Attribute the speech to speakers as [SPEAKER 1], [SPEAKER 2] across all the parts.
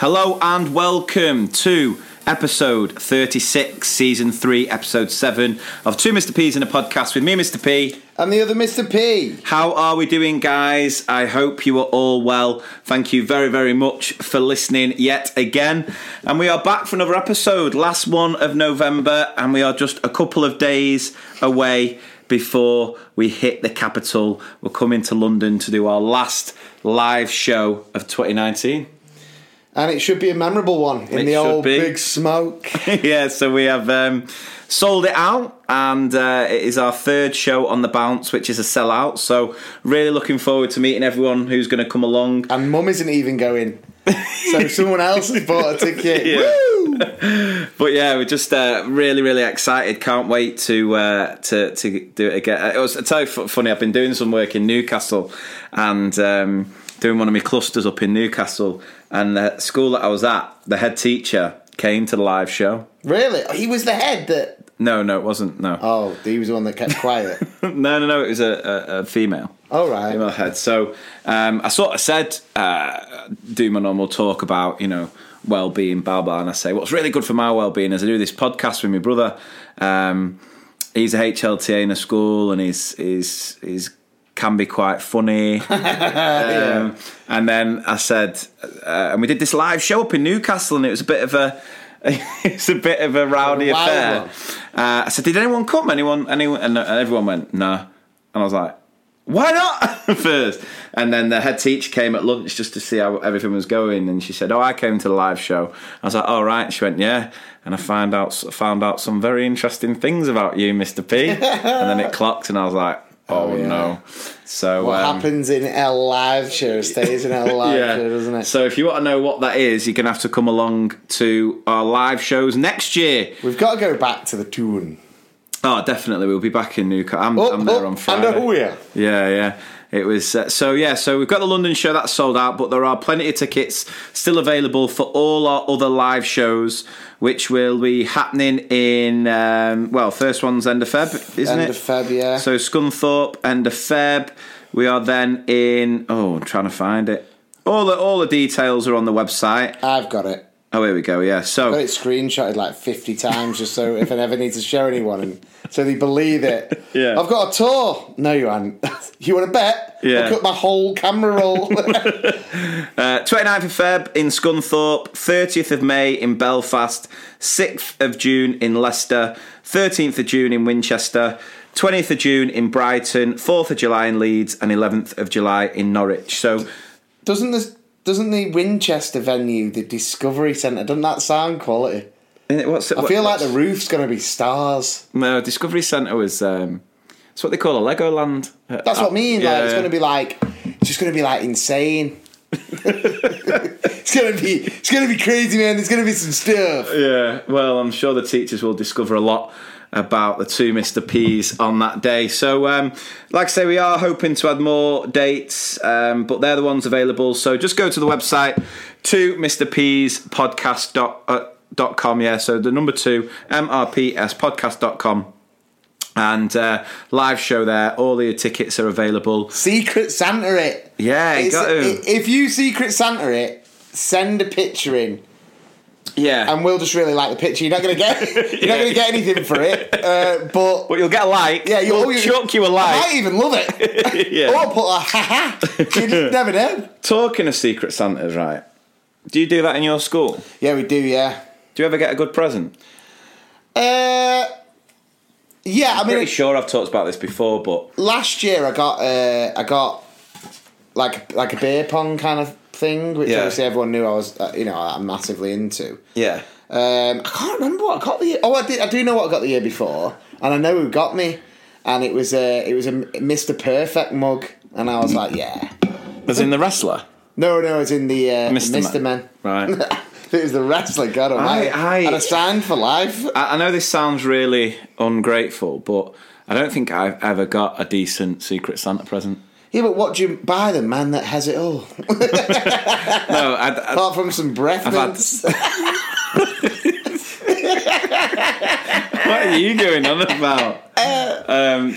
[SPEAKER 1] Hello and welcome to episode 36, season 3, episode 7 of Two Mr. P's in a podcast with me, Mr. P.
[SPEAKER 2] And the other Mr. P.
[SPEAKER 1] How are we doing, guys? I hope you are all well. Thank you very, very much for listening yet again. And we are back for another episode, last one of November, and we are just a couple of days away before we hit the capital. We're coming to London to do our last live show of 2019.
[SPEAKER 2] And it should be a memorable one in
[SPEAKER 1] It
[SPEAKER 2] the old
[SPEAKER 1] be.
[SPEAKER 2] big smoke.
[SPEAKER 1] yeah, so we have um, sold it out, and uh, it is our third show on the bounce, which is a sellout. So really looking forward to meeting everyone who's going to come along.
[SPEAKER 2] and mum isn't even going. So someone else has bought a ticket.
[SPEAKER 1] Yeah.
[SPEAKER 2] Woo!
[SPEAKER 1] But yeah, we're just uh, really, really excited. Can't wait to uh, to to do it again. It was I tell you funny. I've been doing some work in Newcastle and um, doing one of my clusters up in Newcastle. And the school that I was at, the head teacher came to the live show.
[SPEAKER 2] Really? He was the head that.
[SPEAKER 1] No, no, it wasn't. No,
[SPEAKER 2] Oh, he was the one that kept quiet.
[SPEAKER 1] no, no, no. It was a, a, a female.
[SPEAKER 2] All right.
[SPEAKER 1] female head. So um, I sort of said, uh, do my normal talk about, you know, well-being, blah blah, and I say what's really good for my well-being is I do this podcast with my brother. Um, he's a HLTA in a school, and he's he's he's can be quite funny. um, and then I said, uh, and we did this live show up in Newcastle, and it was a bit of a. it's a bit of a rowdy
[SPEAKER 2] A
[SPEAKER 1] affair. Uh, I said, "Did anyone come? Anyone? Anyone?" And, and everyone went, "No." And I was like, why not first? And then the head teacher came at lunch just to see how everything was going, and she said, "Oh, I came to the live show." I was like, "All right." She went, "Yeah," and I found out found out some very interesting things about you, Mister P. and then it clocked, and I was like, "Oh,
[SPEAKER 2] Oh, yeah.
[SPEAKER 1] no!" So
[SPEAKER 2] What
[SPEAKER 1] um,
[SPEAKER 2] happens in a live show stays in a live
[SPEAKER 1] yeah.
[SPEAKER 2] show, doesn't it?
[SPEAKER 1] So if you want to know what that is, you're gonna have to come along to our live shows next year.
[SPEAKER 2] We've got to go back to the tune.
[SPEAKER 1] Oh, definitely, we'll be back in Newcastle. I'm,
[SPEAKER 2] Oh,
[SPEAKER 1] I'm there
[SPEAKER 2] oh,
[SPEAKER 1] on Friday.
[SPEAKER 2] And a hooya.
[SPEAKER 1] Yeah, yeah. It was uh, so yeah. So we've got the London show that's sold out, but there are plenty of tickets still available for all our other live shows, which will be happening in um, well, first one's end of Feb, isn't
[SPEAKER 2] End
[SPEAKER 1] it?
[SPEAKER 2] End of Feb, yeah.
[SPEAKER 1] So Scunthorpe, end of Feb. We are then in. Oh, I'm trying to find it. All the all the details are on the website.
[SPEAKER 2] I've got it.
[SPEAKER 1] Oh, here we go. Yeah. So I've
[SPEAKER 2] got it screenshotted like 50 times just so if I ever need to show anyone and so they believe it.
[SPEAKER 1] Yeah.
[SPEAKER 2] I've got a tour. No, you haven't. you want to bet?
[SPEAKER 1] Yeah.
[SPEAKER 2] I cut my whole camera roll.
[SPEAKER 1] Uh, 29th of Feb in Scunthorpe, 30th of May in Belfast, 6th of June in Leicester, 13th of June in Winchester, 20th of June in Brighton, 4th of July in Leeds, and 11th of July in Norwich. So,
[SPEAKER 2] doesn't this doesn't the Winchester venue, the Discovery Centre, doesn't that sound quality?
[SPEAKER 1] what's it?
[SPEAKER 2] I feel like the roof's going to be stars.
[SPEAKER 1] No, Discovery Centre was. Um, that's what they call a Legoland. Uh,
[SPEAKER 2] That's what I mean.
[SPEAKER 1] yeah,
[SPEAKER 2] like it's going to be like it's just going to be like insane. it's going to be it's going to be crazy, man. There's going to be some stuff.
[SPEAKER 1] Yeah, well, I'm sure the teachers will discover a lot about the two Mr. P's on that day. So, um, like I say, we are hoping to add more dates, um, but they're the ones available. So just go to the website, to Mr. P's podcast dot, uh, dot com. Yeah, so the number two, MRPS podcast.com. And uh, live show there. All the tickets are available.
[SPEAKER 2] Secret Santa it.
[SPEAKER 1] Yeah, got to.
[SPEAKER 2] If you Secret Santa it, send a picture in,
[SPEAKER 1] Yeah,
[SPEAKER 2] and we'll just really like the picture. You're not going to get you're not to get anything for it, uh, but
[SPEAKER 1] but you'll get a like.
[SPEAKER 2] yeah, you'll
[SPEAKER 1] we'll chuck you a like.
[SPEAKER 2] might even love it.
[SPEAKER 1] Yeah.
[SPEAKER 2] Or put a ha ha. You just never know.
[SPEAKER 1] Talking of Secret Santas, right? Do you do that in your school?
[SPEAKER 2] Yeah, we do. Yeah.
[SPEAKER 1] Do you ever get a good present?
[SPEAKER 2] Uh, yeah, I
[SPEAKER 1] I'm
[SPEAKER 2] mean,
[SPEAKER 1] pretty sure I've talked about this before, but
[SPEAKER 2] last year I got uh, I got like like a beer pong kind of thing, which
[SPEAKER 1] Yeah.
[SPEAKER 2] obviously everyone knew I was uh, you know I'm massively into.
[SPEAKER 1] yeah,
[SPEAKER 2] Um, I can't remember what I got the year. Oh, I did. I do know what I got the year before, and I know who got me, and it was a it was a Mr. Perfect mug, and I was like, yeah.
[SPEAKER 1] as in the wrestler,
[SPEAKER 2] No, no, it's in the uh,
[SPEAKER 1] Mr.
[SPEAKER 2] Mr.
[SPEAKER 1] Man.
[SPEAKER 2] Man.
[SPEAKER 1] right?
[SPEAKER 2] it was the wrestler. God almighty.
[SPEAKER 1] I-
[SPEAKER 2] and a sign for life.
[SPEAKER 1] I, I know this sounds really ungrateful, but I don't think I've ever got a decent Secret Santa present.
[SPEAKER 2] Yeah, but what do you buy the man that has it all?
[SPEAKER 1] No, I, I,
[SPEAKER 2] Apart from some breath mints.
[SPEAKER 1] what are you going on about? Um,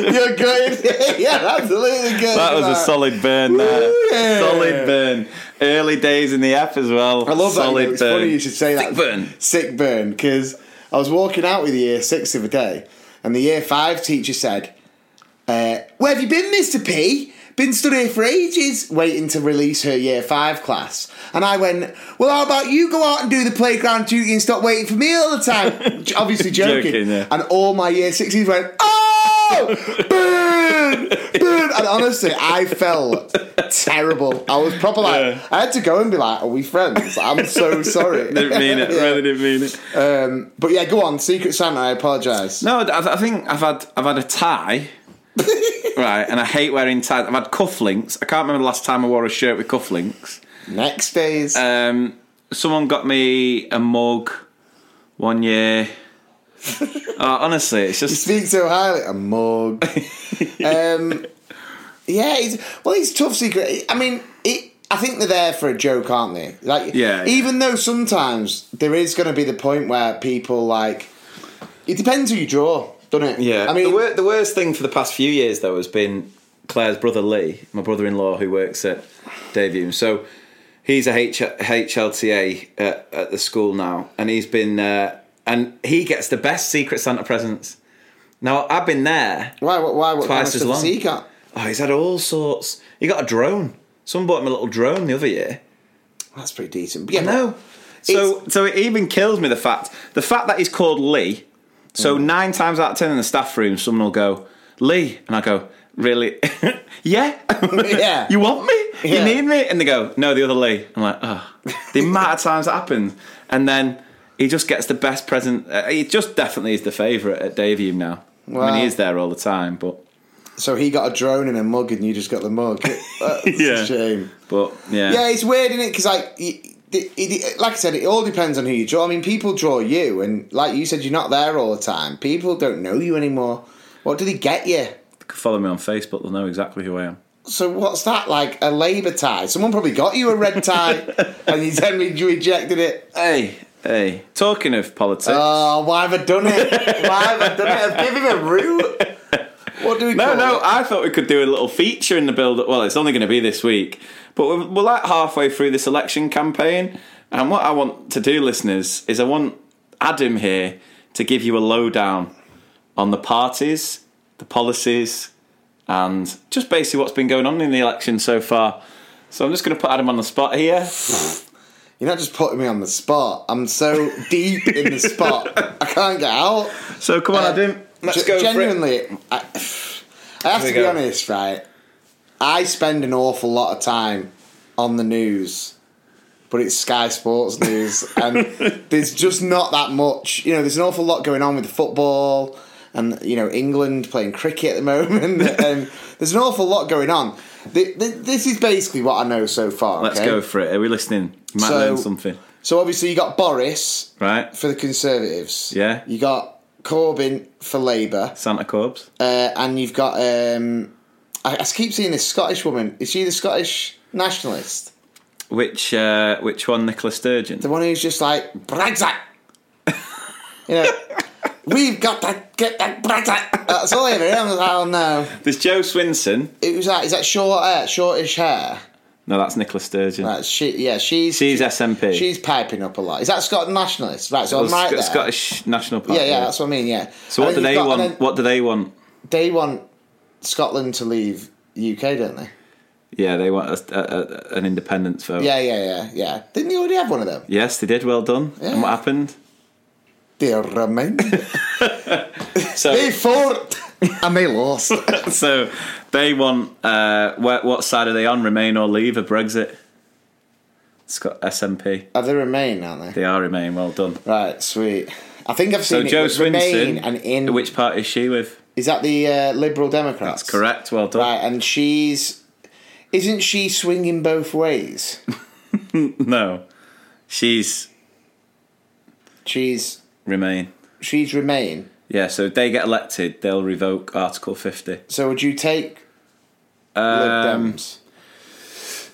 [SPEAKER 2] You're good. yeah, absolutely good.
[SPEAKER 1] that was a solid burn. There.
[SPEAKER 2] yeah.
[SPEAKER 1] Solid burn. Early days in the app as well.
[SPEAKER 2] I love that.
[SPEAKER 1] Solid
[SPEAKER 2] you know, It's
[SPEAKER 1] burn.
[SPEAKER 2] funny you should say that.
[SPEAKER 1] Sick burn.
[SPEAKER 2] Sick burn. Because I was walking out with the year six the other day, and the year five teacher said, uh, "Where have you been, Mister P? Been stood here for ages, waiting to release her year five class." And I went, "Well, how about you go out and do the playground duty and stop waiting for me all the time?" Obviously joking.
[SPEAKER 1] Joking, yeah.
[SPEAKER 2] And all my year sixes went, "Oh, burn, burn!" And honestly, I felt terrible. I was proper like,
[SPEAKER 1] Yeah.
[SPEAKER 2] I had to go and be like, "Are we friends?" I'm so sorry.
[SPEAKER 1] Didn't mean it.
[SPEAKER 2] Yeah.
[SPEAKER 1] Really didn't mean it.
[SPEAKER 2] Um, but yeah, go on, Secret Santa. I apologise.
[SPEAKER 1] No, I, I think I've had I've had a tie, right, and I hate wearing ties. I've had cufflinks. I can't remember the last time I wore a shirt with cufflinks.
[SPEAKER 2] Next days.
[SPEAKER 1] Um, someone got me a mug one year. oh, honestly, it's
[SPEAKER 2] you
[SPEAKER 1] just
[SPEAKER 2] speak so highly. A mug. um, yeah, it's, well, it's tough secret. I mean, it. I think they're there for a joke, aren't they? Like,
[SPEAKER 1] Yeah, yeah.
[SPEAKER 2] Even though sometimes there is going to be the point where people like. It depends who you draw, doesn't it?
[SPEAKER 1] yeah.
[SPEAKER 2] I mean,
[SPEAKER 1] the, wor- the worst thing for the past few years though has been Claire's brother Lee, my brother-in-law who works at Davium. So he's a H- HLTA at, at the school now, and he's been uh, and he gets the best Secret Santa presents. Now I've been there.
[SPEAKER 2] why? Why? Why? What
[SPEAKER 1] Twice as long.
[SPEAKER 2] he got?
[SPEAKER 1] Oh, he's had all sorts. He got a drone. Someone bought him a little drone the other year.
[SPEAKER 2] That's pretty decent. But yeah,
[SPEAKER 1] No. So so it even kills me the fact the fact that he's called Lee. So
[SPEAKER 2] Mm.
[SPEAKER 1] nine times out of ten in the staff room, someone will go Lee, and I go really, yeah,
[SPEAKER 2] Yeah.
[SPEAKER 1] You want me?
[SPEAKER 2] Yeah.
[SPEAKER 1] You need me? And they go no, the other Lee. I'm like, oh, the amount of times that happens, and then he just gets the best present. Uh, he just definitely is the favourite at Davium now. I mean,
[SPEAKER 2] Wow.
[SPEAKER 1] he is there all the time, but
[SPEAKER 2] So he got a drone and a mug, and you just got the mug. That's
[SPEAKER 1] Yeah.
[SPEAKER 2] a shame.
[SPEAKER 1] but yeah,
[SPEAKER 2] Yeah, it's weird, isn't it? Because like, it, it, like I said, it all depends on who you draw. I mean, people draw you, and like you said, you're not there all the time. People don't know you anymore. What do they get you?
[SPEAKER 1] follow me on Facebook. They'll know exactly who I am.
[SPEAKER 2] So what's that like? A Labour tie? Someone probably got you a red tie, and you then re- rejected it.
[SPEAKER 1] Hey, hey. Talking of politics.
[SPEAKER 2] Oh, why have I done it? Why have I done it? I've given him a route. What do we
[SPEAKER 1] No, no,
[SPEAKER 2] it?
[SPEAKER 1] I thought we could do a little feature in the build. Well, it's only going to be this week, but we're, we're like halfway through this election campaign. And what I want to do, listeners, is I want Adam here to give you a lowdown on the parties, the policies, and just basically what's been going on in the election so far. So I'm just going to put Adam on the spot here.
[SPEAKER 2] You're not just putting me on the spot. I'm so deep in the spot, I can't get out.
[SPEAKER 1] So come on,
[SPEAKER 2] Uh,
[SPEAKER 1] Adam. Let's
[SPEAKER 2] Ge-
[SPEAKER 1] go. for it.
[SPEAKER 2] Genuinely, I, I have
[SPEAKER 1] Here
[SPEAKER 2] to be
[SPEAKER 1] go.
[SPEAKER 2] honest, right? I spend an awful lot of time on the news, but it's Sky Sports News, and there's just not that much. You know, there's an awful lot going on with football, and you know, England playing cricket at the moment, and there's an awful lot going on. Th- th- This is basically what I know so far.
[SPEAKER 1] Let's
[SPEAKER 2] okay?
[SPEAKER 1] go for it. Are we listening? You might
[SPEAKER 2] So-
[SPEAKER 1] learn something,
[SPEAKER 2] So obviously, you got Boris
[SPEAKER 1] right?
[SPEAKER 2] for the Conservatives.
[SPEAKER 1] Yeah.
[SPEAKER 2] You got Corbyn for Labour.
[SPEAKER 1] Santa Corbs.
[SPEAKER 2] Uh, and you've got um, I, I keep seeing this Scottish woman. Is she the Scottish nationalist?
[SPEAKER 1] Which uh, which one? Nicola Sturgeon.
[SPEAKER 2] The one who's just like Brexit. you know, we've got to get that Brexit. That's all I ever hear. I'm like, oh no.
[SPEAKER 1] There's Jo Swinson.
[SPEAKER 2] It was like, is that short hair, shortish hair?
[SPEAKER 1] No, that's Nicola Sturgeon.
[SPEAKER 2] Right, she, yeah, she's
[SPEAKER 1] She's SNP.
[SPEAKER 2] she's piping up a lot. Is that Scottish nationalist? Right, so
[SPEAKER 1] Well,
[SPEAKER 2] I'm right
[SPEAKER 1] Sc-
[SPEAKER 2] there.
[SPEAKER 1] Scottish National Party.
[SPEAKER 2] yeah, yeah, that's what I mean. Yeah.
[SPEAKER 1] So what do they
[SPEAKER 2] got-
[SPEAKER 1] want?
[SPEAKER 2] then
[SPEAKER 1] What do they want?
[SPEAKER 2] They want Scotland to leave UK, don't they?
[SPEAKER 1] Yeah, they want a, a, a, an independence vote.
[SPEAKER 2] Yeah, yeah, yeah, yeah. Didn't they already have one of them?
[SPEAKER 1] Yes, they did. Well done.
[SPEAKER 2] Yeah.
[SPEAKER 1] And what happened?
[SPEAKER 2] They remain.
[SPEAKER 1] So,
[SPEAKER 2] they fought and they lost.
[SPEAKER 1] so they want. Uh, what, what side are they on? Remain or leave of Brexit? It's got SNP.
[SPEAKER 2] Are they remain, aren't they?
[SPEAKER 1] They are Remain. Well done.
[SPEAKER 2] Right, sweet. I think I've
[SPEAKER 1] So
[SPEAKER 2] seen it.
[SPEAKER 1] Jo
[SPEAKER 2] with remain
[SPEAKER 1] Swinson.
[SPEAKER 2] and in
[SPEAKER 1] Which party is she with?
[SPEAKER 2] is that the uh, Liberal Democrats?
[SPEAKER 1] That's correct. Well done.
[SPEAKER 2] Right, and she's isn't she swinging both ways?
[SPEAKER 1] No, she's
[SPEAKER 2] She's
[SPEAKER 1] Remain.
[SPEAKER 2] she's remain.
[SPEAKER 1] Yeah. So if they get elected, they'll revoke Article 50.
[SPEAKER 2] So would you take Lib
[SPEAKER 1] Um,
[SPEAKER 2] Dems?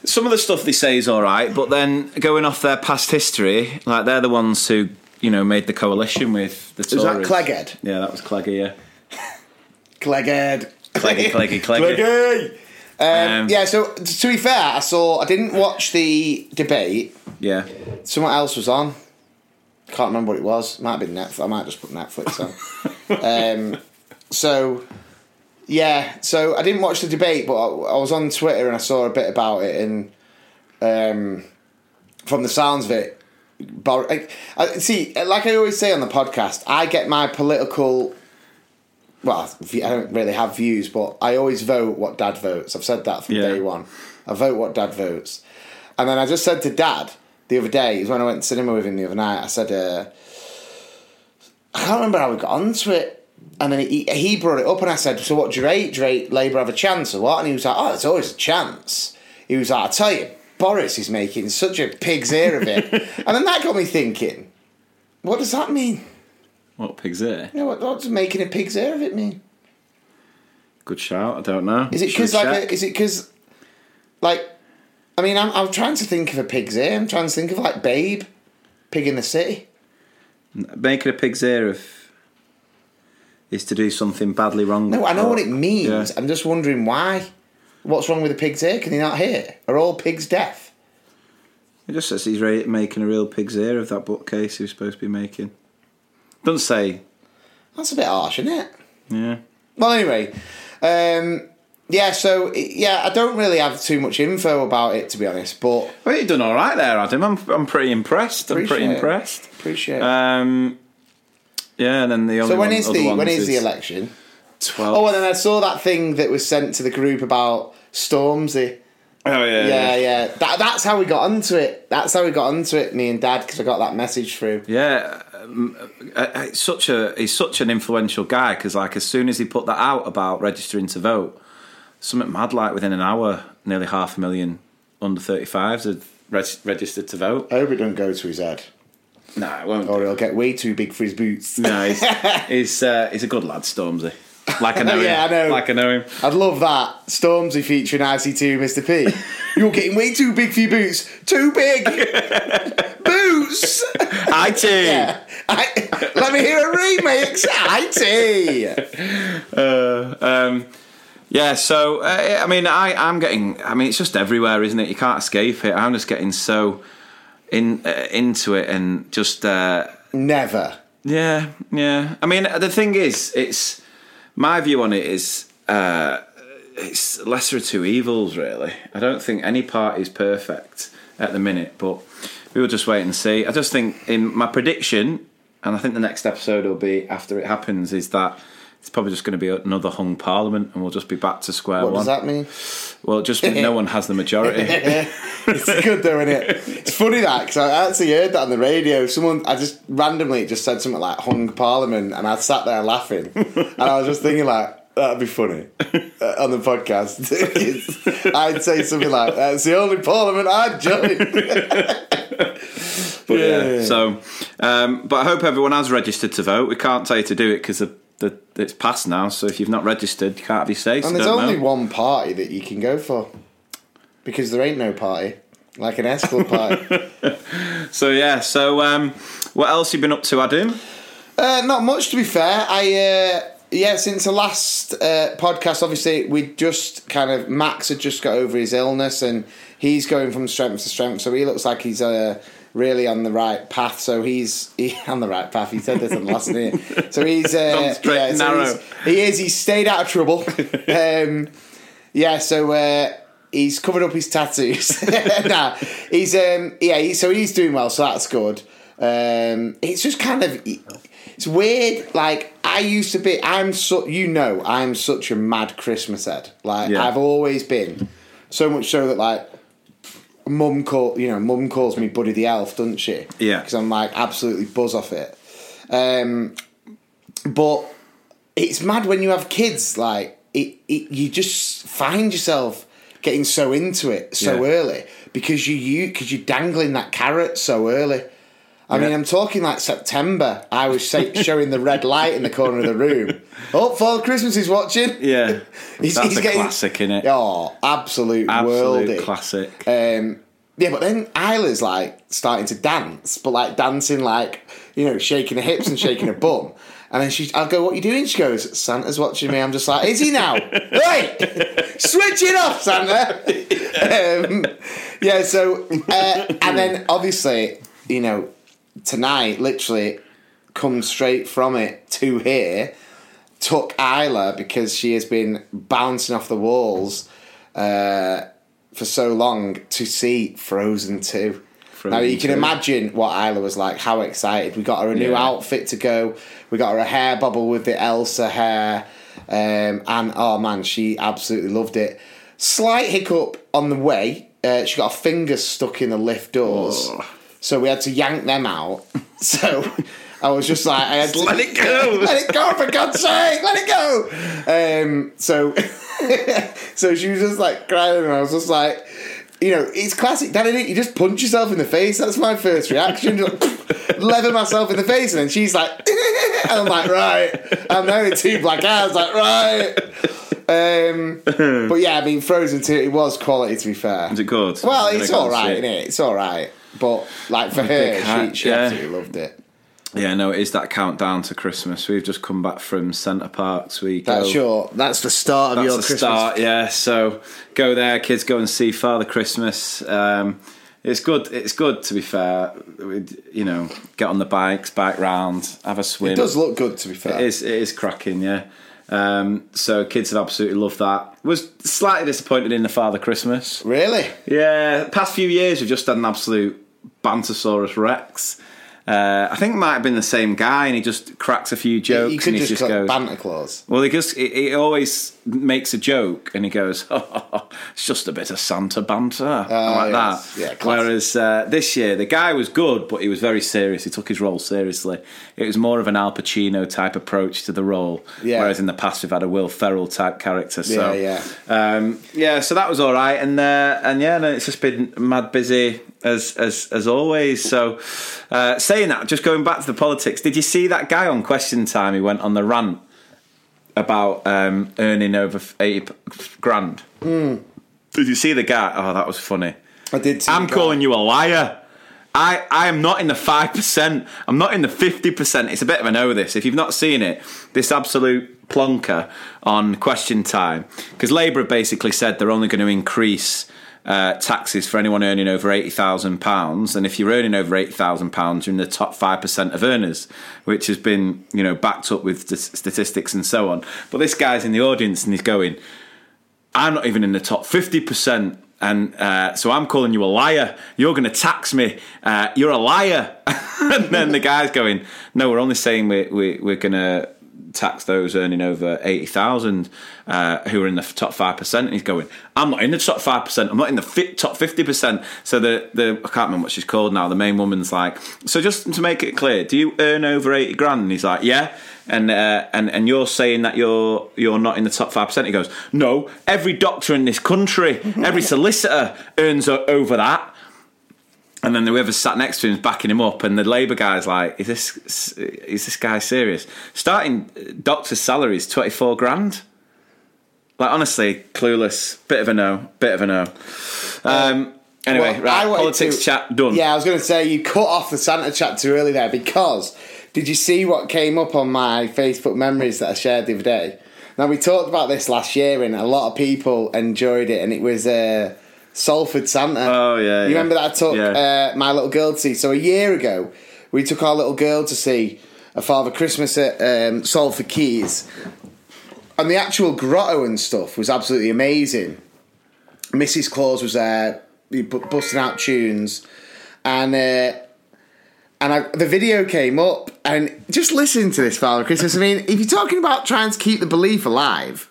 [SPEAKER 1] some of the stuff they say is all right, but then going off their past history, like they're the ones who you know, made the coalition with the Tories.
[SPEAKER 2] Was that. Clegghead?
[SPEAKER 1] Yeah, that was Cleggy. Yeah,
[SPEAKER 2] Clegghead.
[SPEAKER 1] Cleggy, Cleggy, Cleggy.
[SPEAKER 2] Cleggy. Um,
[SPEAKER 1] Um,
[SPEAKER 2] yeah, so to be fair, I saw. I didn't watch the debate.
[SPEAKER 1] Yeah,
[SPEAKER 2] Someone else was on. Can't remember what it was. Might have been Netflix. I might just put Netflix on. um, so, yeah. So I didn't watch the debate, but I, I was on Twitter and I saw a bit about it. And um, from the sounds of it, Bor- I, I, see, like I always say on the podcast, I get my political. Well, I don't really have views, but I always vote what Dad votes. I've said that from
[SPEAKER 1] Yeah.
[SPEAKER 2] day one. I vote what Dad votes, and then I just said to Dad the other day, was when I went to cinema with him the other night. I said, uh, I can't remember how we got onto it. And then he, he brought it up, and I said, "So what? Do you rate? Do you rate Labour have a chance or what?" And he was like, "Oh, there's always a chance." He was like, "I tell you, Boris is making such a pig's ear of it," and then that got me thinking, "What does that mean?
[SPEAKER 1] what pig's ear?
[SPEAKER 2] You know, what, what does making a pig's ear of it mean?
[SPEAKER 1] Good shout. I don't know.
[SPEAKER 2] Is it because like a, is it because like I mean I'm I'm trying to think of a pig's ear. I'm trying to think of like Babe, Pig in the City.
[SPEAKER 1] making a pig's ear of is to do something badly wrong?
[SPEAKER 2] No, I know
[SPEAKER 1] or-
[SPEAKER 2] what it means.
[SPEAKER 1] Yeah.
[SPEAKER 2] I'm just wondering why. What's wrong with a pig's ear? Can he not hear? Are all pigs deaf?
[SPEAKER 1] It just says he's ra- making a real pig's ear of that bookcase he was supposed to be making. Doesn't say.
[SPEAKER 2] That's a bit harsh, isn't it?
[SPEAKER 1] Yeah.
[SPEAKER 2] Well, anyway, um, yeah. So yeah, I don't really have too much info about it to be honest, but
[SPEAKER 1] Well, you've done all right there, Adam. I'm, I'm pretty impressed. I'm pretty
[SPEAKER 2] Appreciate it.
[SPEAKER 1] impressed.
[SPEAKER 2] appreciate.
[SPEAKER 1] Um, yeah, and then the only
[SPEAKER 2] so when
[SPEAKER 1] one,
[SPEAKER 2] is the when is the election?
[SPEAKER 1] 12.
[SPEAKER 2] Oh, and then I saw that thing that was sent to the group about Stormzy.
[SPEAKER 1] Oh, yeah,
[SPEAKER 2] Yeah, yeah. That, that's how we got onto it. That's how we got onto it, me and Dad, because I got that message through.
[SPEAKER 1] Yeah, um, uh, uh, it's such a he's such an influential guy because like as soon as he put that out about registering to vote, something mad like within an hour, nearly half a million under thirty fives had reg- registered to vote.
[SPEAKER 2] I hope it don't go to his head,
[SPEAKER 1] No, it won't.
[SPEAKER 2] or he'll get way too big for his boots.
[SPEAKER 1] No, he's he's, uh, he's a good lad, Stormzy. Like I know
[SPEAKER 2] Yeah,
[SPEAKER 1] him.
[SPEAKER 2] I know.
[SPEAKER 1] Like I know him.
[SPEAKER 2] I'd love that. Stormzy featuring IC2 Mr. P. You're getting way too big for your boots. Too big! boots!
[SPEAKER 1] I too.
[SPEAKER 2] Yeah. I, let me hear a remix. IT.
[SPEAKER 1] Uh, um, yeah, so uh, I mean, I I'm getting. I mean, it's just everywhere, isn't it? You can't escape it. I'm just getting so in uh, into it and just. Uh,
[SPEAKER 2] Never.
[SPEAKER 1] Yeah, yeah. I mean, the thing is, it's my view on it is uh, it's lesser of two evils. Really, I don't think any party is perfect at the minute, but we will just wait and see. I just think in my prediction, and I think the next episode will be after it happens, is that. It's probably just going to be another hung parliament, and we'll just be back to square
[SPEAKER 2] What
[SPEAKER 1] one.
[SPEAKER 2] What does that mean?
[SPEAKER 1] Well, just no one has the majority.
[SPEAKER 2] It's good though, isn't it? It's funny that because I actually heard that on the radio. Someone, I just randomly just said something like "hung parliament," and I sat there laughing, and I was just thinking like that'd be funny uh, on the podcast. I'd say something like "That's the only parliament I'd join."
[SPEAKER 1] But yeah,
[SPEAKER 2] Yeah.
[SPEAKER 1] so um, but I hope everyone has registered to vote. We can't tell you to do it because the, the, it's passed now. So if you've not registered, you can't be. So
[SPEAKER 2] and there's only
[SPEAKER 1] know.
[SPEAKER 2] one party that you can go for because there ain't no party like an S Club party.
[SPEAKER 1] So yeah. So um, what else you been up to, Adam?
[SPEAKER 2] Uh, not much, to be fair. I uh, yeah, since the last uh, podcast, obviously we just kind of Max had just got over his illness and he's going from strength to strength. So he looks like he's uh, really on the right path. So he's he, on the right path. He said this on the last day. So he's uh,
[SPEAKER 1] straight and
[SPEAKER 2] so
[SPEAKER 1] narrow.
[SPEAKER 2] he is. He's stayed out of trouble. um, yeah. So. Uh, He's covered up his tattoos. nah, he's um, yeah. He, so he's doing well, so that's good. Um, it's just kind of it's weird. Like I used to be. I'm so you know I'm such a mad Christmas head. Like
[SPEAKER 1] Yeah.
[SPEAKER 2] I've always been. So much so that like mum call you know mum calls me Buddy the Elf, doesn't she?
[SPEAKER 1] Yeah.
[SPEAKER 2] Because I'm like absolutely buzz off it. Um, but it's mad when you have kids. Like it, it you just find yourself getting so into it so
[SPEAKER 1] Yeah.
[SPEAKER 2] early because you you because you're dangling that carrot so early. I mean, I'm talking like September. I was say, showing the red light in the corner of the room. Oh, Father Christmas is watching.
[SPEAKER 1] Yeah,
[SPEAKER 2] He's-
[SPEAKER 1] that's
[SPEAKER 2] he's
[SPEAKER 1] a
[SPEAKER 2] getting-
[SPEAKER 1] classic, innit?
[SPEAKER 2] Oh, absolute,
[SPEAKER 1] Absolute
[SPEAKER 2] worldy.
[SPEAKER 1] classic.
[SPEAKER 2] Um, yeah, but then Isla's like starting to dance, but like dancing like you know, shaking her hips and shaking her bum. And then she, I'll go, "What are you doing?" She goes, "Santa's watching me." I'm just like, "Is he now? Wait, switch it off, Santa." Um, yeah. So, uh, and then obviously, you know, tonight, literally, come straight from it to here. Took Isla because she has been bouncing off the walls uh, for so long to see Frozen two. now you can
[SPEAKER 1] 2.
[SPEAKER 2] imagine what Isla was like. How excited! We got her a new
[SPEAKER 1] Yeah.
[SPEAKER 2] outfit to go. We got her a hair bubble with the Elsa hair, um, and oh man, she absolutely loved it. Slight hiccup on the way. Uh, she got her fingers stuck in the lift doors,
[SPEAKER 1] Oh.
[SPEAKER 2] So we had to yank them out. So I was just like, I had to,
[SPEAKER 1] let it go.
[SPEAKER 2] let it go for God's sake, let it go. Um, so, so she was just like crying, and I was just like, you know, it's classic, Dad. innit? You just punch yourself in the face. That's my first reaction. Just leather myself in the face, and then she's like, and I'm like, right. I'm with two black eyes, like, right. Um, but yeah, I mean, Frozen 2, it was quality to be fair.
[SPEAKER 1] Is it good?
[SPEAKER 2] Well, it's all right,
[SPEAKER 1] it.
[SPEAKER 2] innit? It's all right. But like for her, she, she
[SPEAKER 1] yeah.
[SPEAKER 2] absolutely loved it.
[SPEAKER 1] Yeah, no, it is that countdown to Christmas. We've just come back from Center Parcs. We go.
[SPEAKER 2] That's your. That's the start of
[SPEAKER 1] That's
[SPEAKER 2] your
[SPEAKER 1] the
[SPEAKER 2] Christmas.
[SPEAKER 1] start, yeah. So go there, kids. Go and see Father Christmas. Um, it's good. It's good to be fair. We'd, you know, get on the bikes, bike round, have a swim.
[SPEAKER 2] It does look good, to be fair.
[SPEAKER 1] It is. It is cracking, yeah. Um, so kids have absolutely loved that. Was slightly disappointed in the Father Christmas.
[SPEAKER 2] Really?
[SPEAKER 1] Yeah, past few years we've just had an absolute Bantosaurus Rex. Uh, I think it might have been the same guy, and he just cracks a few jokes,
[SPEAKER 2] you could
[SPEAKER 1] and he
[SPEAKER 2] just,
[SPEAKER 1] just goes.
[SPEAKER 2] Banter Claus.
[SPEAKER 1] Well, he just he, he always makes a joke, and he goes, oh, "It's just a bit of Santa banter," like
[SPEAKER 2] Ah, yes.
[SPEAKER 1] that.
[SPEAKER 2] Yeah, classic.
[SPEAKER 1] Whereas uh, this year, the guy was good, but he was very serious. He took his role seriously. It was more of an Al Pacino type approach to the role.
[SPEAKER 2] Yeah.
[SPEAKER 1] Whereas in the past, we've had a Will Ferrell type character. So
[SPEAKER 2] Yeah,
[SPEAKER 1] um, yeah. So that was all right, and uh, and yeah, no, it's just been mad busy as as as always. So uh, saying that, just going back to the politics, did you see that guy on Question Time? He went on the rant about um, earning over eighty grand. Did you see the guy? Oh, that was funny.
[SPEAKER 2] I did. See
[SPEAKER 1] I'm calling you a liar. I, I am not in the 5%. I'm not in the 50%. It's a bit of an O, this. If you've not seen it, this absolute plonker on question time. Because Labour have basically said they're only going to increase uh, taxes for anyone earning over £80,000. And if you're earning over £80,000, you're in the top 5% of earners, which has been, you know, backed up with st- statistics and so on. But this guy's in the audience and he's going, I'm not even in the top 50%. And uh, so I'm calling you a liar. You're going to tax me. Uh, you're a liar. and then the guy's going, No, we're only saying we're, we, we're going to tax those earning over 80,000 uh, who are in the top 5%. And he's going, I'm not in the top 5%. I'm not in the top 50%. So the, the, I can't remember what she's called now. The main woman's like, So just to make it clear, do you earn over 80 grand? And he's like, Yeah and uh, and and you're saying that you're you're not in the top five percent. He goes, no, every doctor in this country, every solicitor earns over that. And then whoever sat next to him is backing him up, and the Labour guy's like, "Is this is this guy serious?" Starting doctor's salary is twenty four grand. Like honestly, clueless. Bit of a no. Bit of a no. Um, anyway,
[SPEAKER 2] Well,
[SPEAKER 1] right. Politics
[SPEAKER 2] to-
[SPEAKER 1] chat done.
[SPEAKER 2] Yeah, I was going to say you cut off the Santa chat too early there because did you see what came up on my Facebook memories that I shared the other day? Now we talked about this last year and a lot of people enjoyed it, and it was uh, Salford Santa.
[SPEAKER 1] Oh, yeah,
[SPEAKER 2] you
[SPEAKER 1] yeah.
[SPEAKER 2] remember that I took
[SPEAKER 1] Yeah.
[SPEAKER 2] uh, my little girl to see? So a year ago, we took our little girl to see a Father Christmas at um, Salford Quays, and the actual grotto and stuff was absolutely amazing. Mrs. Claus was there, bu- busting out tunes, and uh, and I, the video came up. And just listen to this, Father Christmas. I mean, if you're talking about trying to keep the belief alive,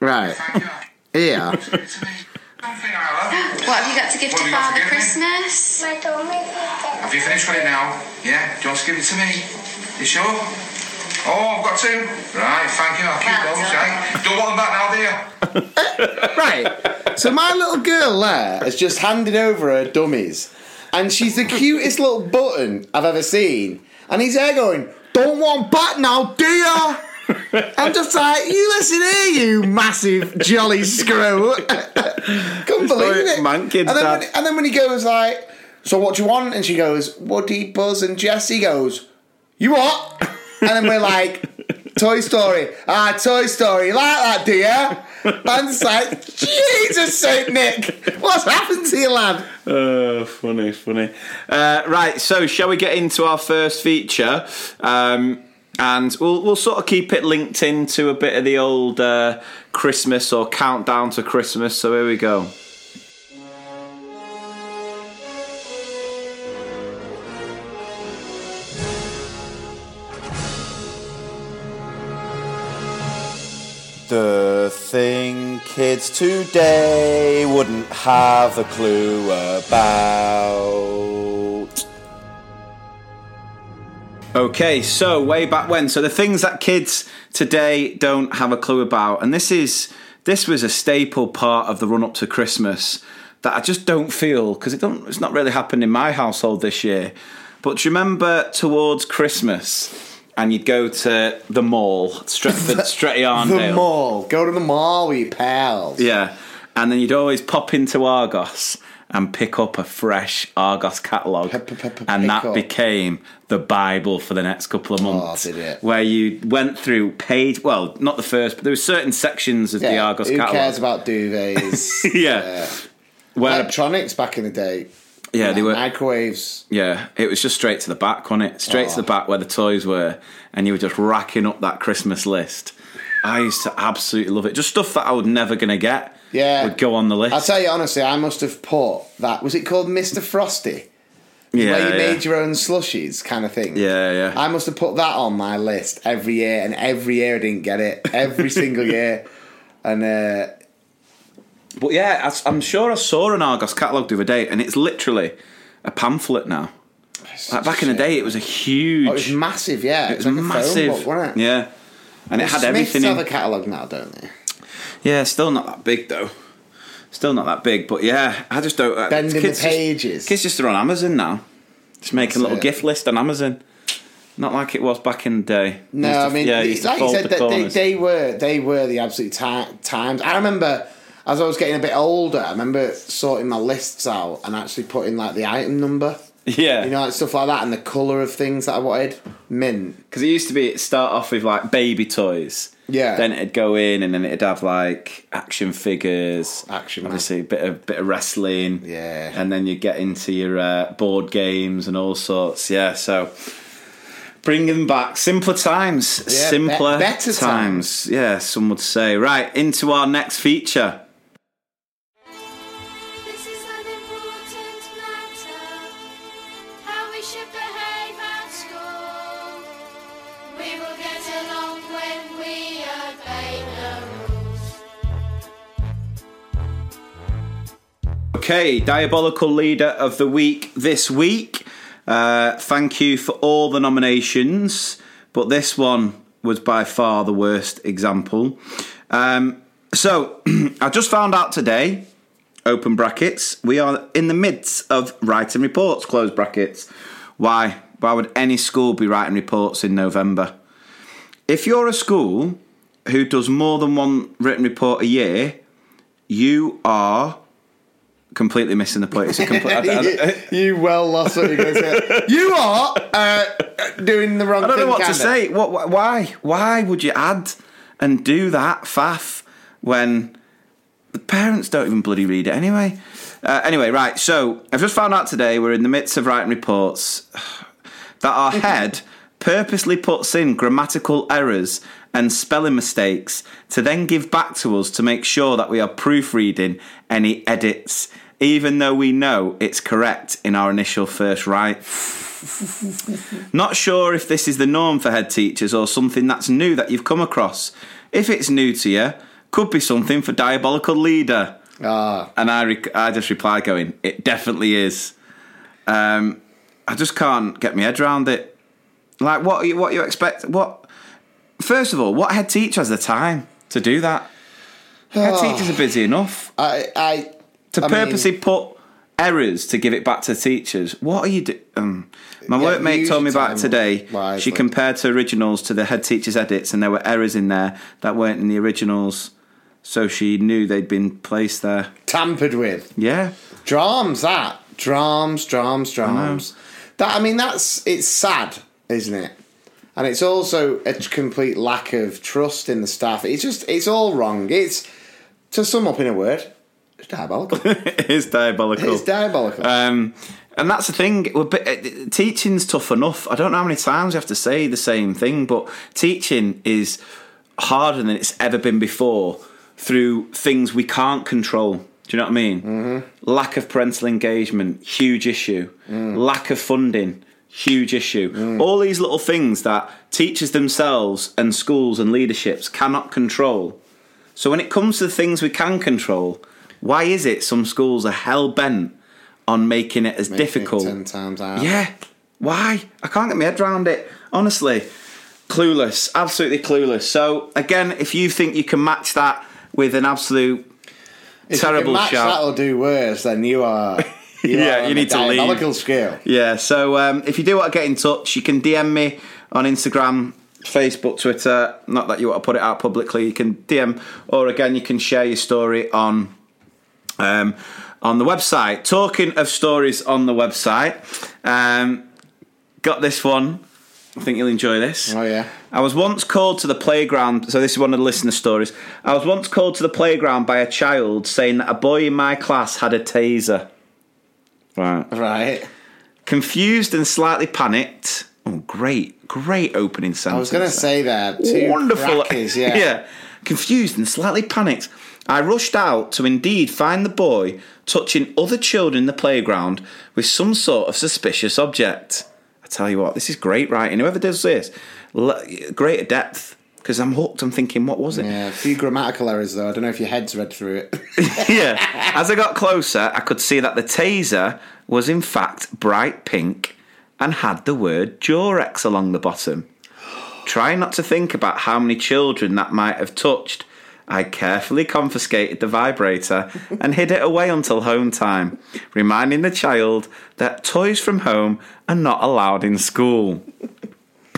[SPEAKER 3] right? Thank.
[SPEAKER 2] Yeah.
[SPEAKER 3] It's me. Something, Isla.
[SPEAKER 4] What have you got to give
[SPEAKER 3] What
[SPEAKER 4] to
[SPEAKER 3] have you got to
[SPEAKER 4] Father
[SPEAKER 3] give me?
[SPEAKER 4] Christmas?
[SPEAKER 5] My dome
[SPEAKER 3] Have you finished with it now? Yeah? Do you want to give it to me? You sure? Oh, I've got two. Right, thank you. I'll keep
[SPEAKER 4] Well
[SPEAKER 3] those,
[SPEAKER 4] done.
[SPEAKER 3] right? Don't want them back now, do you?
[SPEAKER 2] Right. So my little girl there has just handed over her dummies, and she's the cutest little button I've ever seen. And he's there going, "Don't want back now, do ya?" I'm just like, you listen here, you massive jolly screw. Couldn't believe it.
[SPEAKER 1] man kids,
[SPEAKER 2] and, then when, and then when he goes like, So what do you want? And she goes, Woody, Buzz, and Jesse goes, You what? And then we're like, Toy Story. Ah, Toy Story. You like that, do you? And it's like, Jesus Saint Nick, what's happened to you, lad?
[SPEAKER 1] Oh, funny, funny. Uh, right, so shall we get into our first feature? Um, and we'll we'll sort of keep it linked into a bit of the old uh, Christmas or countdown to Christmas. So here we go.
[SPEAKER 4] The thing kids today wouldn't have a clue about.
[SPEAKER 1] Okay, so way back when. So the things that kids today don't have a clue about, and this is this was a staple part of the run up to Christmas that I just don't feel because it don't it's not really happened in my household this year. But do you remember towards Christmas and you'd go to the mall, Stretford, Stretty
[SPEAKER 2] The mall. Go to the mall with your pals.
[SPEAKER 1] Yeah, and then you'd always pop into Argos and pick up a fresh Argos catalogue, and that
[SPEAKER 2] up.
[SPEAKER 1] became the Bible for the next couple of oh, months.
[SPEAKER 2] did it?
[SPEAKER 1] Where you went through page, well, not the first, but there were certain sections of the Argos
[SPEAKER 2] Who
[SPEAKER 1] catalogue.
[SPEAKER 2] Who cares about duvets?
[SPEAKER 1] Yeah. Where,
[SPEAKER 2] Electronics back in the day.
[SPEAKER 1] yeah, they were.
[SPEAKER 2] Microwaves.
[SPEAKER 1] Yeah, it was just straight to the back, wasn't it? Straight to oh. the back where the toys were, and you were just racking up that Christmas list. I used to absolutely love it. Just stuff that I was never going to get.
[SPEAKER 2] Yeah.
[SPEAKER 1] would go on the list.
[SPEAKER 2] I'll tell you honestly, I must have put that. Was it called Mr. Frosty?
[SPEAKER 1] yeah,
[SPEAKER 2] Where you
[SPEAKER 1] yeah.
[SPEAKER 2] made your own slushies, kind of thing.
[SPEAKER 1] yeah, yeah.
[SPEAKER 2] I must have put that on my list every year, and every year I didn't get it. Every single year. And uh,
[SPEAKER 1] But yeah, I, I'm sure I saw an Argos catalogue the other day, and it's literally a pamphlet now. Like back in the day, it was a huge.
[SPEAKER 2] oh, it was massive, yeah.
[SPEAKER 1] it was
[SPEAKER 2] like a
[SPEAKER 1] massive.
[SPEAKER 2] book, wasn't it?
[SPEAKER 1] Yeah, and it had
[SPEAKER 2] Smiths
[SPEAKER 1] everything in.
[SPEAKER 2] have a catalogue now, don't they?
[SPEAKER 1] Yeah, still not that big though. Still not that big, but yeah, I just don't. uh,
[SPEAKER 2] Bending the
[SPEAKER 1] kids just-
[SPEAKER 2] pages.
[SPEAKER 1] kids just are on Amazon now. Just making a little
[SPEAKER 2] it.
[SPEAKER 1] gift list on Amazon. Not like it was back in the day.
[SPEAKER 2] No,
[SPEAKER 1] to-
[SPEAKER 2] I mean,
[SPEAKER 1] yeah,
[SPEAKER 2] like you said,
[SPEAKER 1] the
[SPEAKER 2] that they, they were they were the absolute ti- times. I remember as I was getting a bit older, I remember sorting my lists out and actually putting like the item number,
[SPEAKER 1] yeah,
[SPEAKER 2] you know, like stuff like that, and the color of things that I wanted. Mint.
[SPEAKER 1] Because it used to be start off with like baby toys.
[SPEAKER 2] Yeah.
[SPEAKER 1] Then it'd go in and then it'd have like action figures.
[SPEAKER 2] Action.
[SPEAKER 1] Obviously, a bit of bit of wrestling.
[SPEAKER 2] Yeah.
[SPEAKER 1] And then you get into your uh, board games and all sorts. Yeah. So bringing them back simpler times,
[SPEAKER 2] Yeah,
[SPEAKER 1] simpler
[SPEAKER 2] be- better
[SPEAKER 1] times. Yeah, some would say. Right into our next feature. Okay, diabolical leader of the week this week. Uh, thank you for all the nominations, but this one was by far the worst example. Um, so, I just found out today, open brackets, we are in the midst of writing reports, close brackets. Why? Why would any school be writing reports in November? If you're a school who does more than one written report a year, you are completely missing the point. It's a complete.
[SPEAKER 2] You, you well lost what you're going to say. You are uh, doing the wrong
[SPEAKER 1] I don't know what to say. What? Why? Why would you add and do that faff when the parents don't even bloody read it anyway? Uh, anyway, right. So I've just found out today we're in the midst of writing reports that our head purposely puts in grammatical errors and spelling mistakes to then give back to us to make sure that we are proofreading any edits, even though we know it's correct in our initial first write. Not sure if this is the norm for head teachers or something that's new that you've come across. If it's new to you, could be something for diabolical leader.
[SPEAKER 2] Ah,
[SPEAKER 1] And I, I just replied, going, "It definitely is." Um, I just can't get my head around it. Like, what you, what you expect? What? First of all, what head teacher has the time to do that? Head teachers are busy enough
[SPEAKER 2] I, I
[SPEAKER 1] to
[SPEAKER 2] I mean-
[SPEAKER 1] purposely put errors to give it back to teachers. What are you doing? Um, my
[SPEAKER 2] Yeah,
[SPEAKER 1] workmate told me about it today.
[SPEAKER 2] wisely.
[SPEAKER 1] She compared to originals to the head teacher's edits, and there were errors in there that weren't in the originals. So she knew they'd been placed there.
[SPEAKER 2] tampered with
[SPEAKER 1] Yeah,
[SPEAKER 2] drums. That Drums, drums, drums. That I mean, that's it's sad, isn't it? And it's also a complete lack of trust in the staff. It's just, it's all wrong. It's to sum up in a word, it's diabolical.
[SPEAKER 1] it's diabolical.
[SPEAKER 2] it's diabolical.
[SPEAKER 1] Um, and that's the thing. uh, Teaching's tough enough. I don't know how many times you have to say the same thing, but teaching is harder than it's ever been before through things we can't control. Do you know what I mean? Mm-hmm. Lack of parental engagement, huge issue. Lack of funding, huge issue. All these little things that teachers themselves and schools and leaderships cannot control. So when it comes to the things we can control, why is it some schools are hell bent on making it as
[SPEAKER 2] Making it
[SPEAKER 1] difficult?
[SPEAKER 2] ten times out.
[SPEAKER 1] Yeah. Why? I can't get my head around it. Honestly. Clueless. Absolutely clueless. So again, if you think you can match that with an absolute
[SPEAKER 2] If
[SPEAKER 1] terrible
[SPEAKER 2] you
[SPEAKER 1] shout.
[SPEAKER 2] that or do worse, then you are. You
[SPEAKER 1] Yeah,
[SPEAKER 2] are
[SPEAKER 1] you need to leave.
[SPEAKER 2] scale.
[SPEAKER 1] Yeah, so um, if you do want to get in touch, you can DM me on Instagram, Facebook, Twitter. Not that you want to put it out publicly. You can DM, or again, you can share your story on um, on the website. Talking of stories on the website, um, got this one. I think you'll enjoy this.
[SPEAKER 2] Oh yeah.
[SPEAKER 1] I was once called to the playground. So this is one of the listener stories. I was once called to the playground by a child saying that a boy in my class had a taser. Right.
[SPEAKER 2] Right.
[SPEAKER 1] Confused and slightly panicked. Oh, great, great opening sentence.
[SPEAKER 2] I was going to say that. two
[SPEAKER 1] wonderful.
[SPEAKER 2] crackers, yeah.
[SPEAKER 1] Confused and slightly panicked. I rushed out to indeed find the boy touching other children in the playground with some sort of suspicious object. I tell you what, this is great writing. Whoever does this, greater depth. Because I'm hooked. I'm thinking, what was it?
[SPEAKER 2] Yeah, a few grammatical errors though. I don't know if your head's read through it.
[SPEAKER 1] yeah. As I got closer, I could see that the taser was in fact bright pink and had the word Durex along the bottom. Trying not to think about how many children that might have touched, I carefully confiscated the vibrator and hid it away until home time, reminding the child that toys from home are not allowed in school.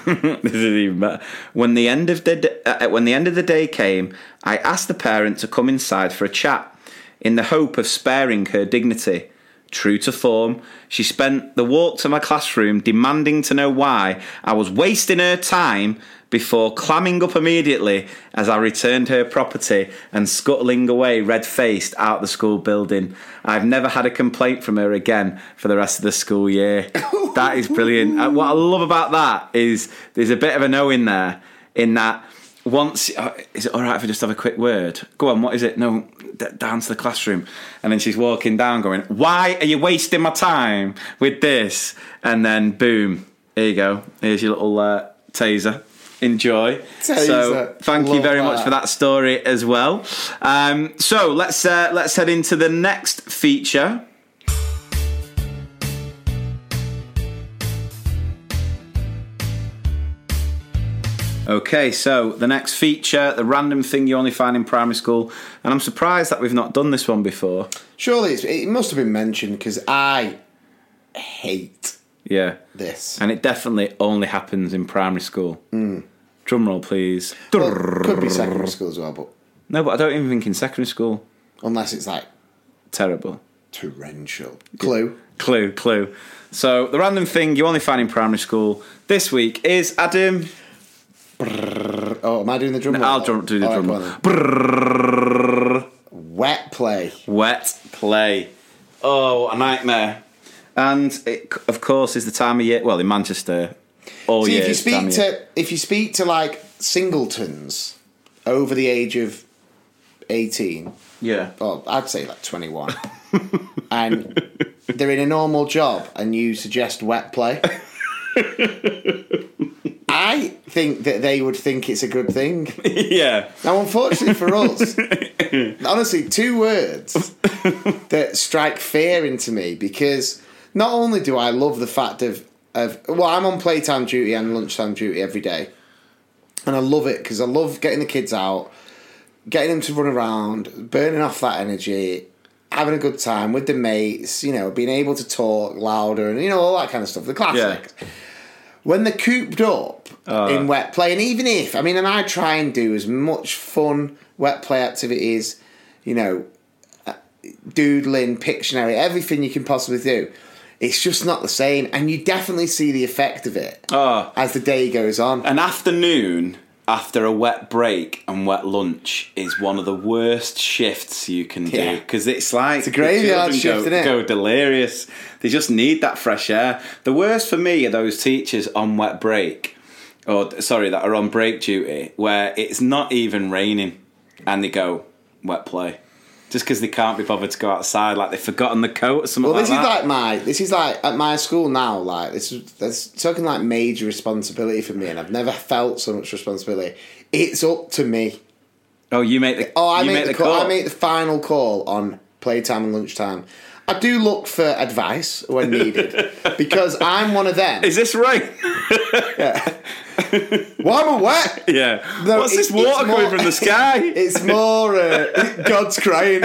[SPEAKER 1] this is even better. When the end of the d- uh, when the end of the day came, I asked the parent to come inside for a chat, in the hope of sparing her dignity. True to form, she spent the walk to my classroom demanding to know why I was wasting her time before clamming up immediately as I returned her property and scuttling away red faced out the school building. I've never had a complaint from her again for the rest of the school year. that is brilliant. Uh, What I love about that is there's a bit of a no in there, in that once uh, is it all right if I just have a quick word? Go on, what is it? No, d- down to the classroom, and then she's walking down, going, "Why are you wasting my time with this?" And then boom, here you go. Here's your little uh, taser. Enjoy. So,
[SPEAKER 2] Taser.
[SPEAKER 1] thank you very
[SPEAKER 2] that.
[SPEAKER 1] much for that story as well. Um, so let's uh, let's head into the next feature. Okay, so the next feature, the random thing you only find in primary school, and I'm surprised that we've not done this one before.
[SPEAKER 2] Surely it's, it must have been mentioned because I hate
[SPEAKER 1] Yeah,
[SPEAKER 2] this.
[SPEAKER 1] and it definitely only happens in primary school. Hmm. Drum roll, please.
[SPEAKER 2] Well, could be secondary school as well, but
[SPEAKER 1] No, but I don't even think in secondary school.
[SPEAKER 2] unless it's like
[SPEAKER 1] Terrible.
[SPEAKER 2] torrential. Clue.
[SPEAKER 1] Clue, clue. So the random thing you only find in primary school this week is Adam.
[SPEAKER 2] Oh, am I doing the drum roll?
[SPEAKER 1] I'll drum, do the
[SPEAKER 2] All
[SPEAKER 1] drum. roll.
[SPEAKER 2] Wet play.
[SPEAKER 1] Wet play. Oh, a nightmare. And it, of course, is the time of year. Well, in Manchester, all
[SPEAKER 2] See,
[SPEAKER 1] year.
[SPEAKER 2] if you
[SPEAKER 1] it's the time
[SPEAKER 2] speak to if you speak to like singletons over the age of eighteen,
[SPEAKER 1] yeah,
[SPEAKER 2] well, I'd say like twenty one, and they're in a normal job, and you suggest wet play. I think that they would think it's a good thing.
[SPEAKER 1] yeah,
[SPEAKER 2] Now, unfortunately for us, honestly, two words that strike fear into me because not only do I love the fact of, of well, I'm on playtime duty and lunchtime duty every day, and I love it because I love getting the kids out, getting them to run around, burning off that energy, having a good time with the mates, you know, being able to talk louder and you know all that kind of stuff. The classics. When they're cooped up in wet play, and even if I mean, and I try and do as much fun wet play activities, you know, uh, doodling, Pictionary, everything you can possibly do. It's just not the same, and you definitely see the effect of it
[SPEAKER 1] Oh,
[SPEAKER 2] as the day goes on.
[SPEAKER 1] an afternoon after a wet break and wet lunch is one of the worst shifts you can do
[SPEAKER 2] Yeah.
[SPEAKER 1] because it's like
[SPEAKER 2] It's a graveyard shift,
[SPEAKER 1] go, go delirious. They just need that fresh air. The worst for me are those teachers on wet break, or sorry, that are on break duty where it's not even raining and they go wet play. Just because they can't be bothered to go outside, like they've forgotten the coat or something
[SPEAKER 2] Well,
[SPEAKER 1] like
[SPEAKER 2] this
[SPEAKER 1] that.
[SPEAKER 2] is like my this is like at my school now. Like this is that's talking like major responsibility for me, and I've never felt so much responsibility. It's up to me.
[SPEAKER 1] oh, you make the
[SPEAKER 2] Oh, I
[SPEAKER 1] you
[SPEAKER 2] make, the, call.
[SPEAKER 1] call.
[SPEAKER 2] I make the final call on playtime and lunchtime. I do look for advice when needed because I'm one of them.
[SPEAKER 1] Is this rain?
[SPEAKER 2] Why am I wet?
[SPEAKER 1] yeah.
[SPEAKER 2] No,
[SPEAKER 1] What's this water coming from the sky?
[SPEAKER 2] It's more uh, God's crying.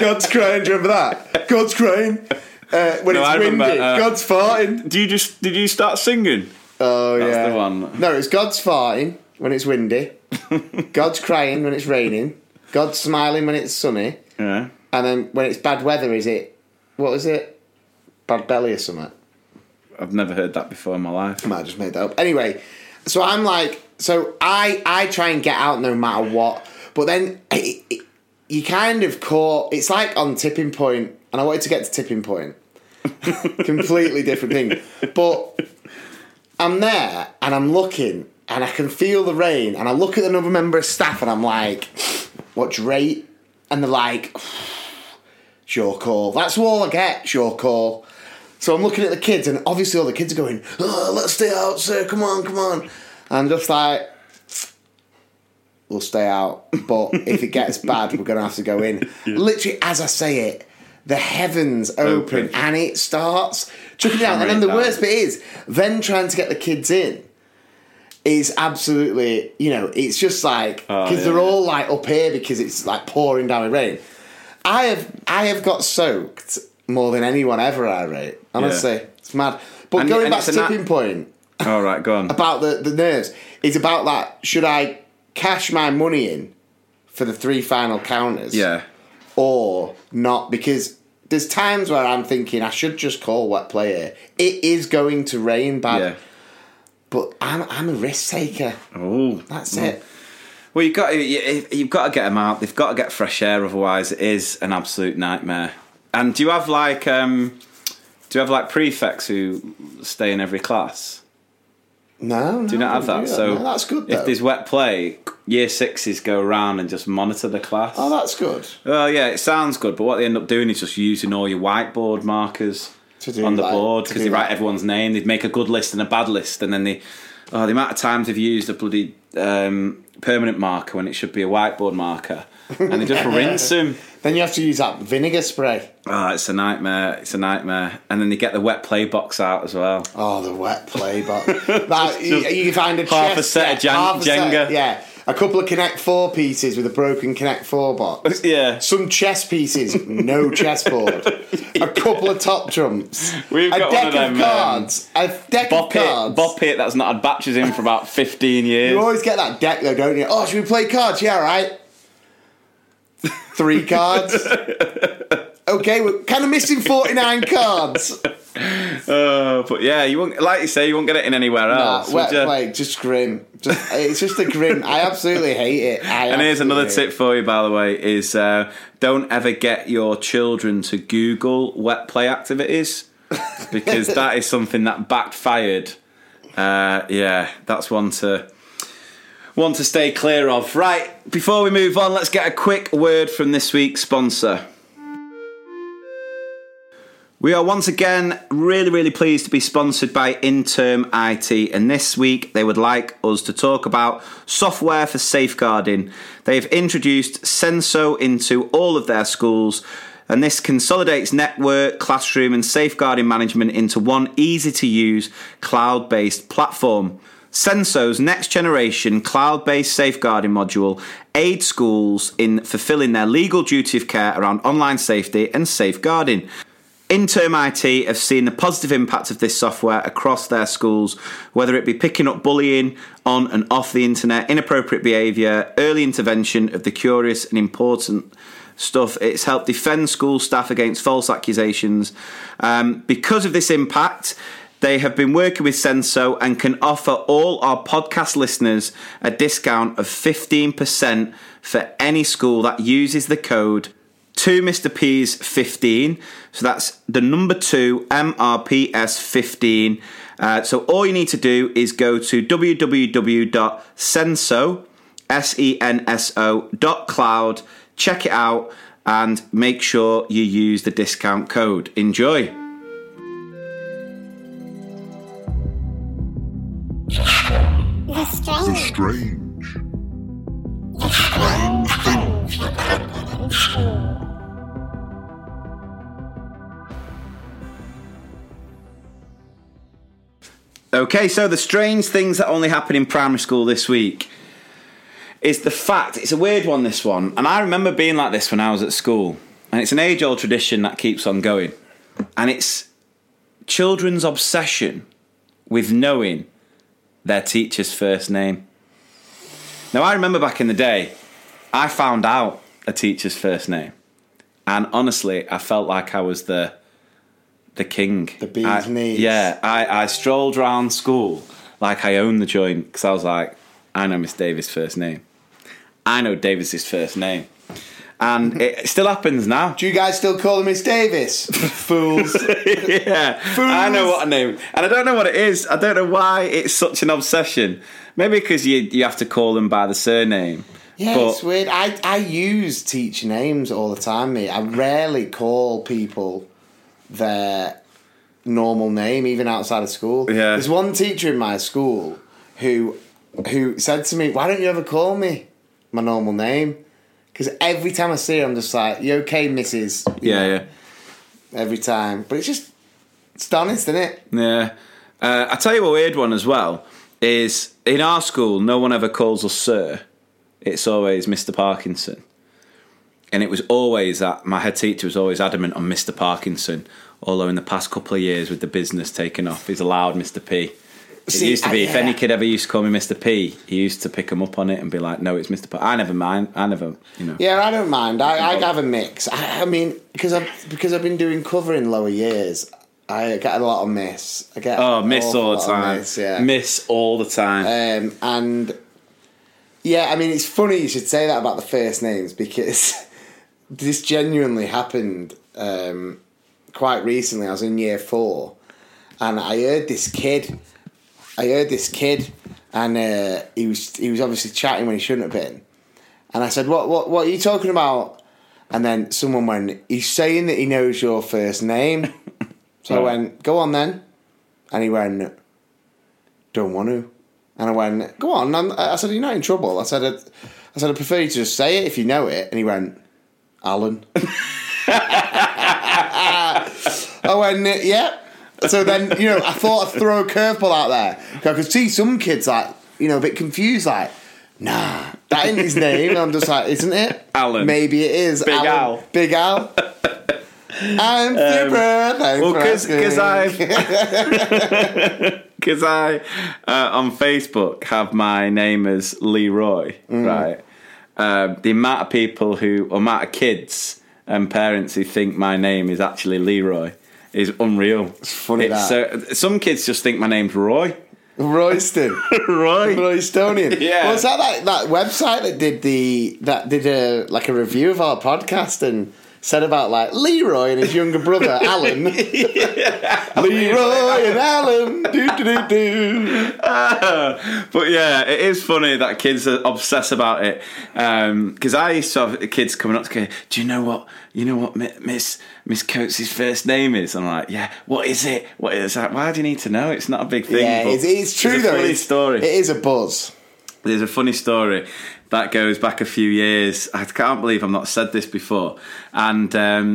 [SPEAKER 2] God's crying. Do you remember that? God's crying. Uh, when
[SPEAKER 1] No, I
[SPEAKER 2] it's
[SPEAKER 1] remember,
[SPEAKER 2] windy,
[SPEAKER 1] uh,
[SPEAKER 2] God's farting.
[SPEAKER 1] Do you just did you start singing?
[SPEAKER 2] Oh
[SPEAKER 1] That's
[SPEAKER 2] yeah,
[SPEAKER 1] the one.
[SPEAKER 2] No, it's God's farting when it's windy. God's crying when it's raining. God's smiling when it's sunny.
[SPEAKER 1] Yeah.
[SPEAKER 2] And then when it's bad weather, is it what is it? Bad belly or something?
[SPEAKER 1] I've never heard that before in my life.
[SPEAKER 2] I might have just made that up. Anyway, so I'm like, so I I try and get out no matter what, but then it, it, you kind of caught. It's like on tipping point, and I wanted to get to tipping point. Completely different thing, but I'm there and I'm looking and I can feel the rain and I look at another member of staff and I'm like, "What's rate?" And they're like, "Sure call." That's all I get. Sure call. So I'm looking at the kids, and obviously all the kids are going, oh, "Let's stay out, sir. Come on, come on." And I'm just like, "We'll stay out, but if it gets bad, we're gonna have to go in." Literally, as I say it, the heavens open,
[SPEAKER 1] Open.
[SPEAKER 2] and it starts chucking down. And then the worst bit is then trying to get the kids in is absolutely, you know, it's just like
[SPEAKER 1] Oh,
[SPEAKER 2] because
[SPEAKER 1] yeah.
[SPEAKER 2] they're all like up here because it's like pouring down with rain. I have I have got soaked more than anyone ever. I rate honestly, it's mad. But
[SPEAKER 1] And-
[SPEAKER 2] going
[SPEAKER 1] and
[SPEAKER 2] back to tipping point
[SPEAKER 1] All right, go on.
[SPEAKER 2] about the the nerves, it's about that. Should I cash my money in for the three final counters?
[SPEAKER 1] Yeah.
[SPEAKER 2] or not because there's times where I'm thinking I should just call wet play here. It is going to rain bad,
[SPEAKER 1] Yeah.
[SPEAKER 2] but I'm I'm a risk taker.
[SPEAKER 1] Oh,
[SPEAKER 2] That's it.
[SPEAKER 1] Well, you've got to, you, you've got to get them out. They've got to get fresh air, otherwise it is an absolute nightmare. And do you have like um, do you have like prefects who stay in every class?
[SPEAKER 2] No,
[SPEAKER 1] Do you not have that? So
[SPEAKER 2] no, that's good. Though.
[SPEAKER 1] if there's wet play, year sixes go around and just monitor the class.
[SPEAKER 2] oh, that's good.
[SPEAKER 1] Well, yeah, it sounds good, but what they end up doing is just using all your whiteboard markers
[SPEAKER 2] To do
[SPEAKER 1] on the
[SPEAKER 2] like-
[SPEAKER 1] board
[SPEAKER 2] to
[SPEAKER 1] because they write
[SPEAKER 2] that.
[SPEAKER 1] everyone's name. They'd make a good list and a bad list, and then they. Oh, the amount of times they've used a bloody um, permanent marker when it should be a whiteboard marker, and they just rinse them.
[SPEAKER 2] Then you have to use that vinegar spray.
[SPEAKER 1] Oh, it's a nightmare. It's a nightmare. And then they get the wet play box out as well.
[SPEAKER 2] Oh, the wet play box. that, you,
[SPEAKER 1] just
[SPEAKER 2] you find a
[SPEAKER 1] half a set of Jen-
[SPEAKER 2] half a set-
[SPEAKER 1] Jenga.
[SPEAKER 2] yeah, a couple of Connect Four pieces with a broken Connect Four box.
[SPEAKER 1] Yeah.
[SPEAKER 2] Some chess pieces, no chessboard. A couple of top trumps.
[SPEAKER 1] We've
[SPEAKER 2] a
[SPEAKER 1] got
[SPEAKER 2] deck
[SPEAKER 1] one of them,
[SPEAKER 2] of cards. a deck
[SPEAKER 1] Bop
[SPEAKER 2] of
[SPEAKER 1] it,
[SPEAKER 2] cards.
[SPEAKER 1] bop it. That's not had batches in for about fifteen years.
[SPEAKER 2] You always get that deck though, don't you? Oh, should we play cards? Yeah, right. Three cards. okay, we're kind of missing forty nine cards.
[SPEAKER 1] Uh, but yeah, you won't like you say you won't get it in anywhere
[SPEAKER 2] Nah,
[SPEAKER 1] else.
[SPEAKER 2] wet
[SPEAKER 1] would ya?
[SPEAKER 2] play, just grim. Just, it's just a grim. I absolutely hate it. I
[SPEAKER 1] And here's another tip for you, by the way: is uh, don't ever get your children to Google wet play activities because that is something that backfired. Uh, yeah, that's one to one to stay clear of. Right, before we move on, let's get a quick word from this week's sponsor. We are once again really, really pleased to be sponsored by IntermIT, and this week they would like us to talk about software for safeguarding. They've introduced Senso into all of their schools, and this consolidates network, classroom, and safeguarding management into one easy to use cloud based platform. Senso's next generation cloud based safeguarding module aids schools in fulfilling their legal duty of care around online safety and safeguarding. IntermIT have seen the positive impact of this software across their schools, whether it be picking up bullying on and off the internet, inappropriate behaviour, early intervention of the curious and important stuff. It's helped defend school staff against false accusations. Um, because of this impact, they have been working with Senso and can offer all our podcast listeners a discount of 15% for any school that uses the code 2 Mr. P's 15. So that's the number 2 MRPS 15. Uh, so all you need to do is go to www.senso, S-E-N-S-O dot cloud, check it out and make sure you use the discount code. Enjoy.
[SPEAKER 5] The strange.
[SPEAKER 6] Strange.
[SPEAKER 5] The strange
[SPEAKER 1] Okay, so the strange things that only happen in primary school this week is the fact it's a weird one, this one, and I remember being like this when I was at school, and it's an age old tradition that keeps on going, and it's children's obsession with knowing their teacher's first name. Now, I remember back in the day, I found out a teacher's first name, and honestly, I felt like I was the the king.
[SPEAKER 2] The bee's
[SPEAKER 1] I-
[SPEAKER 2] knees.
[SPEAKER 1] Yeah, I, I strolled around school like I owned the joint because I was like, I know Miss Davis' first name. I know Davis's first name. And it still happens now.
[SPEAKER 2] Do you guys still call her Miss Davis? Fools.
[SPEAKER 1] yeah, I know what a name, and I don't know what it is. I don't know why it's such an obsession. Maybe because you you have to call them by the surname.
[SPEAKER 2] Yeah,
[SPEAKER 1] But-
[SPEAKER 2] it's weird. I, I use teacher names all the time, mate. I rarely call people their normal name, even outside of school.
[SPEAKER 1] Yeah.
[SPEAKER 2] There's one teacher in my school who who said to me, "Why don't you ever call me my normal name?" Because every time I see her, I'm just like, "You okay, Mrs.?" You
[SPEAKER 1] Yeah,
[SPEAKER 2] know,
[SPEAKER 1] yeah.
[SPEAKER 2] Every time, but it's just it's honest, isn't it?
[SPEAKER 1] Yeah. Uh, I tell you a weird one as well is in our school, no one ever calls us sir. It's always Mr. Parkinson. And it was always that my head teacher was always adamant on Mr. Parkinson. Although in the past couple of years with the business taking off, he's allowed Mr. P. It
[SPEAKER 2] See,
[SPEAKER 1] used to be
[SPEAKER 2] I-
[SPEAKER 1] if any kid ever used to call me Mr. P, he used to pick him up on it and be like, "No, it's Mr. P." I never mind. I never, you know.
[SPEAKER 2] Yeah, I don't mind. I, I have a mix. I, I mean, because I've because I've been doing cover in lower years, I get a lot of miss. I get
[SPEAKER 1] Oh, miss all the time.
[SPEAKER 2] Miss, yeah.
[SPEAKER 1] Miss all the time.
[SPEAKER 2] Um, and yeah, I mean, it's funny you should say that about the first names because this genuinely happened um, quite recently. I was in year four, and I heard this kid. I heard this kid, and uh, he was he was obviously chatting when he shouldn't have been. And I said, "What what what are you talking about?" And then someone went, "He's saying that he knows your first name." So I went, "Go on then," and he went, "Don't want to." And I went, "Go on." I'm, I said, "You're not in trouble." I said, I, "I said I prefer you to just say it if you know it." And he went, "Alan." I went, "Yeah." So then, you know, I thought I'd throw a curveball out there. I could see some kids like, you know, a bit confused, like, "Nah, that ain't his name." And I'm just like, "Isn't it?"
[SPEAKER 1] Alan.
[SPEAKER 2] Maybe it is.
[SPEAKER 1] Big
[SPEAKER 2] Alan.
[SPEAKER 1] Al.
[SPEAKER 2] Big Al. I'm super. Um, Thanks
[SPEAKER 1] well, because. I've because I uh, on Facebook have my name as Leroy,
[SPEAKER 2] Mm.
[SPEAKER 1] right? Um, the amount of people who, or amount of kids and parents who think my name is actually Leroy is unreal. It's
[SPEAKER 2] funny that.
[SPEAKER 1] So some kids just think my name's Roy.
[SPEAKER 2] Royston.
[SPEAKER 1] Roy.
[SPEAKER 2] Roystonian.
[SPEAKER 1] Yeah.
[SPEAKER 2] Well, was that, that that website that did the that did a like a review of our podcast and said about like Leroy and his younger brother Alan. Leroy and Alan. Do do do do.
[SPEAKER 1] but yeah, it is funny that kids are obsessed about it. Um, because I used to have kids coming up to me, "Do you know what? You know what Mi- Miss Miss Coates' first name is?" I'm like, "Yeah, what is it? What is that? Why do you need to know? It's not a big thing."
[SPEAKER 2] Yeah, it's, it's true
[SPEAKER 1] a
[SPEAKER 2] though.
[SPEAKER 1] Funny
[SPEAKER 2] It's-
[SPEAKER 1] story.
[SPEAKER 2] It is a buzz.
[SPEAKER 1] There's a funny story that goes back a few years. I can't believe I've not said this before. And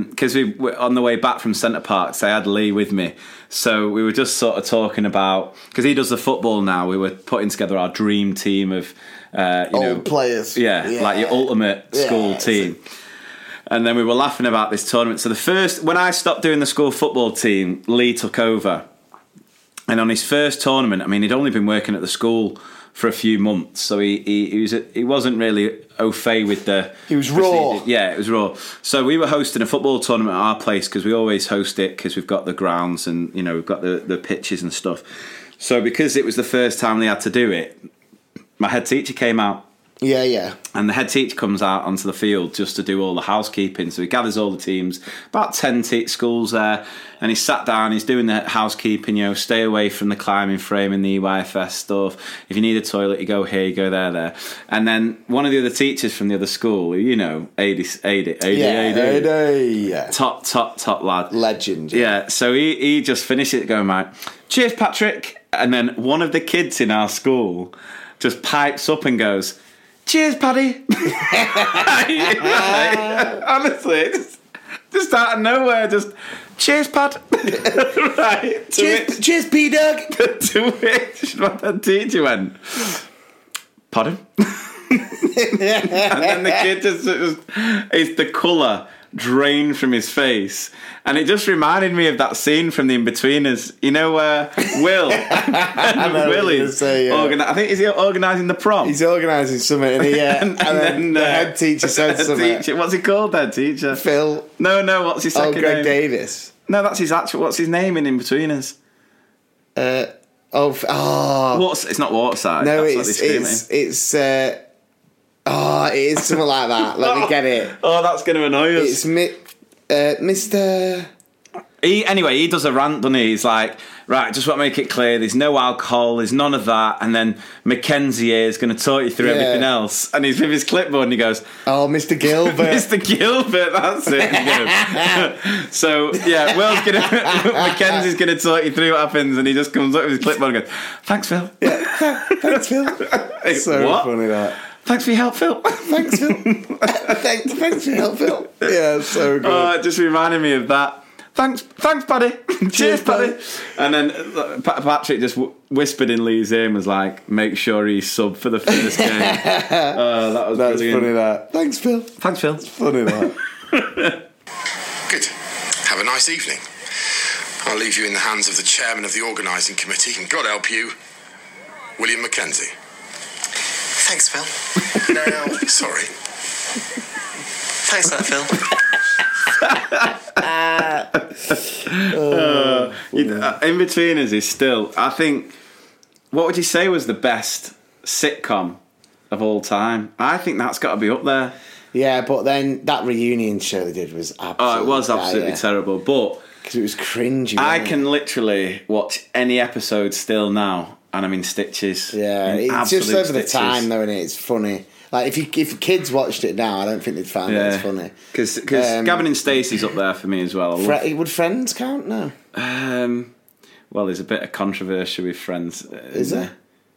[SPEAKER 1] because we were on the way back from Center Parcs, I had Lee with me. So we were just sort of talking about because he does the football now. We were putting together our dream team of uh, you know
[SPEAKER 2] Old players.
[SPEAKER 1] yeah,
[SPEAKER 2] Yeah.
[SPEAKER 1] like your ultimate school
[SPEAKER 2] Yeah,
[SPEAKER 1] team. And then we were laughing about this tournament. So the first, when I stopped doing the school football team, Lee took over. And on his first tournament, I mean, he'd only been working at the school for a few months. So he he, he was he wasn't really au fait with the.
[SPEAKER 2] He was raw.
[SPEAKER 1] Yeah, it was raw. So we were hosting a football tournament at our place because we always host it because we've got the grounds and you know we've got the the pitches and stuff. So because it was the first time they had to do it, my head teacher came out
[SPEAKER 2] Yeah, yeah.
[SPEAKER 1] and the head teacher comes out onto the field just to do all the housekeeping. So he gathers all the teams, about 10 te- schools there, and he sat down, he's doing the housekeeping, you know, stay away from the climbing frame and the EYFS stuff. If you need a toilet, you go here, you go there, there. And then one of the other teachers from the other school, you know, AD, AD, AD,
[SPEAKER 2] Yeah,
[SPEAKER 1] AD,
[SPEAKER 2] AD, yeah.
[SPEAKER 1] top, top, top lad.
[SPEAKER 2] Legend.
[SPEAKER 1] Yeah, so he, he just finished it going like, cheers, Patrick. And then one of the kids in our school just pipes up and goes, cheers, Paddy. Honestly, just, just out of nowhere, just, cheers, Pad. right.
[SPEAKER 2] Cheers,
[SPEAKER 1] which,
[SPEAKER 2] cheers P Doug.
[SPEAKER 1] to which my teacher went, pardon? and then the kid just, just it's the colour drained from his face. And it just reminded me of that scene from the Inbetweeners. You know where Will and Will is
[SPEAKER 2] say, yeah.
[SPEAKER 1] organi- I think is he organising the prom?
[SPEAKER 2] He's organising something, and, he, uh, and, then, the
[SPEAKER 1] uh,
[SPEAKER 2] head teacher said something.
[SPEAKER 1] teacher- what's he called? Head teacher.
[SPEAKER 2] Phil.
[SPEAKER 1] No, no. What's his second Oh,
[SPEAKER 2] Greg
[SPEAKER 1] name?
[SPEAKER 2] Davies.
[SPEAKER 1] No, that's his actual. What's his name in Inbetweeners?
[SPEAKER 2] Uh, oh, oh.
[SPEAKER 1] What's? It's not Waterside.
[SPEAKER 2] no,
[SPEAKER 1] that's
[SPEAKER 2] it's it's it's. Uh, oh, it is something like that. Let me get it.
[SPEAKER 1] Oh, that's going to annoy us.
[SPEAKER 2] It's mi- uh, Mr.
[SPEAKER 1] He anyway, he does a rant, doesn't he? He's like, right, just want to make it clear: there's no alcohol, there's none of that, and then McKenzie here is going to talk you through
[SPEAKER 2] Yeah.
[SPEAKER 1] everything else, and he's with his clipboard and he goes,
[SPEAKER 2] Oh, Mr. Gilbert.
[SPEAKER 1] "Mr. Gilbert, that's it." He goes. so yeah, Will's gonna, McKenzie's going to talk you through what happens, and he just comes up with his clipboard and goes, "Thanks, Phil.
[SPEAKER 2] Thanks, Phil.
[SPEAKER 1] Hey,
[SPEAKER 2] So
[SPEAKER 1] what?
[SPEAKER 2] funny that.
[SPEAKER 1] Thanks for your help, Phil."
[SPEAKER 2] Thanks, Phil. thanks, thanks for your help, Phil. Yeah, so good.
[SPEAKER 1] Oh, it just reminded me of that. Thanks, thanks, buddy. Cheers,
[SPEAKER 2] Cheers,
[SPEAKER 1] Paddy.
[SPEAKER 2] Paddy.
[SPEAKER 1] And then uh, Patrick just w- whispered in Lee's ear and was like, "Make sure he's sub for the first game." oh, that was
[SPEAKER 2] That's
[SPEAKER 1] brilliant.
[SPEAKER 2] funny that. Thanks, Phil.
[SPEAKER 1] Thanks, Phil.
[SPEAKER 2] Funny that.
[SPEAKER 6] Good. Have a nice evening. I'll leave you in the hands of the chairman of the organising committee, and God help you, William McKenzie.
[SPEAKER 7] Thanks, Phil.
[SPEAKER 6] Now, sorry.
[SPEAKER 7] Thanks for that, Phil.
[SPEAKER 1] You- uh, Inbetweeners is still. I think. What would you say was the best sitcom of all time? I think that's got to be up there.
[SPEAKER 2] Yeah, but then that reunion show they did was absolutely.
[SPEAKER 1] Oh, it was absolutely terrible, but.
[SPEAKER 2] Because it was cringy.
[SPEAKER 1] I
[SPEAKER 2] wasn't it?
[SPEAKER 1] can literally watch any episode still now, and I'm in stitches.
[SPEAKER 2] Yeah,
[SPEAKER 1] In
[SPEAKER 2] it's just over the time though, and it's funny. Like if you if kids watched it now, I don't think they'd find it as funny.
[SPEAKER 1] Because
[SPEAKER 2] Um,
[SPEAKER 1] Gavin and Stacey's up there for me as well.
[SPEAKER 2] Fre- would Friends count? No.
[SPEAKER 1] um, well, there's a bit of controversy with Friends. uh,
[SPEAKER 2] Is
[SPEAKER 1] in
[SPEAKER 2] there?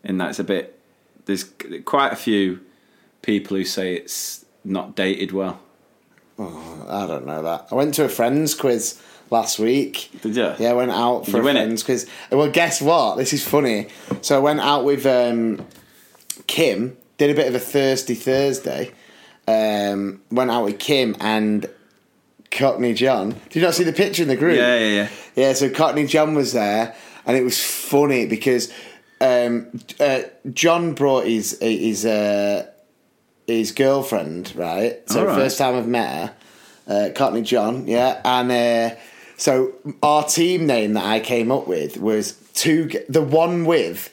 [SPEAKER 1] In that it's a bit. There's quite a few people who say it's not dated well.
[SPEAKER 2] I don't know that. I went to a Friends quiz last week.
[SPEAKER 1] Did you?
[SPEAKER 2] Yeah, I went out for a
[SPEAKER 1] win it?
[SPEAKER 2] Friends quiz. Well, guess what? This is funny. So I went out with um, Kim. Did a bit of a thirsty Thursday. Um, went out with Kim and Cockney John. Did you not see the picture in the group?
[SPEAKER 1] Yeah, yeah, yeah.
[SPEAKER 2] Yeah, so Cockney John was there, and it was funny because um, uh, John brought his his uh, his girlfriend, right? So
[SPEAKER 1] right.
[SPEAKER 2] first time I've met her, uh, Cockney John, yeah, and uh, so our team name that I came up with was two, the one with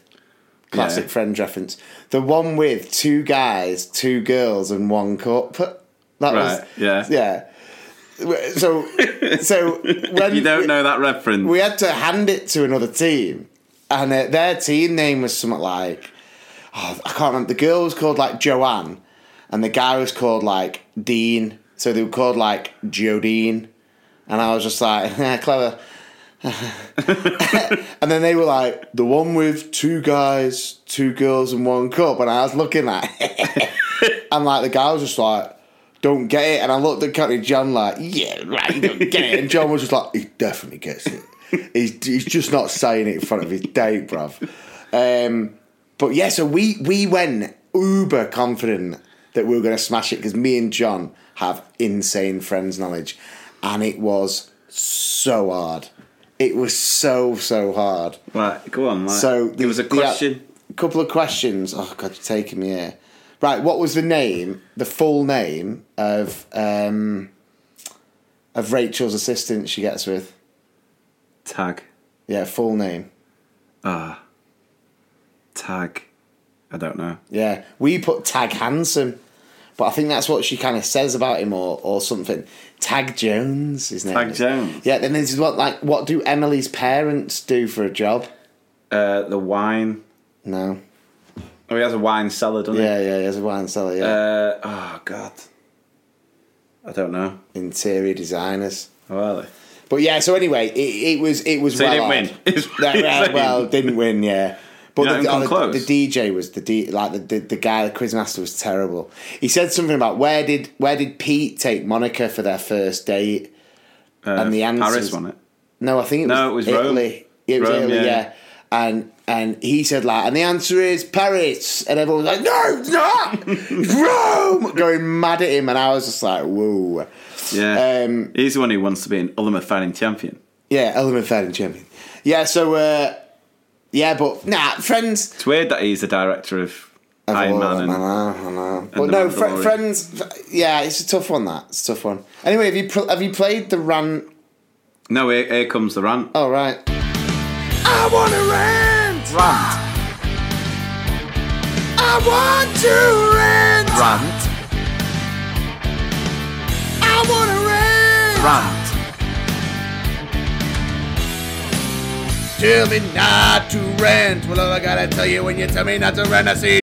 [SPEAKER 2] classic
[SPEAKER 1] Yeah.
[SPEAKER 2] Friends reference, the one with two guys, two girls, and one cup. That was
[SPEAKER 1] yeah.
[SPEAKER 2] yeah. So, so when
[SPEAKER 1] you don't know that reference.
[SPEAKER 2] we had to hand it to another team, and uh, their team name was something like oh, I can't remember. The girl was called like Joanne, and the guy was called like Dean. So they were called like Jodine, and I was just like, "Yeah, clever. and then they were like the one with two guys, two girls, and one cup, and I was looking at, it. and like the guy was just like. Don't get it, and I looked at Cockney John like, yeah, right, you don't get it, and John was just like, he definitely gets it. He's, he's just not saying it in front of his date, bruv. Um, but yeah, so we we went uber confident that we were going to smash it because me and John have insane friends knowledge, and it was so hard. It was so so hard.
[SPEAKER 1] Right, go on. Like,
[SPEAKER 2] So
[SPEAKER 1] there was a question.
[SPEAKER 2] couple of questions. Oh God, you're taking me here. Right, what was the name, the full name of um, of Rachel's assistant she gets with?
[SPEAKER 1] Tag.
[SPEAKER 2] Yeah, full name.
[SPEAKER 1] Ah. Tag. I don't know.
[SPEAKER 2] Yeah, we put Tag Handsome, but I think that's what she kind of says about him, or or something. Tag Jones, his name.
[SPEAKER 1] Tag. Jones?
[SPEAKER 2] Yeah. Then this is what like what do Emily's parents do for a job?
[SPEAKER 1] Uh, the wine.
[SPEAKER 2] No.
[SPEAKER 1] Oh, he has a wine cellar, doesn't he?
[SPEAKER 2] Yeah, yeah, he has a wine cellar. Yeah,
[SPEAKER 1] Uh, oh, God. I don't know.
[SPEAKER 2] interior designers.
[SPEAKER 1] Oh, are they?
[SPEAKER 2] But yeah, so anyway, it, it was it was
[SPEAKER 1] So
[SPEAKER 2] well
[SPEAKER 1] didn't
[SPEAKER 2] odd.
[SPEAKER 1] win, is what
[SPEAKER 2] Yeah,
[SPEAKER 1] you're
[SPEAKER 2] yeah,
[SPEAKER 1] saying.
[SPEAKER 2] well, didn't win. Yeah, but the, oh, the- the DJ was the D, like the, the the guy, the quizmaster was terrible. He said something about where did where did Pete take Monica for their first date?
[SPEAKER 1] Uh,
[SPEAKER 2] And the answers-
[SPEAKER 1] Paris won it.
[SPEAKER 2] No, I think it was
[SPEAKER 1] No, it was Rome.
[SPEAKER 2] It was
[SPEAKER 1] Rome,
[SPEAKER 2] Italy,
[SPEAKER 1] yeah.
[SPEAKER 2] yeah. And and he said like, and the answer is Paris, and everyone was like, no, it's not, it's Rome, going mad at him, and I was just like, whoa,
[SPEAKER 1] Yeah.
[SPEAKER 2] Um,
[SPEAKER 1] He's the one who wants to be an Ultimate Fighting Champion.
[SPEAKER 2] yeah, element fighting champion, yeah. So uh, yeah, but nah, friends.
[SPEAKER 1] It's weird that he's the director of
[SPEAKER 2] I've
[SPEAKER 1] Iron
[SPEAKER 2] all-
[SPEAKER 1] Man
[SPEAKER 2] I
[SPEAKER 1] and
[SPEAKER 2] know, I know. But no, fr- friends. Yeah, it's a tough one. That it's a tough one. Anyway, have you pl- have you played the run?
[SPEAKER 1] No, here, here comes the rant.
[SPEAKER 2] Oh right. I want to rant.
[SPEAKER 1] Rant.
[SPEAKER 2] I want to rant.
[SPEAKER 1] Rant.
[SPEAKER 2] I want to rant.
[SPEAKER 1] Rant.
[SPEAKER 2] Tell me not to rant. Well, all I gotta tell you when you tell me not to rant, I see.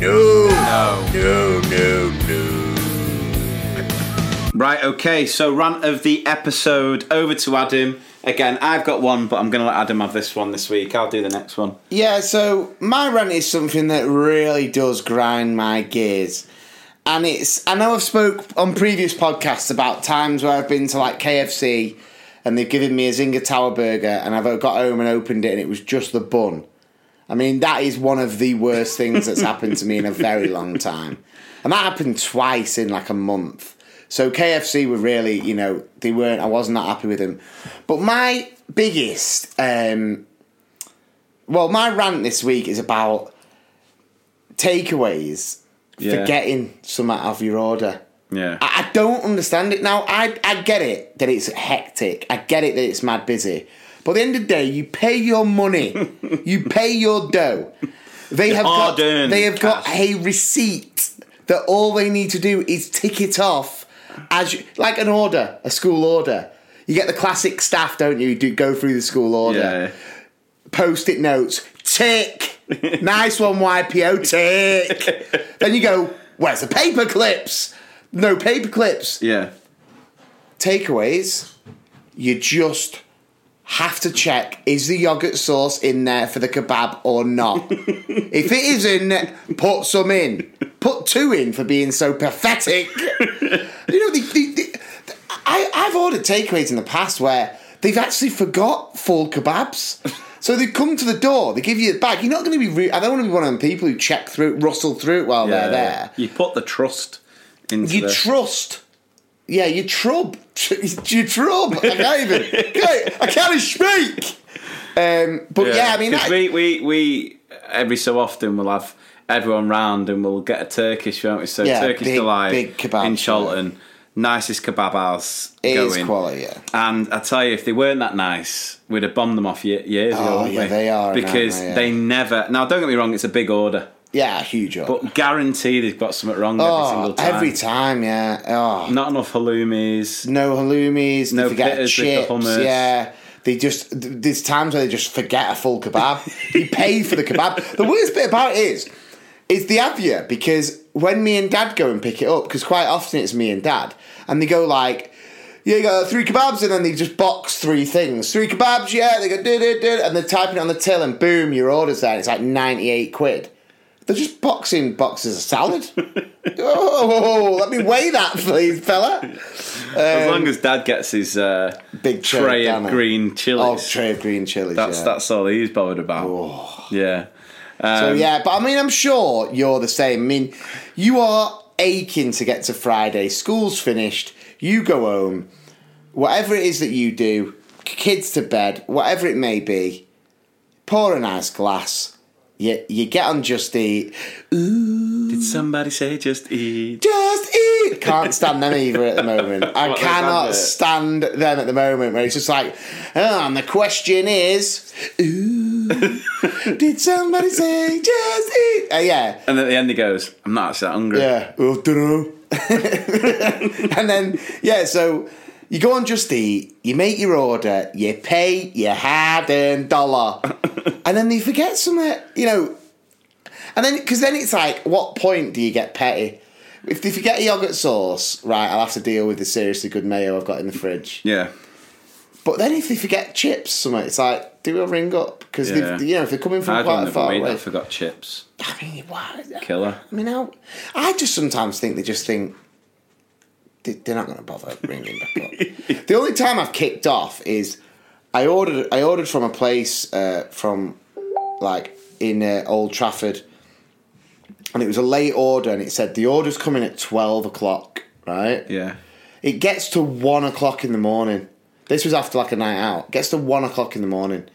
[SPEAKER 2] No. No. No. No. No.
[SPEAKER 1] Right, okay, so rant of the episode over to Adam. Again, I've got one, but I'm going to let Adam have this one this week. I'll do the next one.
[SPEAKER 2] Yeah, so my rant is something that really does grind my gears. And it's I know I've spoke on previous podcasts about times where I've been to like KFC and they've given me a Zinger Tower burger and I've got home and opened it and it was just the bun. I mean, that is one of the worst things that's happened to me in a very long time. And that happened twice in like a month. So KFC were really, you know, they weren't, I was not that happy with them. But my biggest, um, well, my rant this week is about takeaways
[SPEAKER 1] Yeah.
[SPEAKER 2] forgetting some out of your order.
[SPEAKER 1] Yeah.
[SPEAKER 2] I, I don't understand it now. I I get it that it's hectic. I get it that it's mad busy. But at the end of the day, you pay your money, you pay your dough. They have got they have got a receipt that all they need to do is tick it off as you, like an order, a school order. You get the classic staff, don't you? Do go through the school order
[SPEAKER 1] Yeah.
[SPEAKER 2] post-it notes. Tick. nice one, YPO. Tick. then you go, where's the paper clips? No paper clips.
[SPEAKER 1] Yeah.
[SPEAKER 2] Takeaways, you just have to check is the yogurt sauce in there for the kebab or not. if it isn't, put some in. Put two in for being so pathetic. you know, the, the, the, I, I've ordered takeaways in the past where they've actually forgot full kebabs. So they come to the door, they give you a bag. You're not going to be. Re- I don't want to be one of them people who check through, rustle through it while they're there.
[SPEAKER 1] You put the trust into
[SPEAKER 2] You
[SPEAKER 1] the...
[SPEAKER 2] trust. Yeah, you trub. You trub. I can't even. can't- I can't even speak. Um, but yeah, I mean, I-
[SPEAKER 1] we, we, we, every so often we'll have everyone round and we'll get a Turkish, won't we? So
[SPEAKER 2] Yeah,
[SPEAKER 1] Turkish
[SPEAKER 2] big-
[SPEAKER 1] Delight
[SPEAKER 2] big kebabs,
[SPEAKER 1] in Chorlton, nicest kebab house
[SPEAKER 2] it is
[SPEAKER 1] going.
[SPEAKER 2] quality. Yeah.
[SPEAKER 1] And I tell you, if they weren't that nice, we'd have bombed them off ye- years ago.
[SPEAKER 2] Oh, yeah,
[SPEAKER 1] we?
[SPEAKER 2] they are,
[SPEAKER 1] because
[SPEAKER 2] they? Yeah.
[SPEAKER 1] they never. Now, don't get me wrong; it's a big order,
[SPEAKER 2] Yeah, huge. order.
[SPEAKER 1] but guarantee they've got something wrong every
[SPEAKER 2] oh,
[SPEAKER 1] single time.
[SPEAKER 2] every time. Yeah. Oh,
[SPEAKER 1] Not enough halloumis.
[SPEAKER 2] no halloumis.
[SPEAKER 1] No
[SPEAKER 2] they forget
[SPEAKER 1] pitters with the
[SPEAKER 2] chips.
[SPEAKER 1] hummus.
[SPEAKER 2] Yeah. They just there's times where they just forget a full kebab. you pay for the kebab. The worst bit about it is, is the avia because when me and dad go and pick it up, because quite often it's me and dad, and they go like, yeah, you got three kebabs, and then they just box three things. Three kebabs, yeah. They go did it, did, and they're typing it on the till, and boom, your order's there. It's like ninety eight quid. They're just boxing boxes of salad. oh, let me weigh that, please, fella.
[SPEAKER 1] as
[SPEAKER 2] Um,
[SPEAKER 1] long as Dad gets his uh,
[SPEAKER 2] big tray,
[SPEAKER 1] tray of green
[SPEAKER 2] Oh,
[SPEAKER 1] chilies,
[SPEAKER 2] tray of green chilies.
[SPEAKER 1] that's
[SPEAKER 2] yeah.
[SPEAKER 1] that's all he's bothered about. Yeah.
[SPEAKER 2] So
[SPEAKER 1] Um,
[SPEAKER 2] yeah, but I mean, I'm sure you're the same. I mean, you are aching to get to Friday. School's finished. You go home. Whatever it is that you do, kids to bed, whatever it may be. Pour a nice glass. You you get on Just Eat.
[SPEAKER 1] Did somebody say just eat?
[SPEAKER 2] Just eat. Can't stand them either at the moment. I
[SPEAKER 1] What,
[SPEAKER 2] cannot stand them at the moment. Where it's just like, oh, and the question is, ooh, did somebody say just eat? Uh, yeah,
[SPEAKER 1] And at the end he goes, I'm not actually that hungry.
[SPEAKER 2] yeah. Dunno. and then yeah, so you go on Just Eat, you make your order, you pay your hard-earned dollar, and then they forget something. You know, and then because then it's like, what point do you get petty? If if you get a yogurt sauce, right, I'll have to deal with the seriously good mayo I've got in the fridge.
[SPEAKER 1] Yeah.
[SPEAKER 2] But then if they forget chips, something, it's like, do a ring up because
[SPEAKER 1] Yeah.
[SPEAKER 2] you know if they're coming from
[SPEAKER 1] I
[SPEAKER 2] quite
[SPEAKER 1] don't
[SPEAKER 2] far
[SPEAKER 1] know
[SPEAKER 2] away.
[SPEAKER 1] I forgot chips.
[SPEAKER 2] I mean, why?
[SPEAKER 1] Killer.
[SPEAKER 2] I mean, how, I just sometimes think they just think they- they're not going to bother ringing back up. the only time I've kicked off is I ordered I ordered from a place uh, from like in uh, Old Trafford, and it was a late order, and it said the order's coming at twelve o'clock. Right?
[SPEAKER 1] Yeah.
[SPEAKER 2] It gets to one o'clock in the morning. This was after like a night out. Gets to one o'clock in the morning.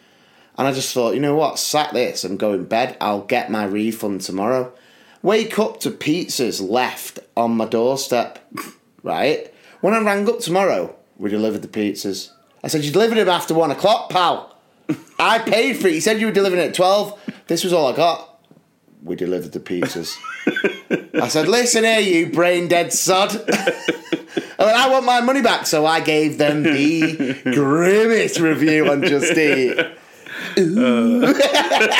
[SPEAKER 2] And I just thought, you know what, sack this and go in bed. I'll get my refund tomorrow. Wake up to pizzas left on my doorstep, right? When I rang up tomorrow, we delivered the pizzas. I said, You delivered them after one o'clock, pal. I paid for it. You said you were delivering at 12. This was all I got. We delivered the pizzas. I said, Listen here, you brain dead sod. I I want my money back. So I gave them the grimmest review on Just Eat.
[SPEAKER 1] Uh,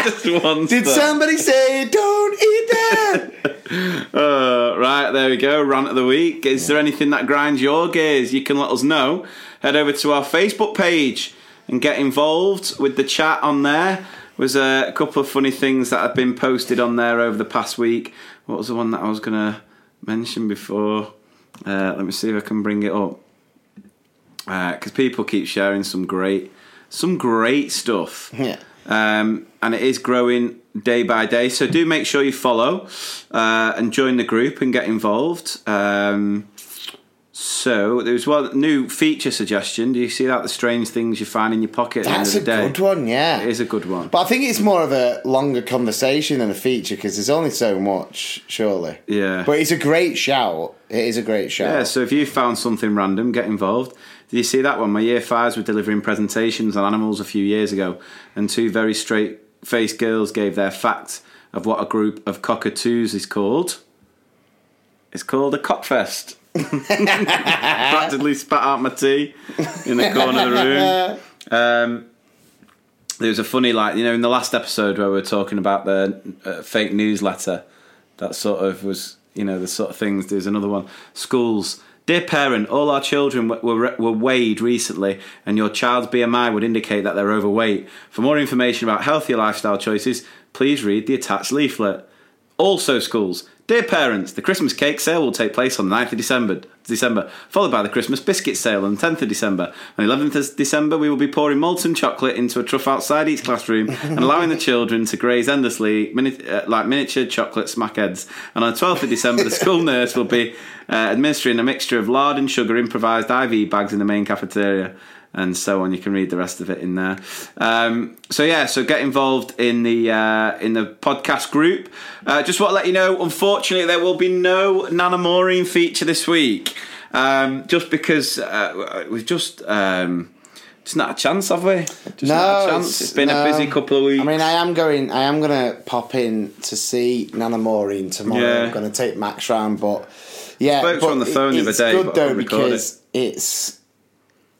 [SPEAKER 1] just one
[SPEAKER 2] Did somebody say, Don't eat that?
[SPEAKER 1] Uh, right, there we go. Rant of the week. Is there anything that grinds your gears? You can let us know. Head over to our Facebook page and get involved with the chat on there. Was uh, a couple of funny things that have been posted on there over the past week. What was the one that I was going to mention before? Uh, let me see if I can bring it up. Because people keep sharing some great, some great stuff
[SPEAKER 2] Yeah.
[SPEAKER 1] Um, and it is growing day by day. So do make sure you follow uh, and join the group and get involved. Um, so there was one new feature suggestion. Do you see that? The strange things you find in your pocket at
[SPEAKER 2] That's a
[SPEAKER 1] end of the day.
[SPEAKER 2] good one, yeah.
[SPEAKER 1] It is a good one.
[SPEAKER 2] But I think it's more of a longer conversation than a feature because there's only so much, surely.
[SPEAKER 1] Yeah.
[SPEAKER 2] But it's a great shout. It is a great shout.
[SPEAKER 1] Yeah, so if you found something random, get involved. Did you see that one? My year fives were delivering presentations on animals a few years ago, and two very straight faced girls gave their fact of what a group of cockatoos is called. It's called a cockfest. Practically spat out my tea in the corner of the room. Um, there was a funny, like, you know, in the last episode where we were talking about the uh, fake newsletter, that sort of was, you know, the sort of things. There's another one. Schools. Dear parent, all our children were, were, weighed recently, and your child's BMI would indicate that they're overweight. For more information about healthier lifestyle choices, please read the attached leaflet. Also, schools. Dear parents, the Christmas cake sale will take place on the 9th of December, December, followed by the Christmas biscuit sale on the 10th of December. On the 11th of December, we will be pouring molten chocolate into a trough outside each classroom and allowing the children to graze endlessly mini- uh, like miniature chocolate smackheads. And on the 12th of December, the school nurse will be uh, administering a mixture of lard and sugar improvised IV bags in the main cafeteria and so on. You can read the rest of it in there. Um, so yeah, so get involved in the uh, in the podcast group. Uh, just want to let you know, unfortunately, there will be no Nana Maureen feature this week, um, just because uh, we've just. Um, just not a chance, have we? Just
[SPEAKER 2] no,
[SPEAKER 1] not a chance. It's been
[SPEAKER 2] no.
[SPEAKER 1] a busy couple of weeks.
[SPEAKER 2] I mean, I am going. I am going to pop in to see Nana Maureen tomorrow.
[SPEAKER 1] Yeah.
[SPEAKER 2] I'm going to take Max round, but yeah,
[SPEAKER 1] Spoke to her
[SPEAKER 2] but
[SPEAKER 1] on the phone the
[SPEAKER 2] it-
[SPEAKER 1] other
[SPEAKER 2] it's
[SPEAKER 1] day,
[SPEAKER 2] Good
[SPEAKER 1] but I
[SPEAKER 2] though because it's.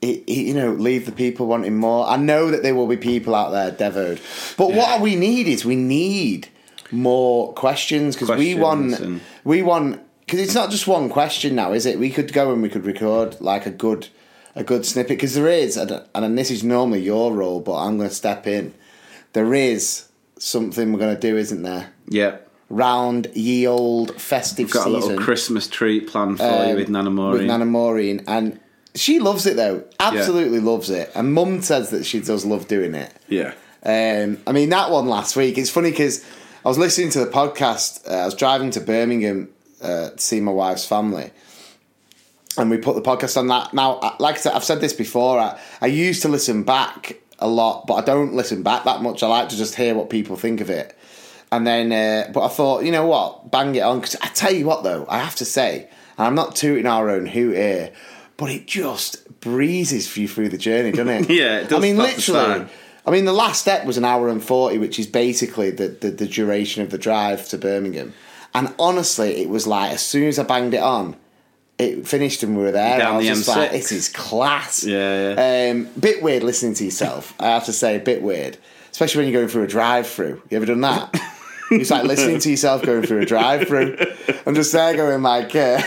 [SPEAKER 2] It, it- you know, leave the people wanting more. I know that there will be people out there devoed, but what we need is we need more questions because we want
[SPEAKER 1] and-
[SPEAKER 2] we want because it's not just one question now, is it? We could go and we could record like a good a good snippet because there is, and and this is normally your role, but I'm going to step in. There is something we're going to do, isn't there?
[SPEAKER 1] Yeah.
[SPEAKER 2] Round ye old festive
[SPEAKER 1] Got a little Christmas treat planned for you
[SPEAKER 2] um,
[SPEAKER 1] with Nana Maureen.
[SPEAKER 2] With Nana Maureen, and she loves it though. Absolutely loves it. And Mum says that she does love doing it.
[SPEAKER 1] yeah.
[SPEAKER 2] Um, I mean, that one last week, it's funny because I was listening to the podcast. Uh, I was driving to Birmingham uh, to see my wife's family. And we put the podcast on that. Now, like I said, I've said this before. I, I used to listen back a lot, but I don't listen back that much. I like to just hear what people think of it. And then, uh, but I thought, you know what, bang it on. Because I tell you what, though, I have to say, and I'm not tooting our own hoot here, but it just breezes you through the journey, doesn't it?
[SPEAKER 1] Yeah, it does
[SPEAKER 2] I mean, literally. I mean, the last step was an hour and 40, which is basically the, the, the duration of the drive to Birmingham. And honestly, it was like, as soon as I banged it on, it finished and we were there.
[SPEAKER 1] Down
[SPEAKER 2] I was
[SPEAKER 1] the
[SPEAKER 2] just
[SPEAKER 1] M6.
[SPEAKER 2] like, this is class.
[SPEAKER 1] Yeah, yeah.
[SPEAKER 2] Um, bit weird listening to yourself, I have to say, a bit weird. Especially when you're going through a drive through. You ever done that? It's like listening to yourself going through a drive through. I'm just there going like, uh,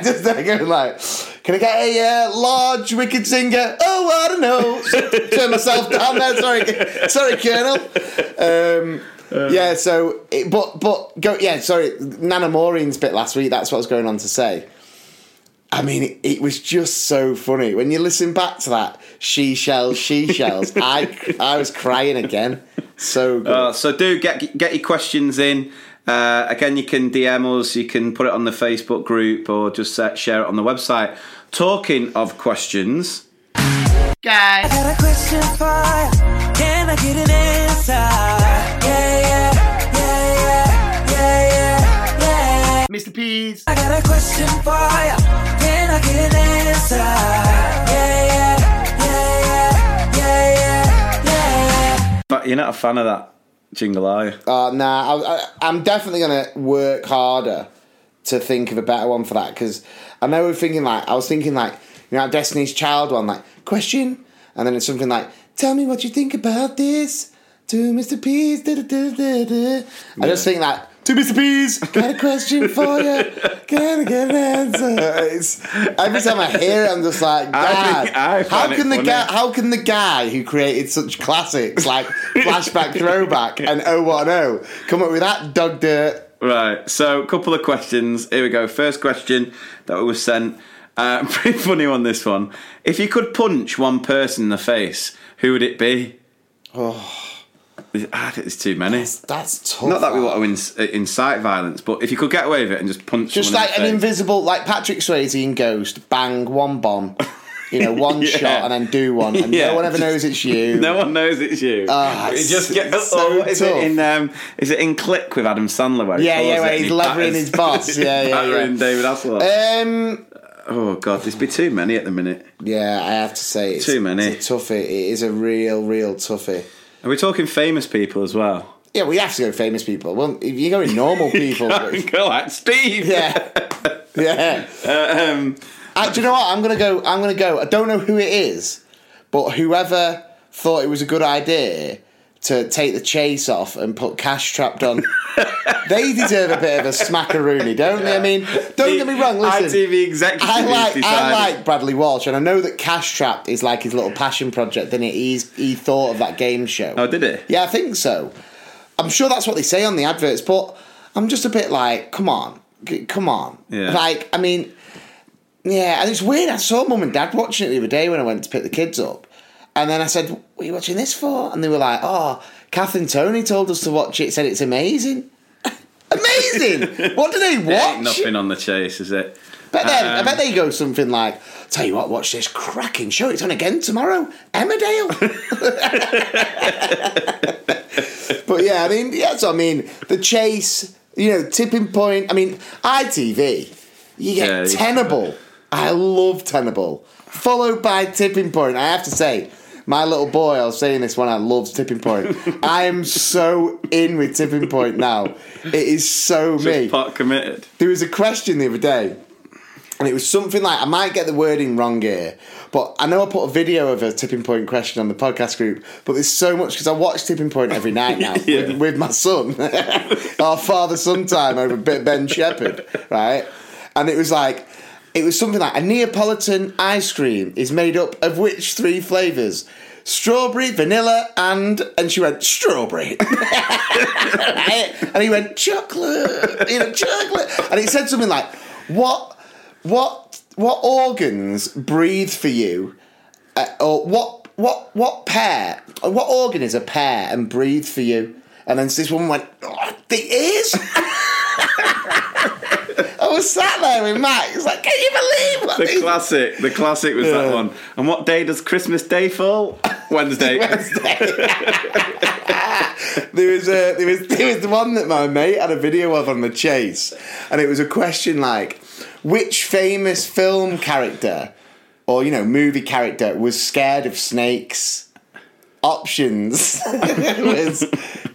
[SPEAKER 2] just there going like, can I get a uh, large wicked Zinger? Oh, I don't know. Turn myself down there. Sorry, sorry, Colonel. Um, yeah. So, it, but but go. Yeah. Sorry, Nana Maureen's bit last week. That's what I was going on to say. I mean, it, it was just so funny when you listen back to that. She shells, she shells. I I was crying again. So good.
[SPEAKER 1] Uh, so do get get your questions in. Uh, again, you can DM us, you can put it on the Facebook group, or just uh, share it on the website. Talking of questions,
[SPEAKER 2] guys.
[SPEAKER 8] I got a question for you. Can I get an answer? Yeah, yeah, yeah, yeah, yeah, yeah, yeah.
[SPEAKER 2] Mr. P's.
[SPEAKER 8] I got a question for you. Can I get an answer? Yeah, yeah, yeah, yeah, yeah, yeah, yeah.
[SPEAKER 1] but you're not a fan of that jingle, are you?
[SPEAKER 2] Uh, nah, I, I, I'm definitely going to work harder to think of a better one for that because I know we're thinking like, I was thinking like, you know, Destiny's Child one, like, question, and then it's something like, tell me what you think about this to Mr. Da, da, da, da. I just think that. To Mr. P's, got a question for you. Can I get an answer? It's, every time I hear it, I'm just like,
[SPEAKER 1] I
[SPEAKER 2] God,
[SPEAKER 1] think- I
[SPEAKER 2] how
[SPEAKER 1] find it
[SPEAKER 2] can the
[SPEAKER 1] funny.
[SPEAKER 2] guy, how can the guy who created such classics like Flashback Throwback and 010 come up with that dog dirt?
[SPEAKER 1] Right, so a couple of questions. Here we go. First question that was sent. Uh, pretty funny on this one. If you could punch one person in the face, who would it be?
[SPEAKER 2] Oh,
[SPEAKER 1] I think there's too many.
[SPEAKER 2] that's tough.
[SPEAKER 1] Not that we want to uh, incite violence, but if you could get away with it and just punch
[SPEAKER 2] Just like an
[SPEAKER 1] face.
[SPEAKER 2] invisible, like Patrick Swayze in Ghost, bang, one bomb. You know, one
[SPEAKER 1] Yeah.
[SPEAKER 2] shot and then do one, and
[SPEAKER 1] Yeah,
[SPEAKER 2] no one ever knows it's you.
[SPEAKER 1] No one knows it's you.
[SPEAKER 2] Ah,
[SPEAKER 1] You
[SPEAKER 2] it's
[SPEAKER 1] just get.
[SPEAKER 2] so
[SPEAKER 1] oh, what is
[SPEAKER 2] tough.
[SPEAKER 1] it in? Um, is it in Click with Adam Sandler? Where he
[SPEAKER 2] Yeah, yeah, where he's
[SPEAKER 1] he
[SPEAKER 2] levering his boss. Yeah, yeah, yeah.
[SPEAKER 1] David Hasselhoff.
[SPEAKER 2] Um,
[SPEAKER 1] oh god, there's be too many at the minute.
[SPEAKER 2] yeah, I have to say it's
[SPEAKER 1] Too many.
[SPEAKER 2] It's a toughie. It is a real, real toughie.
[SPEAKER 1] Are we talking famous people as well?
[SPEAKER 2] Yeah, we have to go famous people. Well, if you're going normal people,
[SPEAKER 1] Go like Steve.
[SPEAKER 2] yeah, yeah.
[SPEAKER 1] Uh, um,
[SPEAKER 2] Uh, do you know what? I'm gonna go. I'm gonna go. I don't know who it is, but whoever thought it was a good idea to take the chase off and put Cash Trapped on, they deserve a bit of a smackaroonie, don't they? I mean, don't get me wrong. Listen,
[SPEAKER 1] ITV executive
[SPEAKER 2] I like I like Bradley Walsh, and I know that Cash Trapped is like his little passion project. Then he's he thought of that game show.
[SPEAKER 1] Oh, did it?
[SPEAKER 2] Yeah, I think so. I'm sure that's what they say on the adverts, but I'm just a bit like, come on, come on.
[SPEAKER 1] Yeah.
[SPEAKER 2] Like, I mean, yeah, and it's weird. I saw mum and dad watching it the other day when I went to pick the kids up, and then I said, "What are you watching this for?" And they were like, "Oh, Kath and Tony told us to watch it. Said it's amazing." amazing. what do they watch?
[SPEAKER 1] nothing on the chase, is it?
[SPEAKER 2] Bet then, I
[SPEAKER 1] Um,
[SPEAKER 2] bet they go something like, "Tell you what, watch this cracking show. It's on again tomorrow, Emmerdale." but yeah, I mean, yeah. So I mean, the chase, you know, tipping point. I mean, ITV, you get
[SPEAKER 1] Yeah,
[SPEAKER 2] Tenable. I love Tenable. Followed by tipping point. I have to say. My little boy, I was saying this when I loves Tipping Point. I am so in with Tipping Point now. It is so
[SPEAKER 1] Just
[SPEAKER 2] me.
[SPEAKER 1] pot committed.
[SPEAKER 2] There was a question the other day, and it was something like I might get the wording wrong here, but I know I put a video of a tipping point question on the podcast group. But there's so much because I watch tipping point every night now
[SPEAKER 1] Yeah.
[SPEAKER 2] with, with my son, our father son time over Ben Shephard, right? And it was like. It was something like a Neapolitan ice cream is made up of which three flavors? Strawberry, vanilla, and and she went strawberry, and he went chocolate, you know, chocolate, and it said something like, "What, what, what organs breathe for you, uh, or what, what, what pair, what organ is a pair and breathe for you?" And then this woman went, oh, "The ears." I was sat there with Max, like, can you believe what
[SPEAKER 1] The
[SPEAKER 2] these-
[SPEAKER 1] classic, the classic was that one. And what day does Christmas Day fall? Wednesday.
[SPEAKER 2] there was a, there was there was the one that my mate had a video of on the chase, and it was a question like, which famous film character or you know movie character was scared of snakes? Options was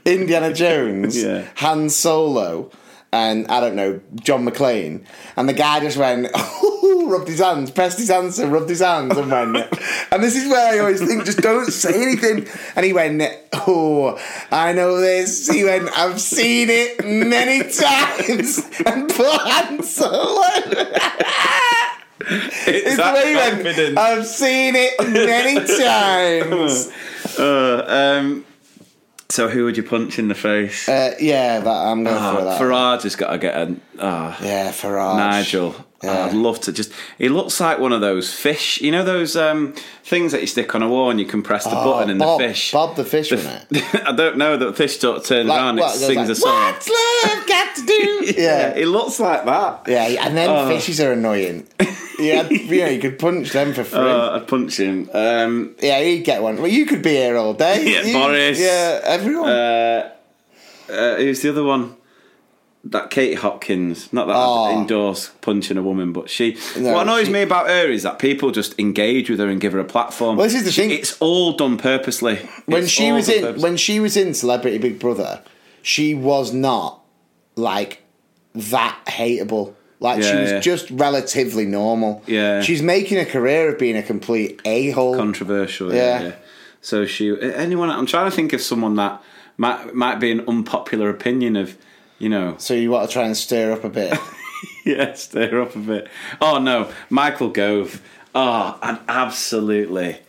[SPEAKER 2] Indiana Jones,
[SPEAKER 1] Yeah.
[SPEAKER 2] Han Solo, and I don't know John McClane, and the guy just went. rubbed his hands, pressed his hands, and rubbed his hands, and went. and this is where I always think, just don't say anything. And he went, "Oh, I know this." He went, "I've seen it many times," and put Han Solo.
[SPEAKER 1] It's
[SPEAKER 2] It's the way he went. I've seen it many times.
[SPEAKER 1] Uh, um, so who would you punch in the face?
[SPEAKER 2] Uh, yeah, that, I'm going
[SPEAKER 1] Ah,
[SPEAKER 2] for that.
[SPEAKER 1] Farage has got to get a. ah,
[SPEAKER 2] yeah, Farage.
[SPEAKER 1] Nigel.
[SPEAKER 2] Yeah.
[SPEAKER 1] I'd love to just. He looks like one of those fish. You know those um, things that you stick on a wall and you can press the
[SPEAKER 2] Oh,
[SPEAKER 1] button and
[SPEAKER 2] Bob,
[SPEAKER 1] the fish.
[SPEAKER 2] Bob the fish,
[SPEAKER 1] The
[SPEAKER 2] wasn't
[SPEAKER 1] f- I don't know. that fish sort of turns
[SPEAKER 2] Like,
[SPEAKER 1] around.
[SPEAKER 2] what,
[SPEAKER 1] It sings
[SPEAKER 2] like,
[SPEAKER 1] a song.
[SPEAKER 2] What's love got to do?
[SPEAKER 1] Yeah, it looks like that.
[SPEAKER 2] Yeah, and then
[SPEAKER 1] Oh.
[SPEAKER 2] fishes are annoying. Yeah, yeah, you could punch them for free.
[SPEAKER 1] Uh, I'd punch him. Um,
[SPEAKER 2] yeah, you'd get one. Well, you could be here all day.
[SPEAKER 1] Yeah,
[SPEAKER 2] You-
[SPEAKER 1] Boris.
[SPEAKER 2] Yeah, everyone.
[SPEAKER 1] uh, uh, who's the other one? That Katie Hopkins. Not that
[SPEAKER 2] Oh.
[SPEAKER 1] I'd ah. endorse punching a woman, but she.
[SPEAKER 2] No,
[SPEAKER 1] what annoys
[SPEAKER 2] she-
[SPEAKER 1] me about her is that people just engage with her and give her a platform.
[SPEAKER 2] Well, this is the thing.
[SPEAKER 1] It's all done purposely.
[SPEAKER 2] when
[SPEAKER 1] It's
[SPEAKER 2] she was in when she was in Celebrity Big Brother, she was not like that hateable. Like she was
[SPEAKER 1] yeah.
[SPEAKER 2] just relatively normal.
[SPEAKER 1] Yeah.
[SPEAKER 2] She's making a career of being a complete a hole.
[SPEAKER 1] controversial. Yeah.
[SPEAKER 2] Yeah.
[SPEAKER 1] yeah. So she, anyone? I'm trying to think of someone that might might be an unpopular opinion of, you know.
[SPEAKER 2] so you want to try and stir up a bit.
[SPEAKER 1] yeah, stir up a bit. Oh no, Michael Gove. Oh, I'd absolutely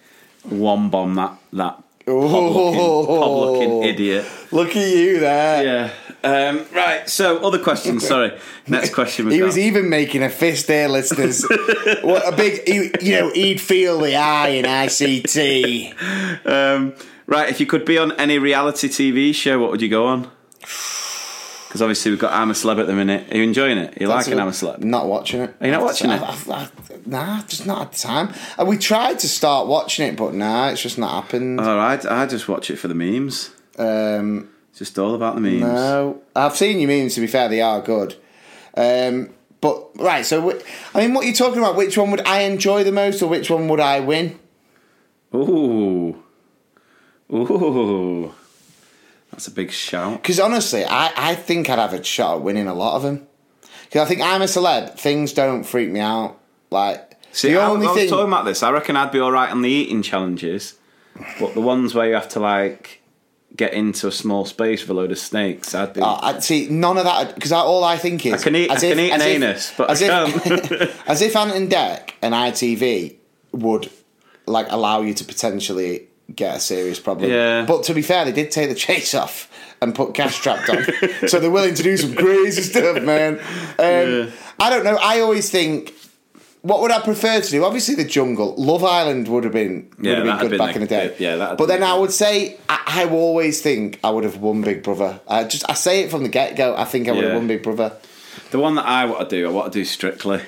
[SPEAKER 1] one bomb that that
[SPEAKER 2] Oh.
[SPEAKER 1] looking idiot.
[SPEAKER 2] Look at you there.
[SPEAKER 1] Yeah. Um, right. So other questions. Sorry. Next question.
[SPEAKER 2] He was even making a fist there, listeners. what a big, he, you know, he'd feel the eye in ICT.
[SPEAKER 1] Um, right. If you could be on any reality TV show, what would you go on? Because obviously we've got I'm a Celeb at the minute. Are you enjoying it? Are you
[SPEAKER 2] That's
[SPEAKER 1] liking
[SPEAKER 2] a-
[SPEAKER 1] I'm a Celeb?
[SPEAKER 2] Not watching it.
[SPEAKER 1] Are you not watching it?
[SPEAKER 2] I've- I've- nah, just not had time. And we tried to start watching it, but nah, it's just not happened.
[SPEAKER 1] All right. I just watch it for the memes.
[SPEAKER 2] Um,
[SPEAKER 1] It's just all about the memes.
[SPEAKER 2] no, I've seen your memes. To be fair, they are good. Um, but right, so I mean, what you're talking about? Which one would I enjoy the most, or which one would I win?
[SPEAKER 1] Ooh. Ooh. That's a big shout.
[SPEAKER 2] Because honestly, I, I think I'd have a shot at winning a lot of them. Because I think I'm a celeb. Things don't freak me out. Like
[SPEAKER 1] See,
[SPEAKER 2] the
[SPEAKER 1] I,
[SPEAKER 2] only
[SPEAKER 1] I was
[SPEAKER 2] thing.
[SPEAKER 1] talking about this. I reckon I'd be all right on the eating challenges, but the ones where you have to like get into a small space with a load of snakes, I'd be.
[SPEAKER 2] Oh, I see none of that because all I think is
[SPEAKER 1] I can eat- I can eat an anus, but I
[SPEAKER 2] as if, as if Ant and Dec and ITV would like allow you to potentially get a serious problem.
[SPEAKER 1] Yeah.
[SPEAKER 2] But to be fair, they did take the chase off and put cash trapped on, so they're willing to do some crazy stuff, man. Um, I don't know. I always think. What would I prefer to do? Obviously, the jungle. Love Island would have been would
[SPEAKER 1] Yeah,
[SPEAKER 2] have been good
[SPEAKER 1] been
[SPEAKER 2] back
[SPEAKER 1] the-
[SPEAKER 2] in the day.
[SPEAKER 1] yeah, that'd
[SPEAKER 2] But then I would say I, I always think I would have won Big Brother. I just I say it from the get go. I think I would have won Big Brother.
[SPEAKER 1] the one that I want to do, I want to do Strictly.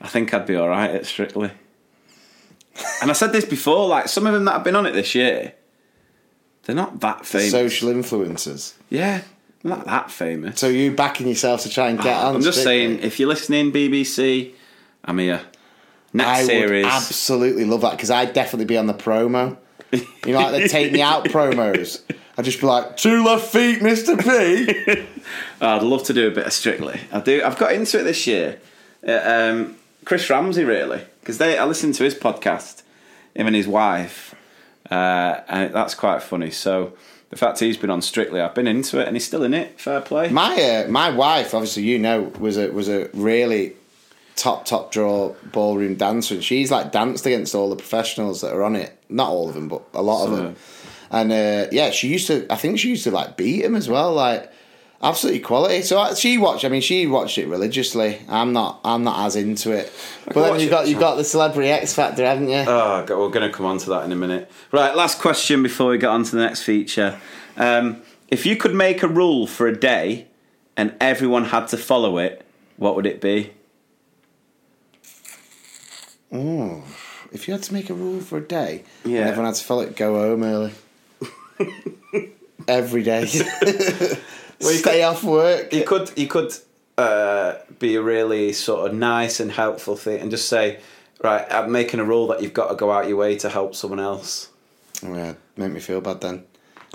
[SPEAKER 1] I think I'd be all right at Strictly. And I said this before, like some of them that have been on it this year, they're not that famous.
[SPEAKER 2] Social influencers.
[SPEAKER 1] yeah, they're not that famous.
[SPEAKER 2] So you backing yourself to try and get on?
[SPEAKER 1] I'm just saying, if you're listening, BBC, I'm here. Next
[SPEAKER 2] I
[SPEAKER 1] series.
[SPEAKER 2] would absolutely love that because I'd definitely be on the promo. You know, like the take me out promos. I'd just be like, two left feet, Mister P.
[SPEAKER 1] I'd love to do a bit of Strictly. I do. I've got into it this year. Uh, um, Chris Ramsey, really, because they. I listened to his podcast, him and his wife, uh, and that's quite funny. So the fact he's been on Strictly, I've been into it, and he's still in it. Fair play.
[SPEAKER 2] My uh, my wife, obviously, you know, was a was a really top top draw ballroom dancer, and she's like danced against all the professionals that are on it. Not all of them, but a lot of them. And uh, yeah, she used to. I think she used to like beat him as well. Like absolutely quality. So she watched. I mean, she watched it religiously. I'm not. I'm not as into it. But then you got you got the celebrity X Factor, haven't you?
[SPEAKER 1] Oh, we're going to come on to that in a minute. Right, last question before we get on to the next feature. Um, if you could make a rule for a day and everyone had to follow it, what would it be?
[SPEAKER 2] Oh, if you had to make a rule for a day,
[SPEAKER 1] Yeah.
[SPEAKER 2] and everyone had to follow it, go home early. Every day.
[SPEAKER 1] Well, you
[SPEAKER 2] Stay off work.
[SPEAKER 1] You could, you could uh, be a really sort of nice and helpful thing, and just say, right, I'm making a rule that you've got to go out your way to help someone else.
[SPEAKER 2] Oh, yeah, make me feel bad then.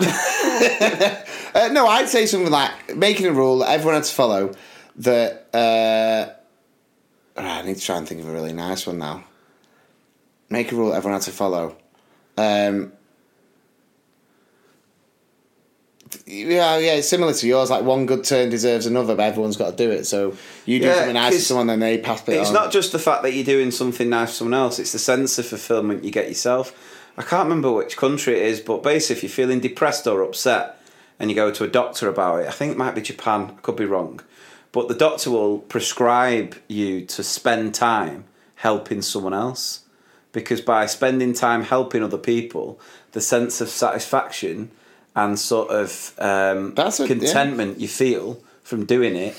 [SPEAKER 2] uh, no, I'd say something like making a rule that everyone had to follow. That uh, I need to try and think of a really nice one now. Make a rule that everyone had to follow. Um, yeah, yeah, it's similar to yours. Like one good turn deserves another, but everyone's got to do it. So you do
[SPEAKER 1] Yeah,
[SPEAKER 2] something nice to someone, then they pass it
[SPEAKER 1] It's
[SPEAKER 2] on.
[SPEAKER 1] not just the fact that you're doing something nice for someone else, it's the sense of fulfillment you get yourself. I can't remember which country it is, but basically, if you're feeling depressed or upset and you go to a doctor about it, I think it might be Japan, I could be wrong, but the doctor will prescribe you to spend time helping someone else. Because by spending time helping other people, the sense of satisfaction and sort of um,
[SPEAKER 2] That's a- yeah.
[SPEAKER 1] contentment you feel from doing it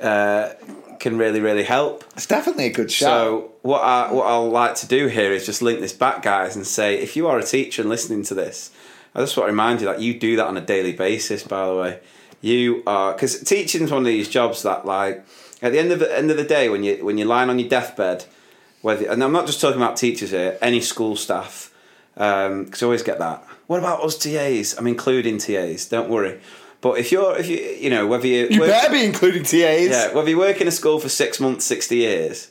[SPEAKER 1] uh, can really, really help.
[SPEAKER 2] It's definitely a good show.
[SPEAKER 1] So what I what I'll like to do here is just link this back, guys, and say if you are a teacher and listening to this, I just want to remind you that you do that on a daily basis. By the way, you are because teaching is one of these jobs that like at the end of the end of the day when you when you're lying on your deathbed, whether and I'm not just talking about teachers here, any school staff, because I always get that. What about us TAs? I'm including TAs. Don't worry. But if you're if you you know whether you
[SPEAKER 2] you
[SPEAKER 1] work-
[SPEAKER 2] better be including TAs.
[SPEAKER 1] yeah, whether you work in a school for six months, 60 years,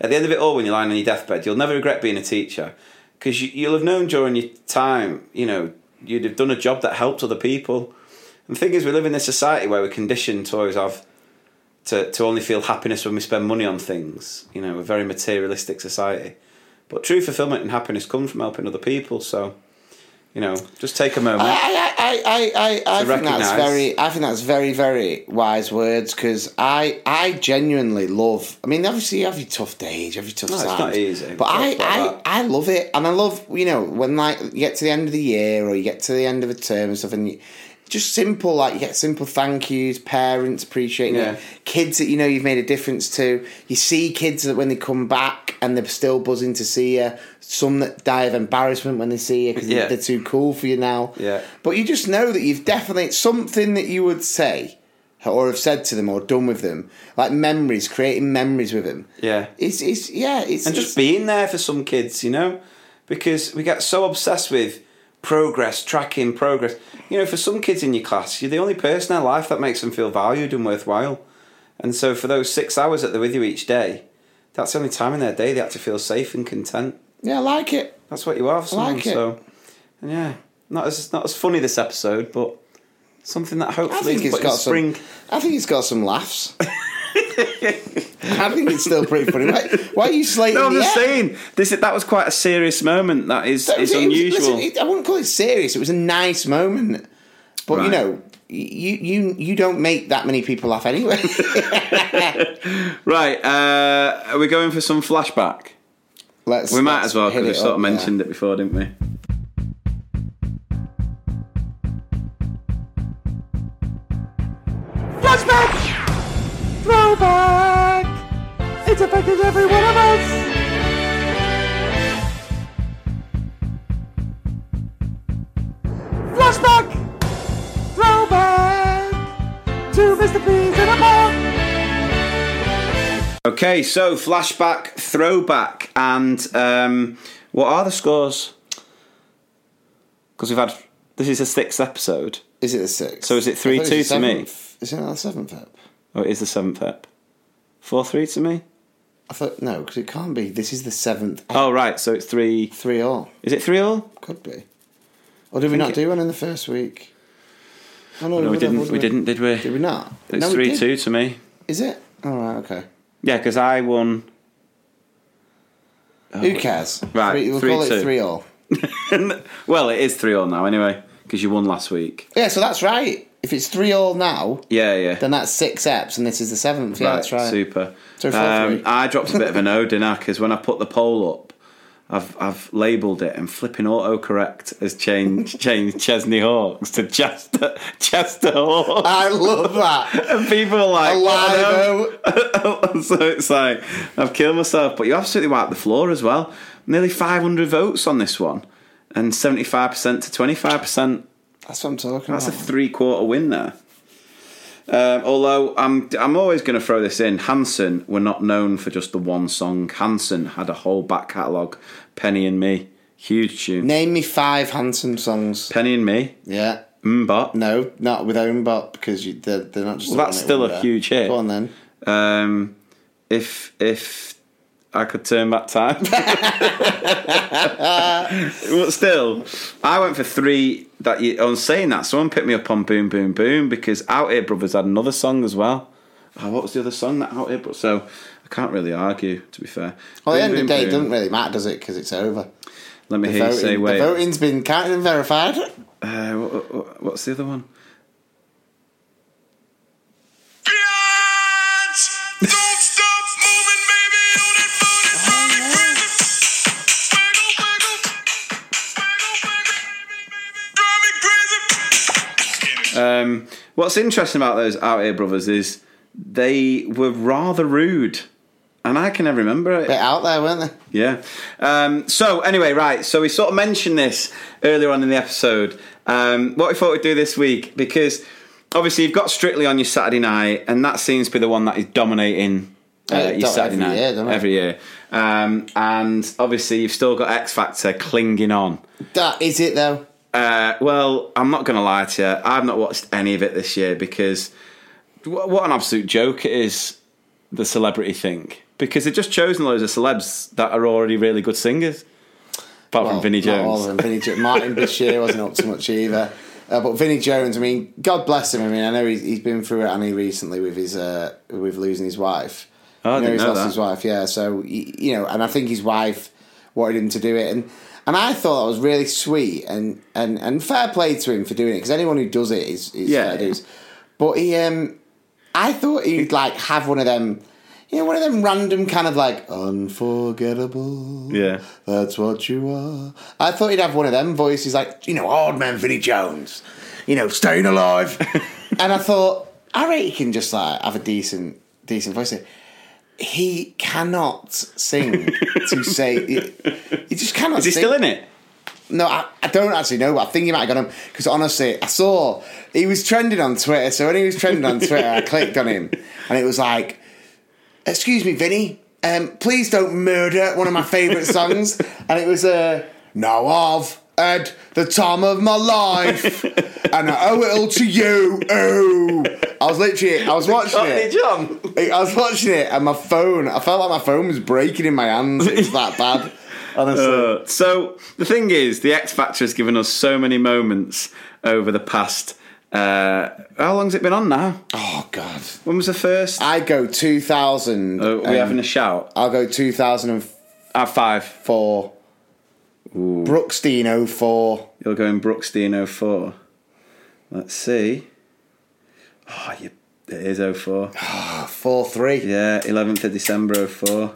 [SPEAKER 1] at the end of it all, when you're lying on your deathbed, you'll never regret being a teacher because you, you'll have known during your time, you know, you'd have done a job that helped other people. And the thing is, we live in this society where we're conditioned to always have to, to only feel happiness when we spend money on things. You know, we're a very materialistic society. But true fulfillment and happiness come from helping other people. So, you know, just take a moment.
[SPEAKER 2] I, I, I, I, I, I think that's very. I think that's very, very wise words because I, I genuinely love. I mean, obviously, you have your tough days, you have your tough
[SPEAKER 1] No, it's
[SPEAKER 2] times.
[SPEAKER 1] not easy.
[SPEAKER 2] but I, I. I love it, and I love you know when like you get to the end of the year or you get to the end of a term and stuff, and you, just simple like you get simple thank yous, parents appreciating
[SPEAKER 1] Yeah.
[SPEAKER 2] it, kids that you know you've made a difference to. You see kids that when they come back and they're still buzzing to see you. Some that die of embarrassment when they see you because
[SPEAKER 1] Yeah.
[SPEAKER 2] they're too cool for you now.
[SPEAKER 1] Yeah.
[SPEAKER 2] But you just know that you've definitely something that you would say or have said to them or done with them, like memories, creating memories with them.
[SPEAKER 1] Yeah.
[SPEAKER 2] It's it's yeah, it's
[SPEAKER 1] and just being there for some kids, you know, because we get so obsessed with progress, tracking progress. You know, for some kids in your class, you're the only person in their life that makes them feel valued and worthwhile. And so, for those six hours that they're with you each day, that's the only time in their day they have to feel safe and content.
[SPEAKER 2] Yeah, I like it.
[SPEAKER 1] That's what you are for someone.
[SPEAKER 2] like it.
[SPEAKER 1] So, and yeah, not as not as funny this episode, but something that
[SPEAKER 2] I
[SPEAKER 1] hopefully
[SPEAKER 2] think it's
[SPEAKER 1] put in
[SPEAKER 2] got
[SPEAKER 1] spring.
[SPEAKER 2] some. I think it's got some laughs. I think it's still pretty funny. Why, why are you slating
[SPEAKER 1] No, I'm
[SPEAKER 2] the
[SPEAKER 1] just
[SPEAKER 2] air?
[SPEAKER 1] saying this. That was quite a serious moment. That is
[SPEAKER 2] That was-
[SPEAKER 1] is
[SPEAKER 2] it was-
[SPEAKER 1] unusual.
[SPEAKER 2] listen, it- I wouldn't call it serious. It was a nice moment, but you
[SPEAKER 1] Right.
[SPEAKER 2] know, you you you don't make that many people laugh anyway.
[SPEAKER 1] Right, uh, are we going for some flashback?
[SPEAKER 2] Let's.
[SPEAKER 1] We might
[SPEAKER 2] let's
[SPEAKER 1] as well
[SPEAKER 2] hit
[SPEAKER 1] because we sort
[SPEAKER 2] up,
[SPEAKER 1] of
[SPEAKER 2] yeah.
[SPEAKER 1] mentioned it before, didn't we?
[SPEAKER 8] Flashback! Throwback! It's affected every one of us! Flashback! Throwback! To Mr. P's in a pod!
[SPEAKER 1] Okay, so flashback, throwback, and um, what are the scores? Because we've had this is the sixth episode.
[SPEAKER 2] Is it the sixth?
[SPEAKER 1] So is it three two to me?
[SPEAKER 2] Is it not the seventh ep?
[SPEAKER 1] Oh, it is the seventh ep? Four three to me.
[SPEAKER 2] I thought no, because it can't be. This is the seventh. ep.
[SPEAKER 1] Oh right, so it's three.
[SPEAKER 2] Three all
[SPEAKER 1] Is it three all?
[SPEAKER 2] could be. Or did we not
[SPEAKER 1] it-
[SPEAKER 2] do one in the first week? Oh,
[SPEAKER 1] No, we
[SPEAKER 2] would have,
[SPEAKER 1] didn't.
[SPEAKER 2] would
[SPEAKER 1] We didn't, did we?
[SPEAKER 2] Did we not?
[SPEAKER 1] It's
[SPEAKER 2] No,
[SPEAKER 1] three two to me.
[SPEAKER 2] Is it? All right. Okay.
[SPEAKER 1] Yeah, because I won.
[SPEAKER 2] Oh, Who cares?
[SPEAKER 1] Right,
[SPEAKER 2] we we'll
[SPEAKER 1] three,
[SPEAKER 2] call it three all.
[SPEAKER 1] well, it is three all now anyway, because you won last week.
[SPEAKER 2] Yeah, so that's right. If it's three all now,
[SPEAKER 1] yeah, yeah,
[SPEAKER 2] then that's six eps, and this is the seventh. Yeah, right, that's right.
[SPEAKER 1] Super.
[SPEAKER 2] So four,
[SPEAKER 1] Um,
[SPEAKER 2] three.
[SPEAKER 1] I dropped a bit of an O, didn't Because when I put the poll up, I've I've labelled it and flipping autocorrect has changed changed Chesney Hawkes to Chester Chester Hawks.
[SPEAKER 2] I love that.
[SPEAKER 1] And people are like,
[SPEAKER 2] Alive.
[SPEAKER 1] Oh, "What on?" Oh. so it's like I've killed myself. But you absolutely wiped the floor as well. Nearly 500 votes on this one, and 75% to 25%.
[SPEAKER 2] That's what I'm talking about.
[SPEAKER 1] That's a three quarter win there. Um, although I'm, I'm always going to throw this in. Hanson were not known for just the one song. Hanson had a whole back catalogue. Penny and Me, huge tune.
[SPEAKER 2] Name me five Hanson songs.
[SPEAKER 1] Penny and Me,
[SPEAKER 2] Yeah.
[SPEAKER 1] Mbop.
[SPEAKER 2] No, not with Ownbot because you, they're, they're not just.
[SPEAKER 1] Well, that's still a huge hit.
[SPEAKER 2] Go on then.
[SPEAKER 1] Um, if if I could turn back time, but still, I went for three. That you, on saying that, someone picked me up on Boom Boom Boom because Outhere Brothers had another song as well. Oh, what was the other song that Outhere? But so I can't really argue. To be fair,
[SPEAKER 2] Well, at the
[SPEAKER 1] Boom
[SPEAKER 2] end of the
[SPEAKER 1] Boom
[SPEAKER 2] day, it doesn't really matter, does it? Because it's over.
[SPEAKER 1] Let me
[SPEAKER 2] The,
[SPEAKER 1] hear you
[SPEAKER 2] voting,
[SPEAKER 1] say
[SPEAKER 2] the
[SPEAKER 1] wait.
[SPEAKER 2] voting's been counted and verified.
[SPEAKER 1] Uh, what, what, what's the other one? Um, what's interesting about those Outhere Brothers is they were rather rude, and I can never remember it.
[SPEAKER 2] Bit out there, weren't they?
[SPEAKER 1] Yeah. Um, so anyway, right. So we sort of mentioned this earlier on in the episode. Um, what we thought we'd do this week because obviously you've got Strictly on your Saturday night, and that seems to be the one that is dominating uh,
[SPEAKER 2] Yeah,
[SPEAKER 1] your Saturday
[SPEAKER 2] every
[SPEAKER 1] night
[SPEAKER 2] year,
[SPEAKER 1] every year. Um, and obviously you've still got X Factor clinging on.
[SPEAKER 2] That is it though.
[SPEAKER 1] Uh, well, I'm not going to lie to you. I've not watched any of it this year because wh- what an absolute joke it is, the celebrity thing. Because they've just chosen loads of celebs that are already really good singers. Apart
[SPEAKER 2] Well,
[SPEAKER 1] from Vinnie
[SPEAKER 2] all
[SPEAKER 1] Jones.
[SPEAKER 2] them. Vinnie jo- Martin Bashir wasn't up to much either. Uh, but Vinnie Jones, I mean, God bless him. I mean, I know he's, he's been through it, and he recently with his uh, with losing his wife.
[SPEAKER 1] Oh, I
[SPEAKER 2] you know,
[SPEAKER 1] didn't
[SPEAKER 2] he's
[SPEAKER 1] know
[SPEAKER 2] lost
[SPEAKER 1] that.
[SPEAKER 2] his wife. Yeah, so you know, and I think his wife wanted him to do it, and and I thought that was really sweet and and and fair play to him for doing it because anyone who does it is, is
[SPEAKER 1] Yeah.
[SPEAKER 2] fair dues. But he, um, I thought he'd like have one of them. You know, one of them random kind of like unforgettable.
[SPEAKER 1] Yeah.
[SPEAKER 2] That's what you are. I thought he'd have one of them voices like, you know, old man Vinnie Jones, you know, staying alive. and I thought, I reckon he can just like have a decent, decent voice. He cannot sing to say, he, he just cannot
[SPEAKER 1] Is he
[SPEAKER 2] sing.
[SPEAKER 1] still in it?
[SPEAKER 2] No, I, I don't actually know, but I think he might have got him because honestly, I saw he was trending on Twitter. So when he was trending on Twitter, I clicked on him, and it was like, "Excuse me, Vinny, um, please don't murder one of my favourite songs." and it was uh, "Now I've had the time of my life, and I owe it all to you." Oh, I was literally, I was watching it.
[SPEAKER 1] John.
[SPEAKER 2] I was watching it, and my phone, I felt like my phone was breaking in my hands. It was that bad. Honestly.
[SPEAKER 1] Uh, so the thing is, the X Factor has given us so many moments over the past. Uh, how long's it been on now?
[SPEAKER 2] Oh God!
[SPEAKER 1] When was the first?
[SPEAKER 2] I go two thousand.
[SPEAKER 1] Oh, we having a shout?
[SPEAKER 2] I'll go two thousand and
[SPEAKER 1] At five.
[SPEAKER 2] four. Brookstein 04.
[SPEAKER 1] You're going Brookstein 04. Let's see. Oh, you, it is 04.
[SPEAKER 2] Four three.
[SPEAKER 1] Yeah, 11th of December 04.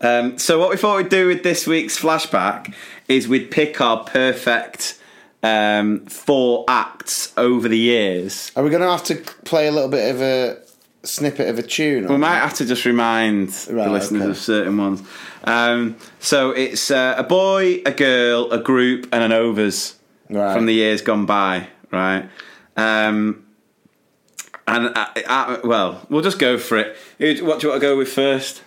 [SPEAKER 1] Um, so what we thought we'd do with this week's flashback is we'd pick our perfect um, four acts over the years.
[SPEAKER 2] Are we going to have to play a little bit of a snippet of a tune?
[SPEAKER 1] We might have to just remind
[SPEAKER 2] Right,
[SPEAKER 1] the listeners
[SPEAKER 2] okay.
[SPEAKER 1] of certain ones. Um, so it's uh, a boy, a girl, a group, and an overs
[SPEAKER 2] Right.
[SPEAKER 1] from the years gone by, right? Um, and uh, uh, well, we'll just go for it. What do you want to go with first?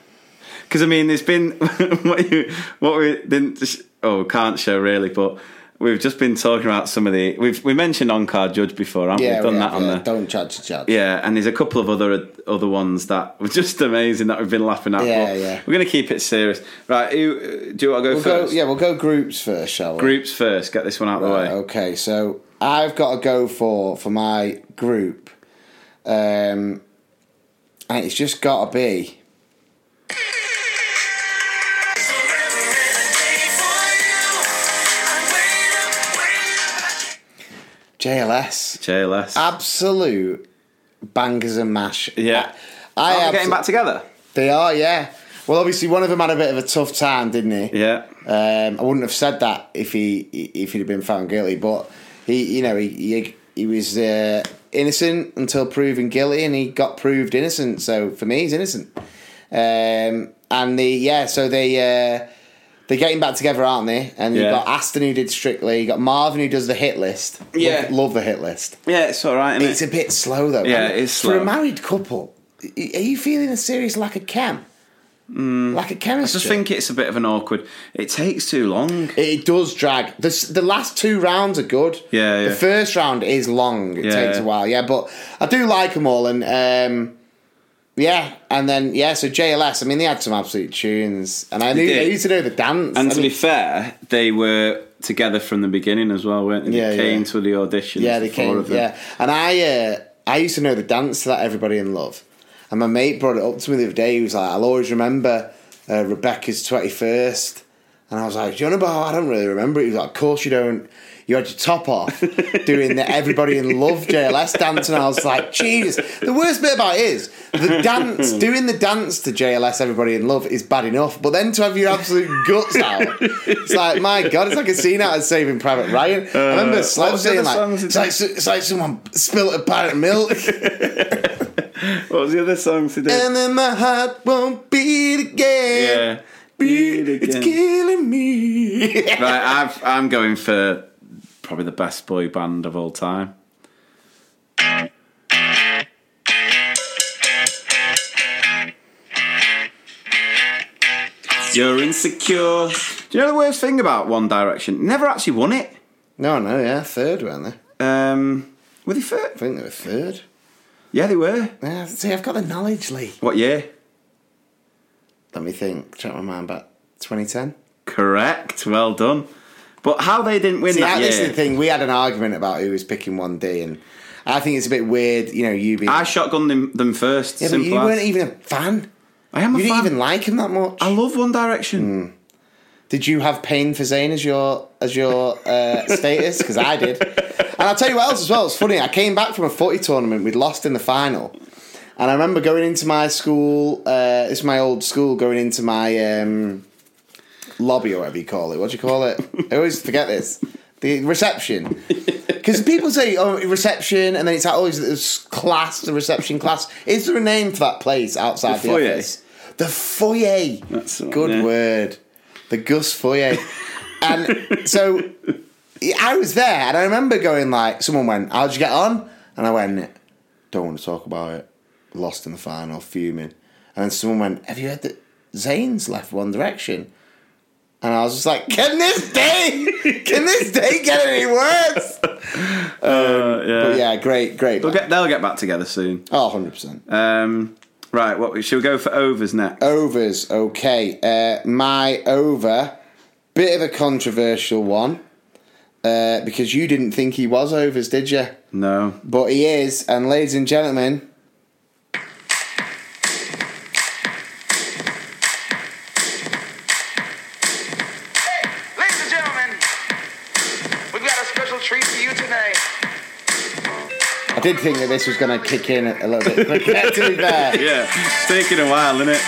[SPEAKER 1] Because I mean, there's been what you what we didn't oh can't show really, but we've just been talking about some of the we've we mentioned on card judge before, haven't we?
[SPEAKER 2] Yeah,
[SPEAKER 1] We've done
[SPEAKER 2] we
[SPEAKER 1] that on
[SPEAKER 2] yeah.
[SPEAKER 1] the
[SPEAKER 2] Don't judge, the judge.
[SPEAKER 1] yeah, and there's a couple of other other ones that were just amazing that we've been laughing at.
[SPEAKER 2] Yeah,
[SPEAKER 1] but
[SPEAKER 2] yeah.
[SPEAKER 1] We're going to keep it serious, right? Who, do you want to go
[SPEAKER 2] We'll go,
[SPEAKER 1] first?
[SPEAKER 2] yeah, we'll go groups first, shall we?
[SPEAKER 1] Groups first. Get this one out of the way.
[SPEAKER 2] okay, so I've got to go for for my group, um, and it's just got to be. JLS.
[SPEAKER 1] JLS.
[SPEAKER 2] Absolute bangers and mash.
[SPEAKER 1] yeah.
[SPEAKER 2] I
[SPEAKER 1] Are they
[SPEAKER 2] abso-
[SPEAKER 1] getting back together?
[SPEAKER 2] They are, yeah. Well, obviously, one of them had a bit of a tough time, didn't he?
[SPEAKER 1] Yeah.
[SPEAKER 2] Um, I wouldn't have said that if he if he'd have been found guilty, but he, you know, he he, he was uh, innocent until proven guilty, and he got proved innocent. So for me, he's innocent. Um, and the yeah, so they uh, they're getting back together, aren't they? And you've
[SPEAKER 1] Yeah.
[SPEAKER 2] got Aston who did Strictly, you got Marvin who does the hit list.
[SPEAKER 1] Yeah.
[SPEAKER 2] love, love the hit list.
[SPEAKER 1] Yeah, it's all right. Isn't
[SPEAKER 2] It's
[SPEAKER 1] it?
[SPEAKER 2] a bit slow though.
[SPEAKER 1] Yeah,
[SPEAKER 2] And
[SPEAKER 1] it is
[SPEAKER 2] For a married couple, are you feeling a serious lack of chem? Lack of
[SPEAKER 1] I
[SPEAKER 2] chemistry.
[SPEAKER 1] just think it's a bit of an awkward. It takes too long.
[SPEAKER 2] It does drag. The, the last two rounds are good.
[SPEAKER 1] Yeah, yeah.
[SPEAKER 2] The first round is long. It
[SPEAKER 1] Yeah.
[SPEAKER 2] takes a while. Yeah, but I do like them all. And um, yeah, and then, yeah, so JLS, I mean, they had some absolute tunes. And I knew I used to know the dance.
[SPEAKER 1] And
[SPEAKER 2] I
[SPEAKER 1] to be fair, they were together from the beginning as well, weren't they?
[SPEAKER 2] Yeah,
[SPEAKER 1] they came
[SPEAKER 2] yeah.
[SPEAKER 1] to the audition.
[SPEAKER 2] yeah, they came.
[SPEAKER 1] of them.
[SPEAKER 2] Yeah. And I, uh, I used to know the dance to that Everybody in Love. And my mate brought it up to me the other day. He was like, I'll always remember uh, Rebecca's 21st. And I was like, Do you know about? I don't really remember it. He was like, Of course you don't. You had your top off doing the Everybody in Love JLS dance. And I was like, Jesus. The worst bit about it is the dance, doing the dance to JLS Everybody in Love is bad enough. But then to have your absolute guts out, it's like, my God, it's like a scene out of Saving Private Ryan. I remember
[SPEAKER 1] Uh, what was the
[SPEAKER 2] saying, like, it's like, it's like someone spilt a pint of milk.
[SPEAKER 1] What was the other song did?
[SPEAKER 2] and then my heart won't beat again.
[SPEAKER 1] yeah. Beat again.
[SPEAKER 2] It's killing me.
[SPEAKER 1] right, I've, I'm going for probably the best boy band of all time. You're insecure. Do you know the worst thing about One Direction? Never actually won it.
[SPEAKER 2] No, no, yeah, third, weren't they?
[SPEAKER 1] Um, were they third?
[SPEAKER 2] I think they were third.
[SPEAKER 1] Yeah, they were.
[SPEAKER 2] Yeah, see, I've got the knowledge, Lee.
[SPEAKER 1] What year?
[SPEAKER 2] Let me think. Check my mind back. 2010.
[SPEAKER 1] Correct. Well done. But how they didn't win
[SPEAKER 2] See,
[SPEAKER 1] that
[SPEAKER 2] this is the thing. We had an argument about who was picking one D, and I think it's a bit weird. You know, you being.
[SPEAKER 1] I shotgunned them, them first.
[SPEAKER 2] yeah, but
[SPEAKER 1] simple
[SPEAKER 2] you
[SPEAKER 1] as.
[SPEAKER 2] weren't even a fan.
[SPEAKER 1] I am a
[SPEAKER 2] You didn't
[SPEAKER 1] fan.
[SPEAKER 2] even like him that much.
[SPEAKER 1] I love One Direction.
[SPEAKER 2] Did you have pain for Zayn as your as your uh, status? Because I did. And I'll tell you what else as well. It's funny. I came back from a footy tournament. We'd lost in the final, and I remember going into my school. Uh, this is my old school. Going into my um, lobby or whatever you call it. What do you call it? I always forget this. The reception. Because people say, oh, reception, and then it's always oh, this class, the reception class. Is there a name for that place outside
[SPEAKER 1] The
[SPEAKER 2] the,
[SPEAKER 1] foyer.
[SPEAKER 2] office? The foyer.
[SPEAKER 1] That's one,
[SPEAKER 2] Good
[SPEAKER 1] yeah.
[SPEAKER 2] word. The Gus foyer. and so I was there, and I remember going like, someone went, "How'd you get on?" And I went, "Don't want to talk about it. Lost in the final, fuming." And then someone went, "Have you heard that Zayn's left One Direction?" And I was just like, "Can this day? Can this day get any worse?"
[SPEAKER 1] Uh, yeah.
[SPEAKER 2] But yeah, great, great.
[SPEAKER 1] They'll get, they'll get back together soon.
[SPEAKER 2] Oh, 100%.
[SPEAKER 1] Um, right, what should we go for overs next?
[SPEAKER 2] Overs, okay. Uh, my over, bit of a controversial one. Uh, because you didn't think he was overs, did you?
[SPEAKER 1] No.
[SPEAKER 2] But he is, and ladies and gentlemen, I did think that this was going to kick in a little bit quicker, to be fair.
[SPEAKER 1] Yeah, it's taking a while, isn't it?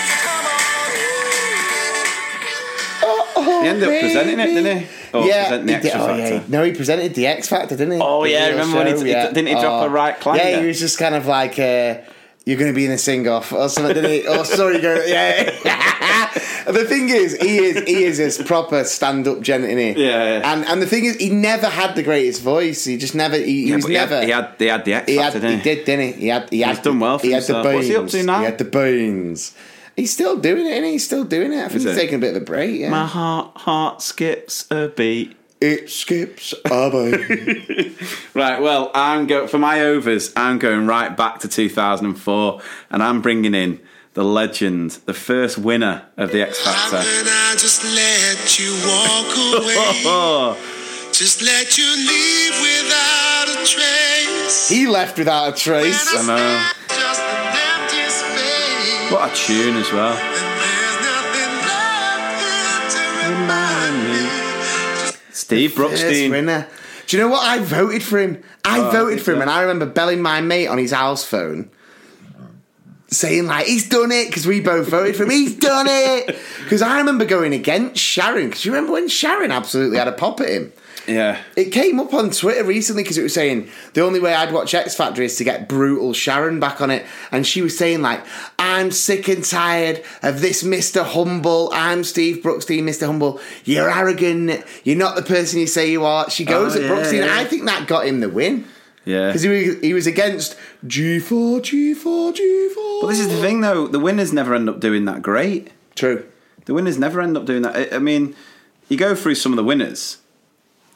[SPEAKER 2] Oh,
[SPEAKER 1] He ended up presenting it, didn't he? Or
[SPEAKER 2] yeah,
[SPEAKER 1] the
[SPEAKER 2] he did-
[SPEAKER 1] X
[SPEAKER 2] oh, yeah.
[SPEAKER 1] Factor.
[SPEAKER 2] No, he presented the X Factor, didn't he?
[SPEAKER 1] Oh, yeah, I
[SPEAKER 2] real
[SPEAKER 1] remember when he
[SPEAKER 2] show,
[SPEAKER 1] d- didn't he drop a right clanger?
[SPEAKER 2] Yeah, he was just kind of like, uh, "You're going to be in a sing off" or oh, something, didn't he? Oh, sorry, you're. Yeah. the thing is, he is he is this proper stand up gent, isn't he?
[SPEAKER 1] Yeah, yeah.
[SPEAKER 2] And and the thing is, he never had the greatest voice. He just never. He, he
[SPEAKER 1] Yeah,
[SPEAKER 2] was
[SPEAKER 1] he had-
[SPEAKER 2] never.
[SPEAKER 1] He had, he had the X
[SPEAKER 2] He, had,
[SPEAKER 1] didn't he?
[SPEAKER 2] did, didn't he? He had, he had
[SPEAKER 1] He's done well for
[SPEAKER 2] he had the
[SPEAKER 1] himself. What's he up to
[SPEAKER 2] bones.
[SPEAKER 1] now?
[SPEAKER 2] He had the bones. He's still doing it, and he's still doing it. I think
[SPEAKER 1] Is
[SPEAKER 2] he's
[SPEAKER 1] he?
[SPEAKER 2] taking a bit of a break. Yeah.
[SPEAKER 1] My heart, heart skips a beat.
[SPEAKER 2] It skips a beat.
[SPEAKER 1] Right, well, I'm go for my overs. I'm going right back to 2004, and I'm bringing in the legend, the first winner of the X Factor.
[SPEAKER 6] I just let you walk away? just let you leave without a trace.
[SPEAKER 2] he left without a trace.
[SPEAKER 1] I know.
[SPEAKER 6] Just an empty space.
[SPEAKER 1] What a tune as well.
[SPEAKER 6] There's nothing left here to
[SPEAKER 1] Remind me. Steve Brookstein.
[SPEAKER 2] winner. Do you know what? I voted for him. I
[SPEAKER 1] Oh,
[SPEAKER 2] voted for him, and I remember belling my mate on his house phone. Saying like he's done it because we both voted for him. He's done it because I remember going against Sharon. Because you remember when Sharon absolutely had a pop at him.
[SPEAKER 1] Yeah.
[SPEAKER 2] It came up on Twitter recently because it was saying the only way I'd watch X Factor is to get brutal Sharon back on it. And she was saying, like, I'm sick and tired of this Mr. Humble. I'm Steve Brookstein, Mr. Humble. You're arrogant. You're not the person you say you are. She goes
[SPEAKER 1] Oh,
[SPEAKER 2] at
[SPEAKER 1] yeah,
[SPEAKER 2] Brookstein.
[SPEAKER 1] yeah.
[SPEAKER 2] I think that got him the win.
[SPEAKER 1] Yeah.
[SPEAKER 2] Because he, was- he was against G4, G4, G4.
[SPEAKER 1] But this is the thing, though. The winners never end up doing that great.
[SPEAKER 2] True.
[SPEAKER 1] The winners never end up doing that. I, I mean, you go through some of the winners.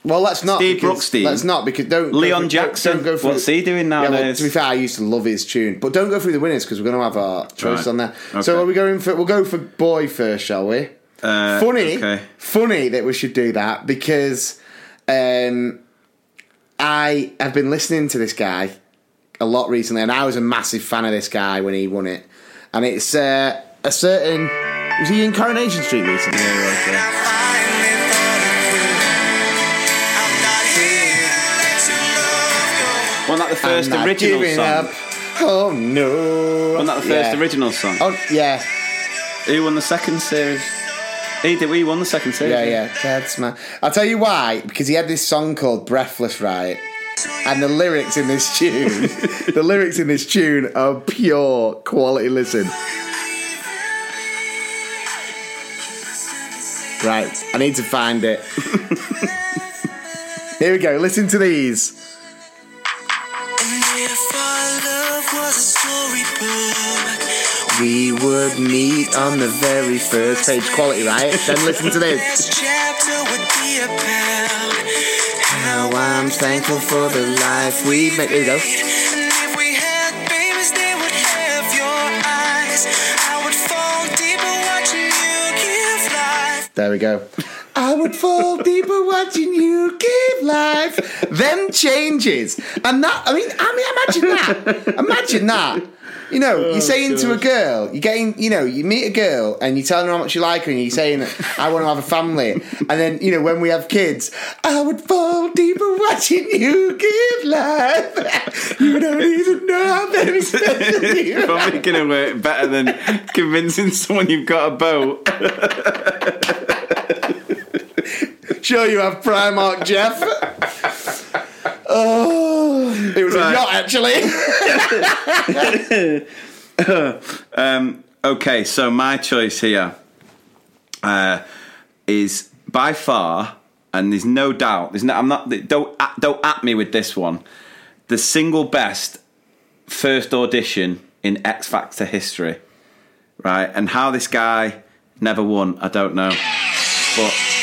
[SPEAKER 2] Well, let's not.
[SPEAKER 1] Steve
[SPEAKER 2] because-
[SPEAKER 1] Brookstein.
[SPEAKER 2] Let's not because don't
[SPEAKER 1] Leon
[SPEAKER 2] through-
[SPEAKER 1] Jackson.
[SPEAKER 2] Don't, don't go through,
[SPEAKER 1] What's he doing
[SPEAKER 2] Yeah, well, to be fair, I used to love his tune, but don't go through the winners because we're going to have our choice
[SPEAKER 1] Right.
[SPEAKER 2] on there.
[SPEAKER 1] Okay.
[SPEAKER 2] So are we going for? We'll go for boy first, shall we?
[SPEAKER 1] Uh,
[SPEAKER 2] funny,
[SPEAKER 1] okay.
[SPEAKER 2] funny that we should do that because um, I have been listening to this guy a lot recently, and I was a massive fan of this guy when he won it. And it's uh, a certain. Was he in Coronation Street recently?
[SPEAKER 1] The first
[SPEAKER 2] I'm not
[SPEAKER 1] original song?
[SPEAKER 2] up. Oh no!
[SPEAKER 1] Wasn't that the first
[SPEAKER 2] Yeah.
[SPEAKER 1] original song?
[SPEAKER 2] Oh yeah,
[SPEAKER 1] Who won the second series? He did. We won the second series.
[SPEAKER 2] yeah, yeah. That's my. I'll tell you why. Because he had this song called "Breathless," right? And the lyrics in this tune, the lyrics in this tune are pure quality. Listen. Right, I need to find it. Here we go. Listen to these. We would meet on the very first page. Quality, right? then listen to this. How I'm thankful for the life we made. Go. There we go. I would fall deeper watching you give life. Them changes. And that, I mean, I mean, imagine that. Imagine that. You know, you're oh, saying to a girl, you're getting, you know, you meet a girl and you're telling her how much you like her and you're saying, I want to have a family. And then, you know, when we have kids, I would fall deeper watching you give life. You don't even know how very special you are.
[SPEAKER 1] Probably gonna work better than convincing someone you've got a boat.
[SPEAKER 2] Sure, you have Primark, Jeff. Oh, it was
[SPEAKER 1] Right.
[SPEAKER 2] a yacht, actually.
[SPEAKER 1] um, okay, so my choice here uh, is by far, and there's no doubt. There's no. I'm not. Don't at- don't at me with this one. The single best first audition in X Factor history, right? And how this guy never won, I don't know, but.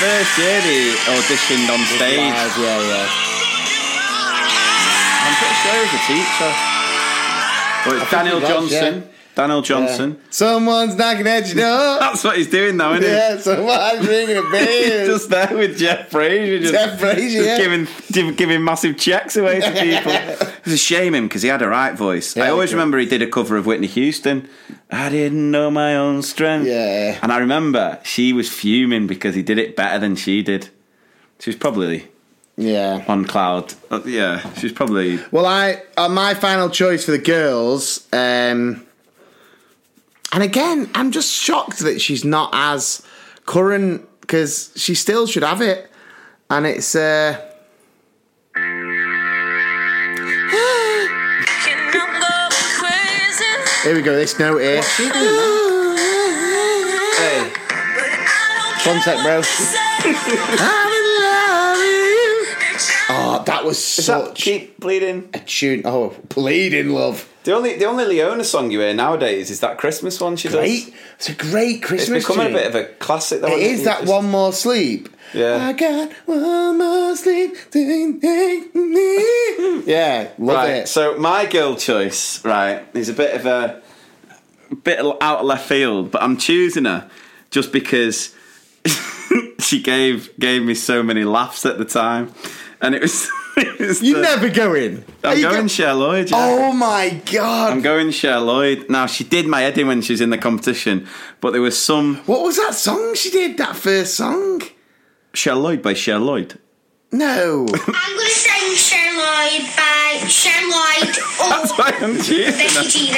[SPEAKER 1] First year he auditioned on stage.
[SPEAKER 2] Live, yeah, yeah.
[SPEAKER 1] I'm pretty sure he was a teacher. Well, it's Danyl
[SPEAKER 2] he was,
[SPEAKER 1] Johnson.
[SPEAKER 2] yeah.
[SPEAKER 1] Danyl Johnson.
[SPEAKER 2] Yeah. Someone's knocking at your door.
[SPEAKER 1] That's what he's doing now, isn't he?
[SPEAKER 2] yeah, someone's ringing a bell.
[SPEAKER 1] just there with Jeff Brazier, just,
[SPEAKER 2] Jeff Brazier,
[SPEAKER 1] just
[SPEAKER 2] yeah.
[SPEAKER 1] giving giving massive checks away to people. It's a shame him because he had a right voice. I always remember he did a cover of Whitney Houston. I didn't know my own strength.
[SPEAKER 2] Yeah.
[SPEAKER 1] and I remember she was fuming because he did it better than she did. She was probably
[SPEAKER 2] yeah.
[SPEAKER 1] on cloud. Uh, yeah, she's probably.
[SPEAKER 2] Well, I uh, my final choice for the girls, um, and again, I'm just shocked that she's not as current because she still should have it, and it's. Uh, here we go. This note here.
[SPEAKER 1] Hey,
[SPEAKER 2] One sec, bro. I'm in love with you. Oh, that was such
[SPEAKER 1] keep bleeding.
[SPEAKER 2] a tune. Oh, bleeding love.
[SPEAKER 1] The only the only Leona song you hear nowadays is that Christmas one she does.
[SPEAKER 2] Great. It's a great Christmas.
[SPEAKER 1] It's becoming
[SPEAKER 2] tune.
[SPEAKER 1] a bit of a classic. Though,
[SPEAKER 2] It is that
[SPEAKER 1] Just-
[SPEAKER 2] one more sleep.
[SPEAKER 1] Yeah.
[SPEAKER 2] I got one more sleep. Yeah, love
[SPEAKER 1] right.
[SPEAKER 2] it.
[SPEAKER 1] So my girl choice, right, is a bit of a, a bit out of left field, but I'm choosing her just because she gave gave me so many laughs at the time. and it was. it
[SPEAKER 2] You
[SPEAKER 1] the-
[SPEAKER 2] never go in.
[SPEAKER 1] I'm
[SPEAKER 2] you
[SPEAKER 1] going
[SPEAKER 2] go-
[SPEAKER 1] Cher Lloyd. Yeah.
[SPEAKER 2] Oh my god!
[SPEAKER 1] I'm going Cher Lloyd. Now she did my head in when she was in the competition, but there was some
[SPEAKER 2] What was that song she did? That first song?
[SPEAKER 1] Cher Lloyd by Cher Lloyd.
[SPEAKER 2] No.
[SPEAKER 5] I'm gonna sing Cher Lloyd by Cher Lloyd
[SPEAKER 1] That's
[SPEAKER 5] or
[SPEAKER 1] why I'm cheating.
[SPEAKER 5] Becky G.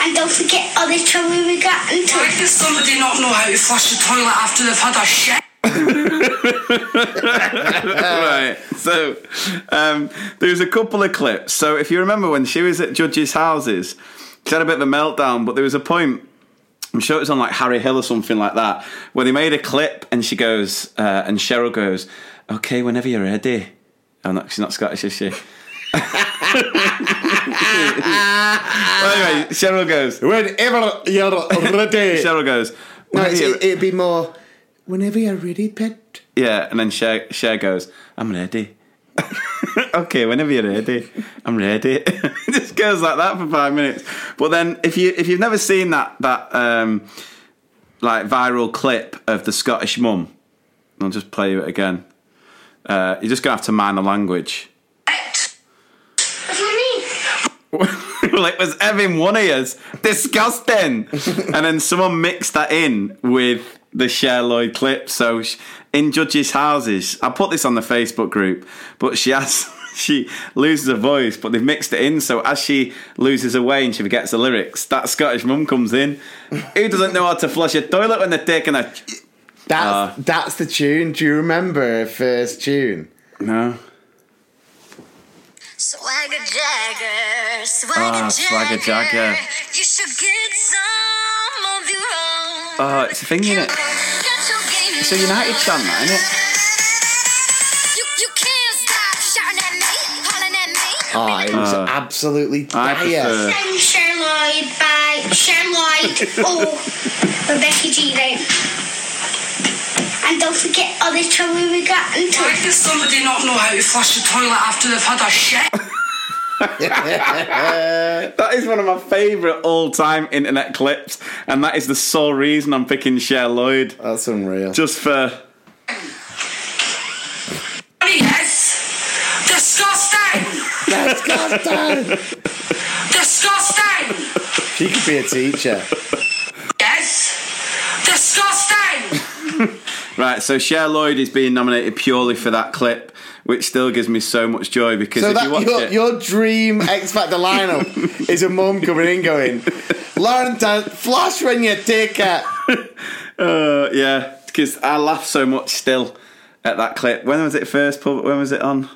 [SPEAKER 5] And don't forget all the trouble we got into.
[SPEAKER 8] Why does somebody not know how to flush the toilet after they've had a shit?
[SPEAKER 1] right. So um, there's a couple of clips. So if you remember when she was at judges' houses, she had a bit of a meltdown, but there was a point. I'm sure it was on like Harry Hill or something like that, where they made a clip and she goes, uh, and Cheryl goes, "Okay, whenever you're ready." Oh, no, she's not Scottish, is she? well, anyway, Cheryl goes.
[SPEAKER 2] Whenever you're ready.
[SPEAKER 1] Cheryl goes.
[SPEAKER 2] No,
[SPEAKER 1] "Whenever
[SPEAKER 2] it's,
[SPEAKER 1] you're-"
[SPEAKER 2] it, it'd be more. Whenever you're ready, pet.
[SPEAKER 1] Yeah, and then Cher, Cher goes, I'm ready. okay, whenever you're ready, I'm ready. it just goes like that for five minutes. But then, if you if you've never seen that that um, like viral clip of the Scottish mum, I'll just play you it again. Uh, you're just gonna have to mind the language.
[SPEAKER 5] What do you mean?
[SPEAKER 1] well, it was having one of yours. Disgusting. and then someone mixed that in with the Cher Lloyd clip. So sh- in judges' houses, I put this on the Facebook group, but she has. She loses her voice, but they've mixed it in. So as she loses her way and she forgets the lyrics, that Scottish mum comes in. Who doesn't know how to flush a toilet when they're taking a?
[SPEAKER 2] That's
[SPEAKER 1] Uh.
[SPEAKER 2] that's the tune. Do you remember her first tune?
[SPEAKER 1] No.
[SPEAKER 5] Swagger Jagger, Swagger
[SPEAKER 1] Ah, Swagger Jagger.
[SPEAKER 5] You should get some of your own.
[SPEAKER 1] Oh, it's a thing, isn't it? It's a United chant, that, isn't it?
[SPEAKER 5] You, you can't stop shouting at me, calling at me.
[SPEAKER 2] Oh, it was
[SPEAKER 1] Uh,
[SPEAKER 2] absolutely
[SPEAKER 1] I
[SPEAKER 2] dire.
[SPEAKER 1] prefer-
[SPEAKER 5] Sing by Cher Lloyd or Rebecca G then. And don't forget all the trouble we got into.
[SPEAKER 8] Why does somebody not know how to flush the toilet after they've had a shit?
[SPEAKER 1] That is one of my favourite all-time internet clips, and that is the sole reason I'm picking Cher Lloyd.
[SPEAKER 2] That's unreal.
[SPEAKER 1] Just for
[SPEAKER 8] Yes! Disgusting!
[SPEAKER 2] Disgusting.
[SPEAKER 8] Disgusting!
[SPEAKER 2] she could be a teacher.
[SPEAKER 8] Yes! Disgusting!
[SPEAKER 1] right. So Cher Lloyd is being nominated purely for that clip, which still gives me so much joy because
[SPEAKER 2] So
[SPEAKER 1] if you watch
[SPEAKER 2] your,
[SPEAKER 1] it,
[SPEAKER 2] your dream X Factor lineup is a mum coming in going, Lauren, flash when you take it.
[SPEAKER 1] uh, yeah, because I laugh so much still at that clip. When was it first? pub- When was it on?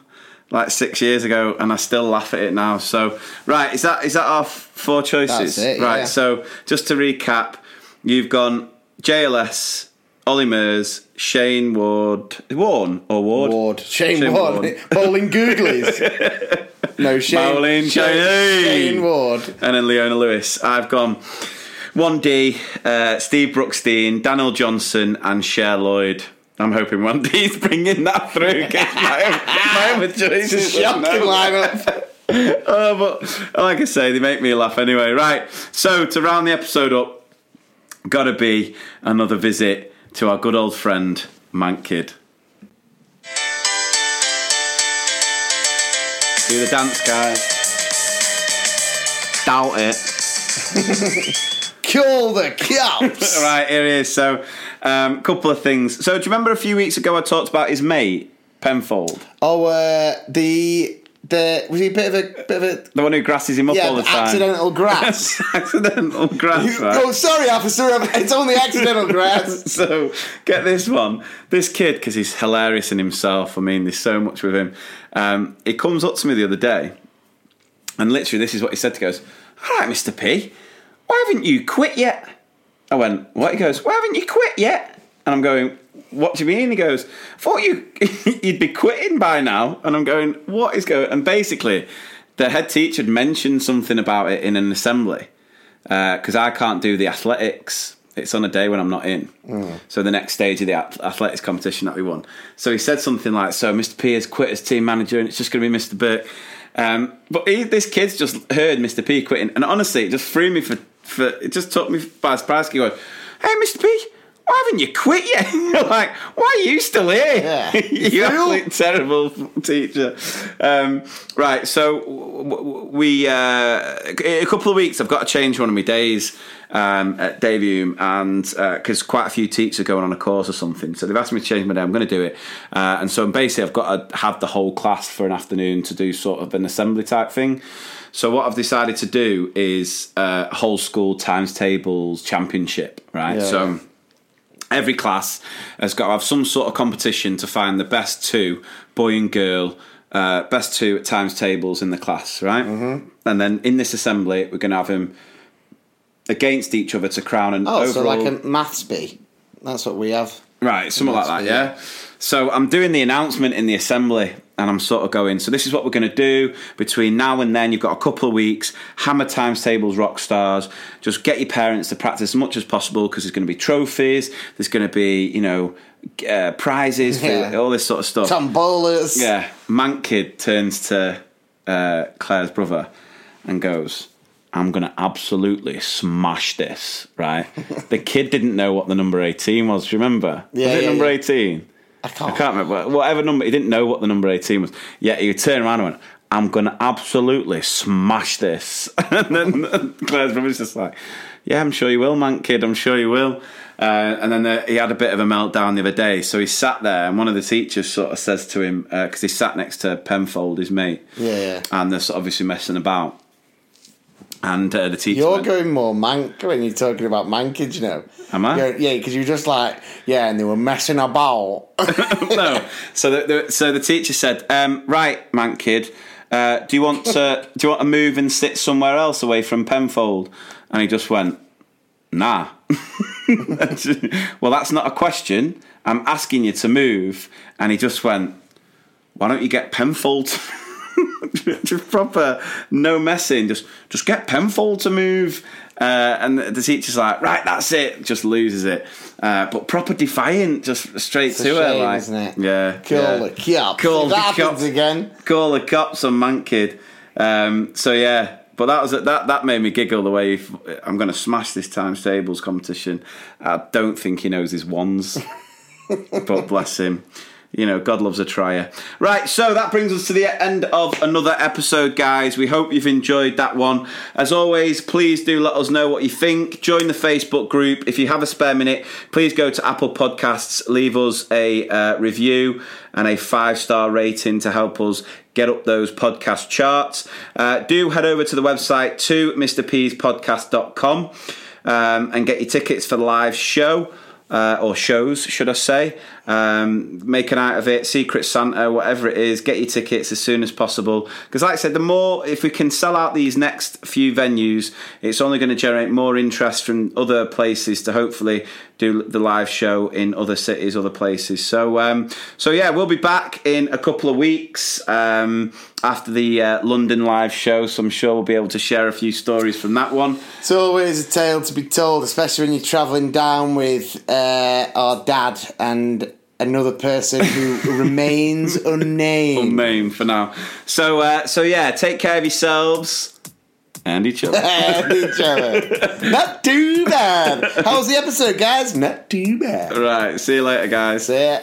[SPEAKER 1] Like six years ago, and I still laugh at it now. So, right, is that is that our four choices?
[SPEAKER 2] That's it,
[SPEAKER 1] right. So, just to recap, you've gone JLS, Olly Murs, Shane Ward, Warren or Ward?
[SPEAKER 2] Ward. Shane,
[SPEAKER 1] Shane
[SPEAKER 2] Ward. Bowling Googlies. No, Shane.
[SPEAKER 1] Bowling
[SPEAKER 2] Shane,
[SPEAKER 1] Shane.
[SPEAKER 2] Ward.
[SPEAKER 1] and then Leona Lewis. I've gone 1D, uh, Steve Brookstein, Danyl Johnson, and Cher Lloyd. I'm hoping 1D's bringing that through. my, my other choices.
[SPEAKER 2] It's a shocking lineup.
[SPEAKER 1] oh, but like I say, they make me laugh anyway. Right. So to round the episode up, gotta be another visit to our good old friend Mank Kid. Do the dance, guys. Doubt it.
[SPEAKER 2] Kill the cops.
[SPEAKER 1] right, here he is. So, um, couple of things. So, do you remember a few weeks ago I talked about his mate, Penfold?
[SPEAKER 2] Oh, uh, the the was he a bit of a bit of a
[SPEAKER 1] The one who grasses him up
[SPEAKER 2] yeah
[SPEAKER 1] all the time.
[SPEAKER 2] accidental grass?
[SPEAKER 1] accidental grass, right?
[SPEAKER 2] Oh, sorry, officer. It's only accidental grass.
[SPEAKER 1] so get this one. This kid, because he's hilarious in himself. I mean, there's so much with him. Um, he comes up to me the other day, and literally, this is what he said. He goes, "All right, Mister P, why haven't you quit yet?" I went, "What?" He goes, "Why haven't you quit yet?" And I'm going, "What do you mean?" He goes, "Thought you you'd be quitting by now." And I'm going, "What is going?" And basically, the head teacher had mentioned something about it in an assembly because I can't do the athletics. It's on a day when I'm not in. So the next stage of the athletics competition that we won. So he said something like, "So Mr. P has quit as team manager, and it's just going to be Mr. Burke." Um, but he, this kid's just heard Mr. P quitting, and honestly, it just threw me for, for it just took me by surprise. He goes, "Hey, Mr. P, why haven't you quit yet? You're like, why are you still here?
[SPEAKER 2] Yeah.
[SPEAKER 1] you absolute terrible teacher. Um, right, so we uh, a couple of weeks I've got to change one of my days um, at Davium, and because quite a few teachers are going on a course or something, so they've asked me to change my day. I'm going to do it, uh, and so basically I've got to have the whole class for an afternoon to do sort of an assembly type thing. So what I've decided to do is uh, whole school times tables championship, right?
[SPEAKER 2] Yeah.
[SPEAKER 1] So every class has got to have some sort of competition to find the best two, boy and girl, uh, best two at times tables in the class, right? Mm-hmm. And then in this assembly, we're going to have them against each other to crown an
[SPEAKER 2] Oh,
[SPEAKER 1] overall.
[SPEAKER 2] so like a maths bee. That's what we have.
[SPEAKER 1] Right, something like that, yeah. So I'm doing the announcement in the assembly, and I'm sort of going. So this is what we're going to do between now and then. You've got a couple of weeks. Hammer times tables, rock stars. Just get your parents to practice as much as possible because there's going to be trophies. There's going to be, you know, uh, prizes for
[SPEAKER 2] Yeah.
[SPEAKER 1] all this sort of stuff.
[SPEAKER 2] Tombolas.
[SPEAKER 1] Yeah, Mank Kid turns to uh, Claire's brother and goes, I'm going to absolutely smash this, right? the kid didn't know what the number 18 was, remember?
[SPEAKER 2] Yeah,
[SPEAKER 1] was it
[SPEAKER 2] yeah,
[SPEAKER 1] number
[SPEAKER 2] yeah.
[SPEAKER 1] 18?
[SPEAKER 2] I can't.
[SPEAKER 1] I can't remember. Whatever number, he didn't know what the number 18 was. Yeah, he turned around and went, I'm going to absolutely smash this. and then Claire's brother's just like, Yeah, I'm sure you will, Mank Kid, I'm sure you will. Uh, and then the, he had a bit of a meltdown the other day. So he sat there, and one of the teachers sort of says to him, because he sat next to Penfold, his mate,
[SPEAKER 2] Yeah, yeah.
[SPEAKER 1] and they're sort of obviously messing about. And uh, the teacher.
[SPEAKER 2] You're
[SPEAKER 1] went,
[SPEAKER 2] going more mank when you're talking about mankage, you know.
[SPEAKER 1] Am I?
[SPEAKER 2] You're- yeah, because you're just like, yeah, and they were messing about.
[SPEAKER 1] no. So the, the so the teacher said, um, "Right, mank kid, uh, do you want to do you want to move and sit somewhere else away from Penfold?" And he just went, "Nah." well, that's not a question. I'm asking you to move. And he just went, "Why don't you get Penfold?" Just proper no messing. Just just get Penfold to move. Uh, and the teacher's like, right, that's it. Just loses it. Uh, but proper defiant, just straight to her, like,
[SPEAKER 2] isn't it?
[SPEAKER 1] yeah,
[SPEAKER 2] Call
[SPEAKER 1] yeah.
[SPEAKER 2] the cops.
[SPEAKER 1] Call the cops
[SPEAKER 2] again.
[SPEAKER 1] Call the cops on man kid. Um, so yeah, but that was that. That made me giggle the way he, I'm going to smash this times tables competition. I don't think he knows his ones, but bless him. You know, God loves a trier. Right, so that brings us to the end of another episode, guys. We hope you've enjoyed that one. As always, please do let us know what you think. Join the Facebook group. If you have a spare minute, please go to Apple Podcasts, leave us a uh, review and a five star rating to help us get up those podcast charts. Uh, do head over to the website 2mrpspodcast.com um, and get your tickets for the live show uh, or shows, should I say. Um, night of it, Secret Santa, whatever it is, get your tickets as soon as possible. Because, like I said, the more, if we can sell out these next few venues, it's only going to generate more interest from other places to hopefully do the live show in other cities, other places. So, um, so yeah, we'll be back in a couple of weeks um, after the uh, London live show. So I'm sure we'll be able to share a few stories from that one.
[SPEAKER 2] It's always a tale to be told, especially when you're travelling down with uh, our dad and another person who remains unnamed.
[SPEAKER 1] Unnamed for now. So, uh, so yeah, take care of yourselves and each other.
[SPEAKER 2] and each other. Not too bad. How was the episode, guys? Not too bad.
[SPEAKER 1] right, see you later, guys.
[SPEAKER 2] See ya.